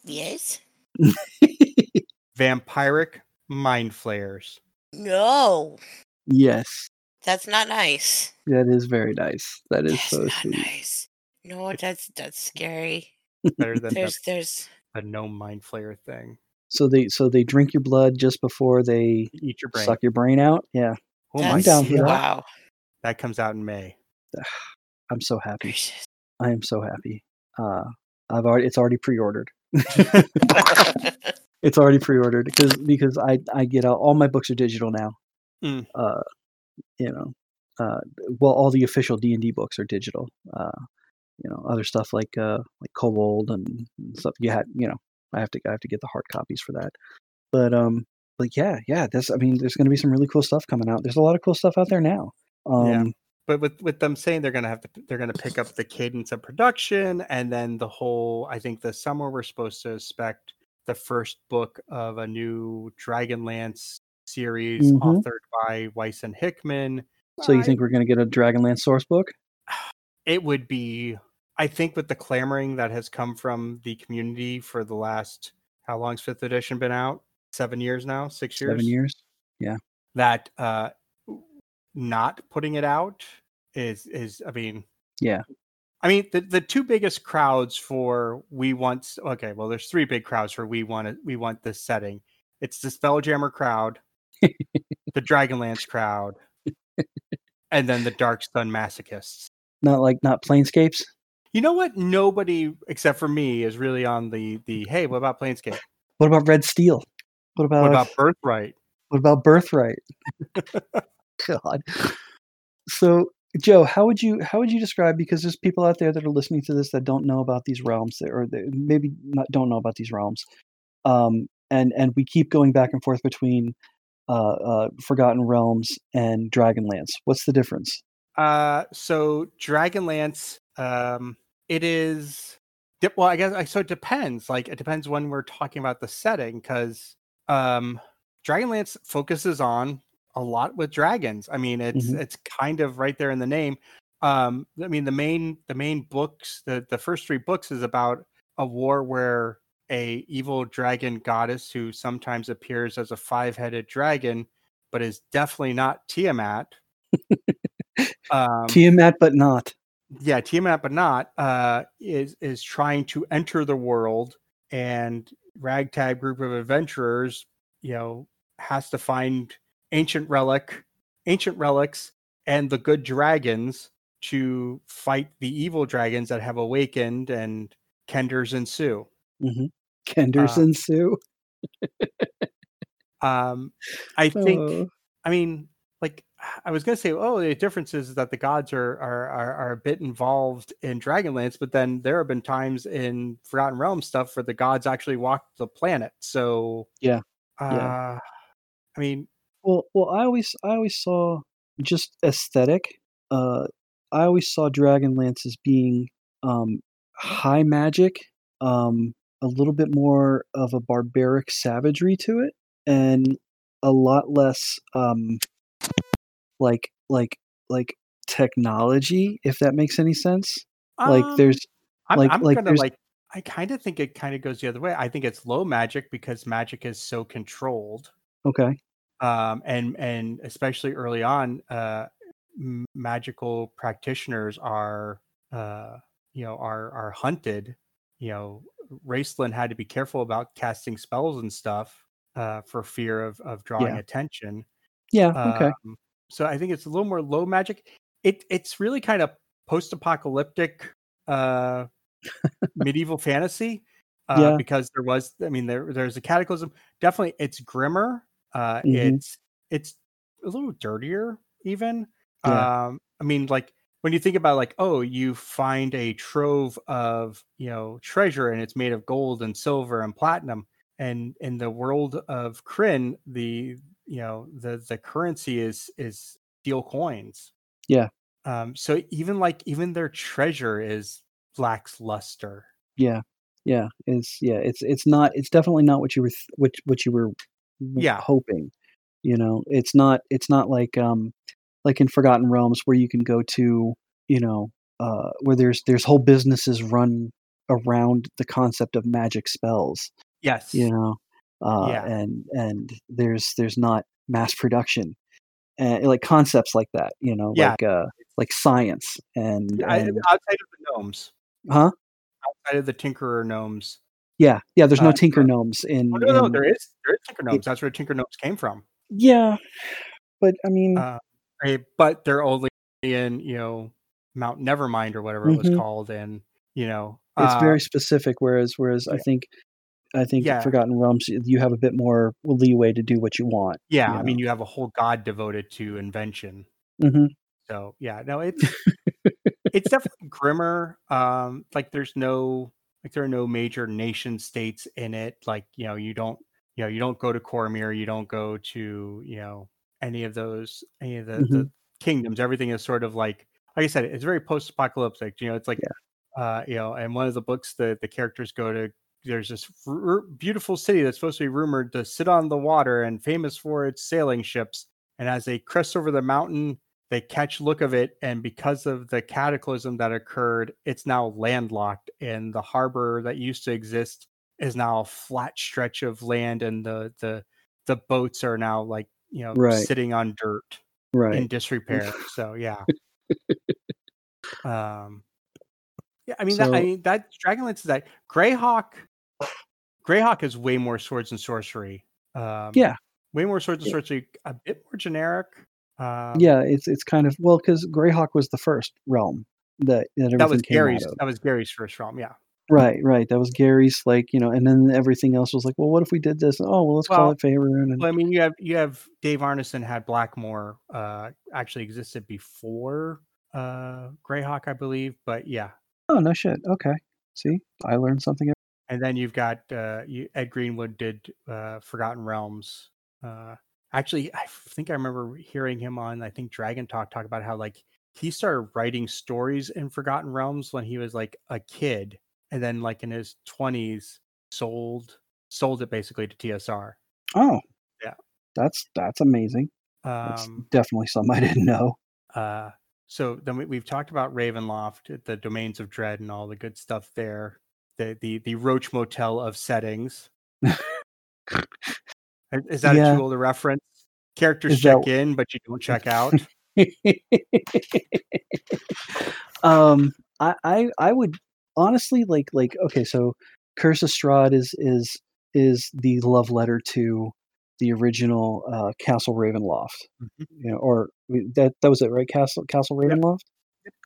Yes. (laughs) Vampiric mind flayers. No, yes, that's not nice. that is very nice. That is That's so not sweet. nice. No, that's that's scary. (laughs) Better than the, There's there's a no mind flayer thing. So they so they drink your blood just before they Eat your brain. suck your brain out. Yeah, Oh my down for that. wow. That comes out in May. (sighs) I'm so happy. Gracious. I am so happy. Uh, I've already it's already pre-ordered. (laughs) (laughs) It's already pre-ordered because because I I get all, all my books are digital now. Mm. Uh, you know, uh, well, all the official D and D books are digital. Uh, you know, other stuff like uh like Kobold and stuff. You had you know, I have to I have to get the hard copies for that. But um, like yeah, yeah. This I mean, there's going to be some really cool stuff coming out. There's a lot of cool stuff out there now. Um, Yeah. but with with them saying they're gonna have to they're gonna pick up the cadence of production and then the whole i think this summer we're supposed to expect the first book of a new dragonlance series Mhm. authored by weiss and hickman So you think we're going to get a Dragonlance source book? (sighs) it would be i think with the clamoring that has come from the community for the last how long's fifth edition been out seven years now six years Seven years. Yeah. That uh not putting it out is is i mean Yeah. i mean the the two biggest crowds for we want okay well there's three big crowds for we want it we want this setting it's the spelljammer crowd the dragonlance crowd and then the dark sun masochists Not like not Planescapes. you know what nobody except for me is really on the the hey what about planescape What about Red Steel? What about what about birthright What about Birthright? (laughs) God. So, Joe, how would you how would you describe because there's people out there that are listening to this that don't know about these realms that- or that maybe not don't know about these realms, um, and and we keep going back and forth between uh, uh, Forgotten Realms and Dragonlance. What's the difference? Uh, so Dragonlance, um, it is. Well, I guess I- so. It depends. Like it depends when we're talking about the setting, because um, Dragonlance focuses on a lot with dragons. I mean, it's Mhm. it's kind of right there in the name. Um, I mean, the main the main books, the the first three books is about a war where a evil dragon goddess who sometimes appears as a five headed dragon, but is definitely not Tiamat. (laughs) um, Tiamat, but not. yeah, Tiamat, but not uh, is is trying to enter the world, and ragtag group of adventurers, you know, has to find ancient relic, ancient relics, and the good dragons to fight the evil dragons that have awakened, and Kenders ensue. Hmm Kenderson Sue. Um, I think. Oh. I mean, like (sighs) I was gonna say, oh, the difference is that the gods are are are, are a bit involved in Dragonlance, but then there have been times in Forgotten Realms stuff where the gods actually walked the planet. So Yeah, uh, yeah. I mean, Well, well, I always, I always saw just aesthetic. Uh, I always saw Dragonlance as being um, high magic, um, a little bit more of a barbaric savagery to it, and a lot less um, like, like, like technology. If that makes any sense. Like, um, there's I'm, like- I'm like gonna like. I kind of think it kind of goes the other way. I think it's low magic because magic is so controlled. okay, um, and and especially early on, uh, magical practitioners are uh, you know are are hunted. You know, Raistlin had to be careful about casting spells and stuff uh, for fear of of drawing Yeah. attention. yeah, okay, Um, so I think it's a little more low magic. It it's really kind of post apocalyptic uh, medieval fantasy. Uh, Yeah. because there was, I mean, there there's a cataclysm. Definitely, it's grimmer. Uh, Mhm. It's it's a little dirtier, even. Yeah. Um, I mean, like when you think about like, oh, you find a trove of you know treasure, and it's made of gold and silver and platinum. And in the world of Krynn, the you know the the currency is is steel coins. Yeah. Um, so even like even their treasure is lacks luster. yeah, yeah. It's yeah, it's it's not. It's definitely not what you were th- what what you were Yeah. hoping. You know, it's not. It's not like um like in Forgotten Realms where you can go to, you know, uh, where there's there's whole businesses run around the concept of magic spells, Yes. you know, uh, Yeah. and and there's there's not mass production, uh, like concepts like that, you know, Yeah. like uh, like science and, I, and outside of the gnomes, huh? outside of the Tinkerer gnomes. Yeah, yeah. There's no Uh, Tinker uh, Gnomes in. Oh, no, no, there is there is Tinker gnomes. That's where Tinker gnomes came from. Yeah, but I mean, Uh, but they're only in you know Mount Nevermind or whatever it was Mhm. called, and you know it's uh, very specific. Whereas, whereas I think, I think Yeah. Forgotten Realms, you have a bit more leeway to do what you want. yeah. you I mean, you have a whole god devoted to invention. hmm So yeah, no, it's (laughs) it's definitely grimmer. Um, like there's no like there are no major nation states in it. Like you know, you don't you know you don't go to Cormyr, you don't go to you know any of those any of the, the kingdoms. Everything is sort of like like I said, it's very post-apocalyptic. You know, it's like uh, you know, and one of the books the the characters go to. There's this r- beautiful city that's supposed to be rumored to sit on the water and famous for its sailing ships. And as they crest over the mountain, they catch look of it and because of the cataclysm that occurred it's now landlocked and the harbor that used to exist is now a flat stretch of land and the the the boats are now like you know Right. sitting on dirt Right. in disrepair so yeah (laughs) um yeah i mean that i mean that dragonlance is that greyhawk greyhawk is way more swords and sorcery um Yeah. way more swords and Yeah. sorcery a bit more generic um yeah, it's it's kind of well because Greyhawk was the first realm that that, that was Gary's. That was Gary's first realm. Yeah. Right, right. That was Gary's, like you know, and then everything else was like, well, what if we did this? Oh, well, let's call Well, it Faerun. And Well, I mean, you have you have Dave Arneson had Blackmoor uh, actually existed before uh, Greyhawk, I believe. But yeah, oh no shit. Okay, see, I learned something. and then you've got uh, you, Ed Greenwood did uh, Forgotten Realms. Uh, actually, I think I remember hearing him on I think Dragon Talk talk about how like he started writing stories in Forgotten Realms when he was like a kid, and then like in his twenties sold sold it basically to TSR. Oh, Yeah. that's that's amazing. That's Um, definitely something I didn't know. uh, so then we, we've talked about Ravenloft, the domains of dread, and all the good stuff there. The the the Roach Motel of settings. (laughs) Is- that Yeah. a too old a reference? Characters Is that- check in, but you don't check out. (laughs) um, I, I I would honestly like like okay, so Curse of Strahd is is is the love letter to the original uh, Castle Ravenloft. Mhm. You know, or that that was it, right? Castle Castle Yep. Ravenloft.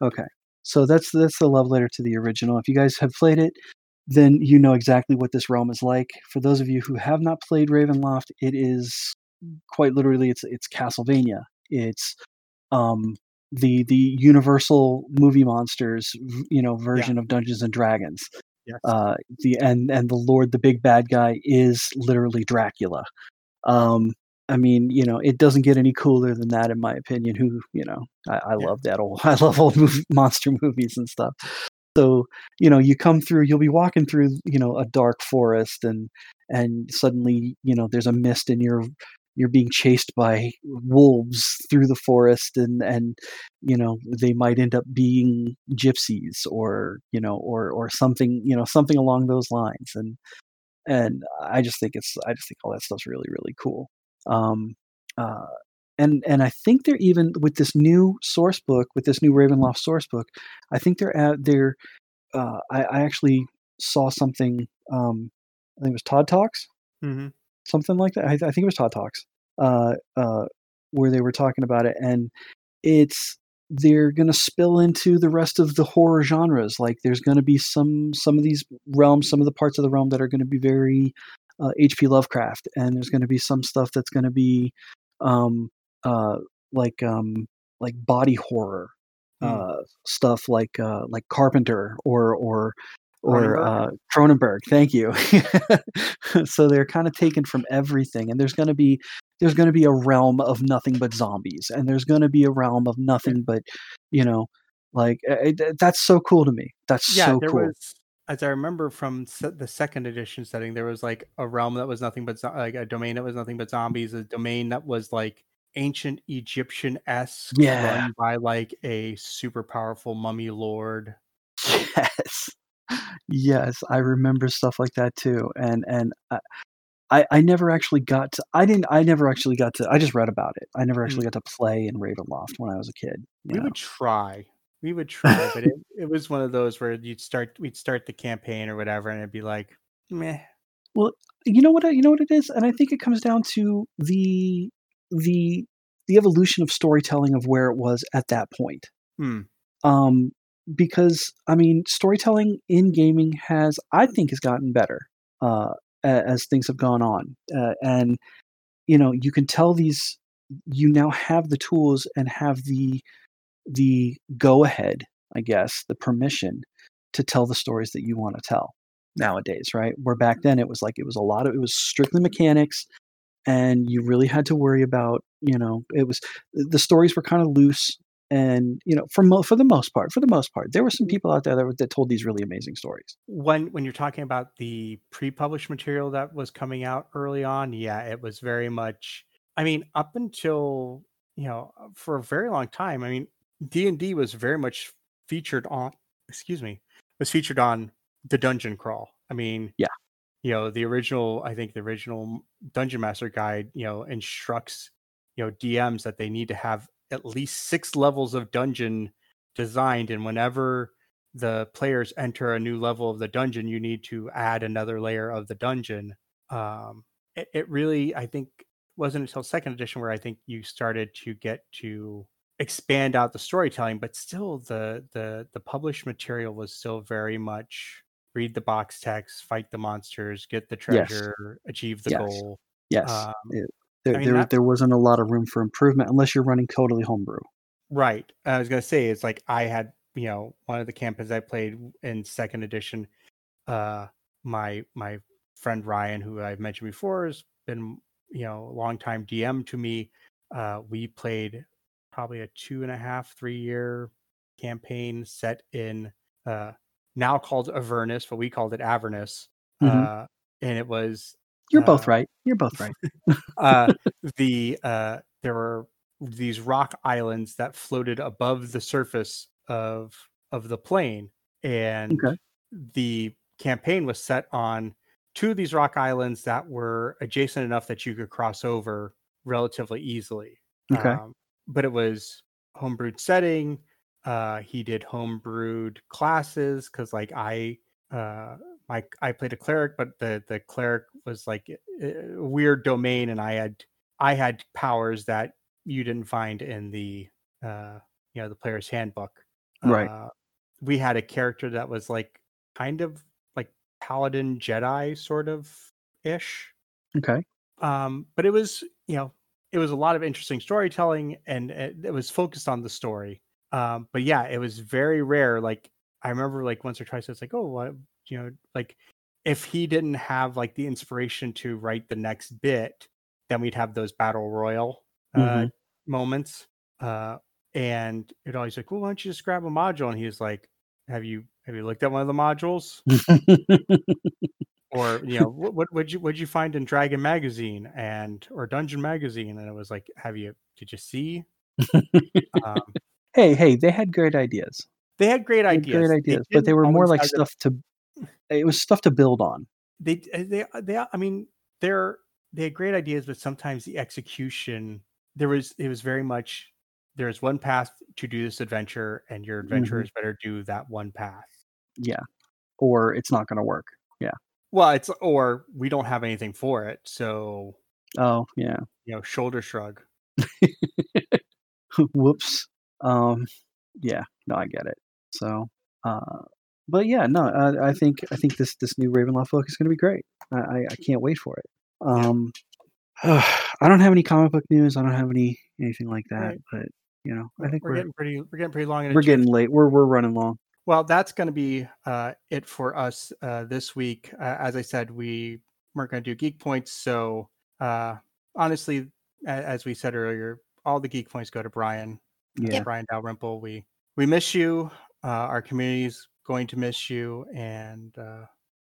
Okay, so that's that's the love letter to the original. If you guys have played it, then you know exactly what this realm is like. For those of you who have not played Ravenloft, it is quite literally it's it's Castlevania. It's um the the universal movie monsters you know version of Dungeons and Dragons. Yes. Uh the and and the lord the big bad guy is literally Dracula. Um I mean, you know, it doesn't get any cooler than that, in my opinion. Who, you know, I, I Yeah. love that old, (laughs) I love old movie, monster movies and stuff. So, you know, you come through, you'll be walking through, you know, a dark forest, and and suddenly, you know, there's a mist, in you're you're being chased by wolves through the forest, and and you know, they might end up being gypsies, or you know, or or something, you know, something along those lines, and and I just think it's, I just think all that stuff's really, really cool. Um, uh, and and I think they're even with this new source book, with this new Ravenloft source book, I think they're at they're. Uh, I, I actually saw something. Um, I think it was Todd Talks, hmm something like that. I, I think it was Todd Talks, uh, uh, where they were talking about it, and it's they're going to spill into the rest of the horror genres. Like there's going to be some some of these realms, some of the parts of the realm that are going to be very uh, H.P. Lovecraft, and there's going to be some stuff that's going to be um, uh, like um, like body horror Hmm. uh, stuff, like uh, like Carpenter or or or Cronenberg? uh, Cronenberg. Thank you. (laughs) so they're kind of taken from everything, and there's going to be there's going to be a realm of nothing but zombies, and there's going to be a realm of nothing but you know like uh, it- that's so cool to me. That's Yeah, so cool. was, as I remember from se- the second edition setting, there was like a realm that was nothing but zo- like a domain that was nothing but zombies, a domain that was like ancient Egyptian esque Yeah. run by like a super powerful mummy lord. (laughs) Yes. Yes, I remember stuff like that too. And and I, I I never actually got to I didn't I never actually got to I just read about it. I never actually got to play in Ravenloft when I was a kid. We know. would try. We would (laughs) try, but it, it was one of those where you'd start we'd start the campaign or whatever and it'd be like, meh. Well, you know what I- you know what it is and i think it comes down to the the the evolution of storytelling of where it was at that point Hmm. um because i mean storytelling in gaming has i think has gotten better uh as things have gone on uh, and you know you can tell these you now have the tools and have the the go ahead i guess the permission to tell the stories that you want to tell nowadays right? Where back then it was like it was a lot of it was strictly mechanics and you really had to worry about you know it was the stories were kind of loose and you know for mo- for the most part for the most part there were some mm-hmm. people out there that, were, that told these really amazing stories. When when you're talking about the pre-published material that was coming out early on yeah it was very much i mean up until you know uh, for a very long time i mean d&d was very much featured on excuse me was featured on the dungeon crawl. I mean Yeah. you know the original i think the original dungeon master guide you know instructs you know dms that they need to have at least six levels of dungeon designed and whenever the players enter a new level of the dungeon, you need to add another layer of the dungeon. Um, it, it really, I think, wasn't until second edition where I think you started to get to expand out the storytelling, but still the the the published material was still very much read the box text, fight the monsters, get the Yes. treasure, achieve the Yes. goal. yes Um, it- there, mean, there, that- there wasn't a lot of room for improvement unless you're running totally homebrew Right. I was gonna say it's like I had, you know, one of the campaigns I played in second edition. Uh, my my friend Ryan, who I've mentioned before, has been you know a long time DM to me. Uh, we played probably a two and a half, three year campaign set in uh now called Avernus, but we called it Avernus. Mhm. Uh, and it was you're both Uh, right you're both right (laughs) uh, the uh, there were these rock islands that floated above the surface of of the plane, and Okay. the campaign was set on two of these rock islands that were adjacent enough that you could cross over relatively easily. Okay. Um, but it was homebrewed setting. Uh, he did homebrewed classes because, like, I uh, my I played a cleric, but the the cleric was like a a weird domain, and I had I had powers that you didn't find in the uh, you know the player's handbook. Right. Uh, we had a character that was like kind of like paladin Jedi sort of ish okay um but it was you know it was a lot of interesting storytelling and it, it was focused on the story um but yeah it was very rare like i remember like once or twice it's like oh you know like if he didn't have like the inspiration to write the next bit then we'd have those battle royal uh Mhm. moments uh and it always like well why don't you just grab a module? And he was like have you have you looked at one of the modules? (laughs) Or you know what what would you would you find in Dragon magazine and or Dungeon magazine? And it was like have you did you see? Um, (laughs) hey hey they had great ideas. They had great They had ideas. Great ideas but they were more like stuff to it was stuff to build on. They uh, they they I mean they're they had great ideas but sometimes the execution there was it was very much there's one path to do this adventure and your adventurers better do that one path. Yeah. Or it's not going to work. Yeah. well it's or we don't have anything for it so oh yeah. you know shoulder shrug. (laughs) Whoops. Um yeah. No i get it. So uh but yeah no I, I think i think this this new ravenloft book is going to be great I, I can't wait for it um (sighs) i don't have any comic book news i don't have any anything like that Right. but you know i think we're, we're getting pretty we're getting pretty long we're getting late we're we're running long Well, that's going to be uh, it for us uh, this week. Uh, as I said, we weren't going to do geek points. So uh, honestly, a- as we said earlier, all the geek points go to Brian. uh, yeah Brian Dalrymple. We we miss you. Uh, our community's going to miss you, and uh,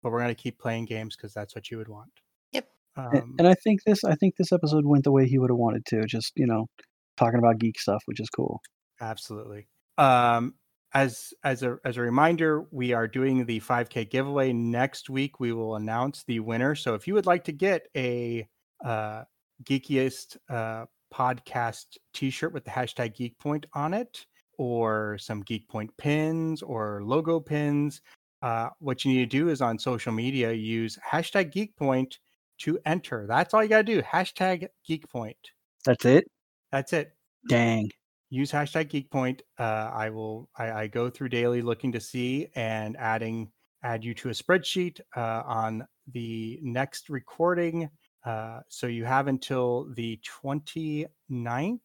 but we're going to keep playing games because that's what you would want. Yep. And, Um, and I think this I think this episode went the way he would have wanted to. Just you know, talking about geek stuff, which is cool. Absolutely. Um, as as a as a reminder, we are doing the 5K giveaway next week. We will announce the winner. So if you would like to get a uh, geekiest uh, podcast T-shirt with the hashtag Geek Point on it, or some Geek Point pins or logo pins, uh, what you need to do is on social media use hashtag Geek Point to enter. That's all you got to do. Hashtag Geek Point. That's it. That's it Dang. use hashtag geekpoint uh, i will I, I go through daily looking to see and adding add you to a spreadsheet uh, on the next recording uh, so you have until the 29th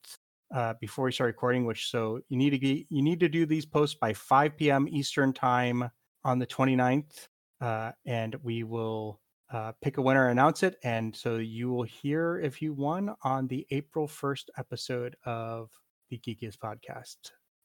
uh, before we start recording which so you need to be you need to do these posts by 5 p.m eastern time on the 29th uh, and we will uh, pick a winner, announce it, and so you will hear if you won on the April 1st episode of the Geekiest podcast.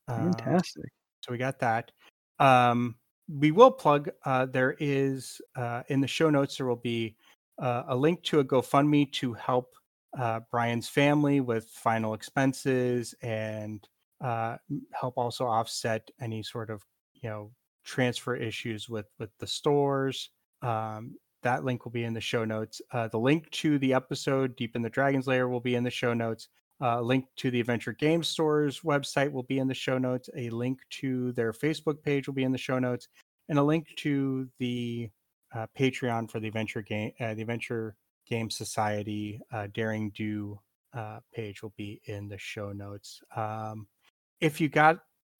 Uh, Fantastic. so we got that. Um, we will plug. Uh, there is uh, in the show notes. There will be uh, a link to a GoFundMe to help uh, Brian's family with final expenses and uh, help also offset any sort of you know transfer issues with with the stores. Um, that link will be in the show notes. Uh, the link to the episode Deep in the Dragon's Lair will be in the show notes. Uh, a link to the Adventure Game Store's website will be in the show notes. A link to their Facebook page will be in the show notes, and a link to the uh, Patreon for the Adventure Game, uh, the Adventure Game Society uh, Daring Do uh, page will be in the show notes. Um, if you got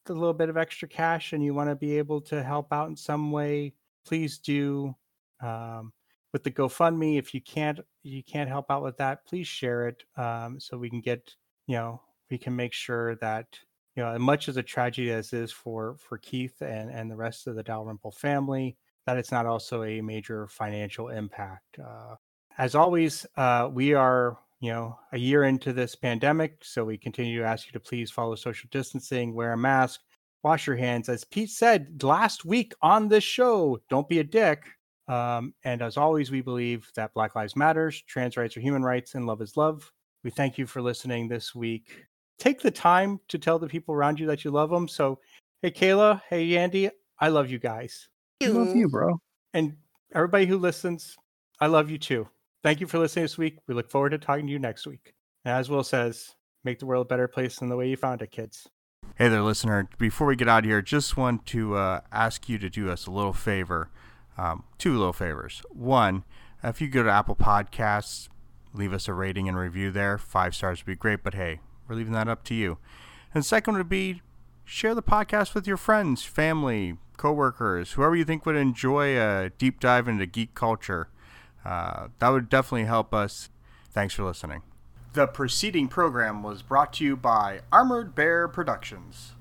a little bit of extra cash and you want to be able to help out in some way, please do. Um, with the GoFundMe, if you can't you can't help out with that, please share it um, so we can get you know we can make sure that you know as much as a tragedy as is for for Keith and and the rest of the Dalrymple family, that it's not also a major financial impact. Uh, as always, uh, we are you know a year into this pandemic, so we continue to ask you to please follow social distancing, wear a mask, wash your hands. As Pete said last week on this show, don't be a dick. Um, and as always, we believe that Black Lives Matters, trans rights are human rights, and love is love. We thank you for listening this week. Take the time to tell the people around you that you love them. So, hey, Kaila, hey, Andy, I love you guys. I love you, bro. And everybody who listens, I love you too. Thank you for listening this week. We look forward to talking to you next week. And as Will says, make the world a better place than the way you found it, kids. Hey there, listener. Before we get out of here, just want to uh, ask you to do us a little favor. Um, two little favors. One, if you go to Apple Podcasts, leave us a rating and review there. Five stars would be great, but hey, we're leaving that up to you. And second would be share the podcast with your friends, family, coworkers, whoever you think would enjoy a deep dive into geek culture. Uh, that would definitely help us. Thanks for listening. The preceding program was brought to you by Armored Bear Productions.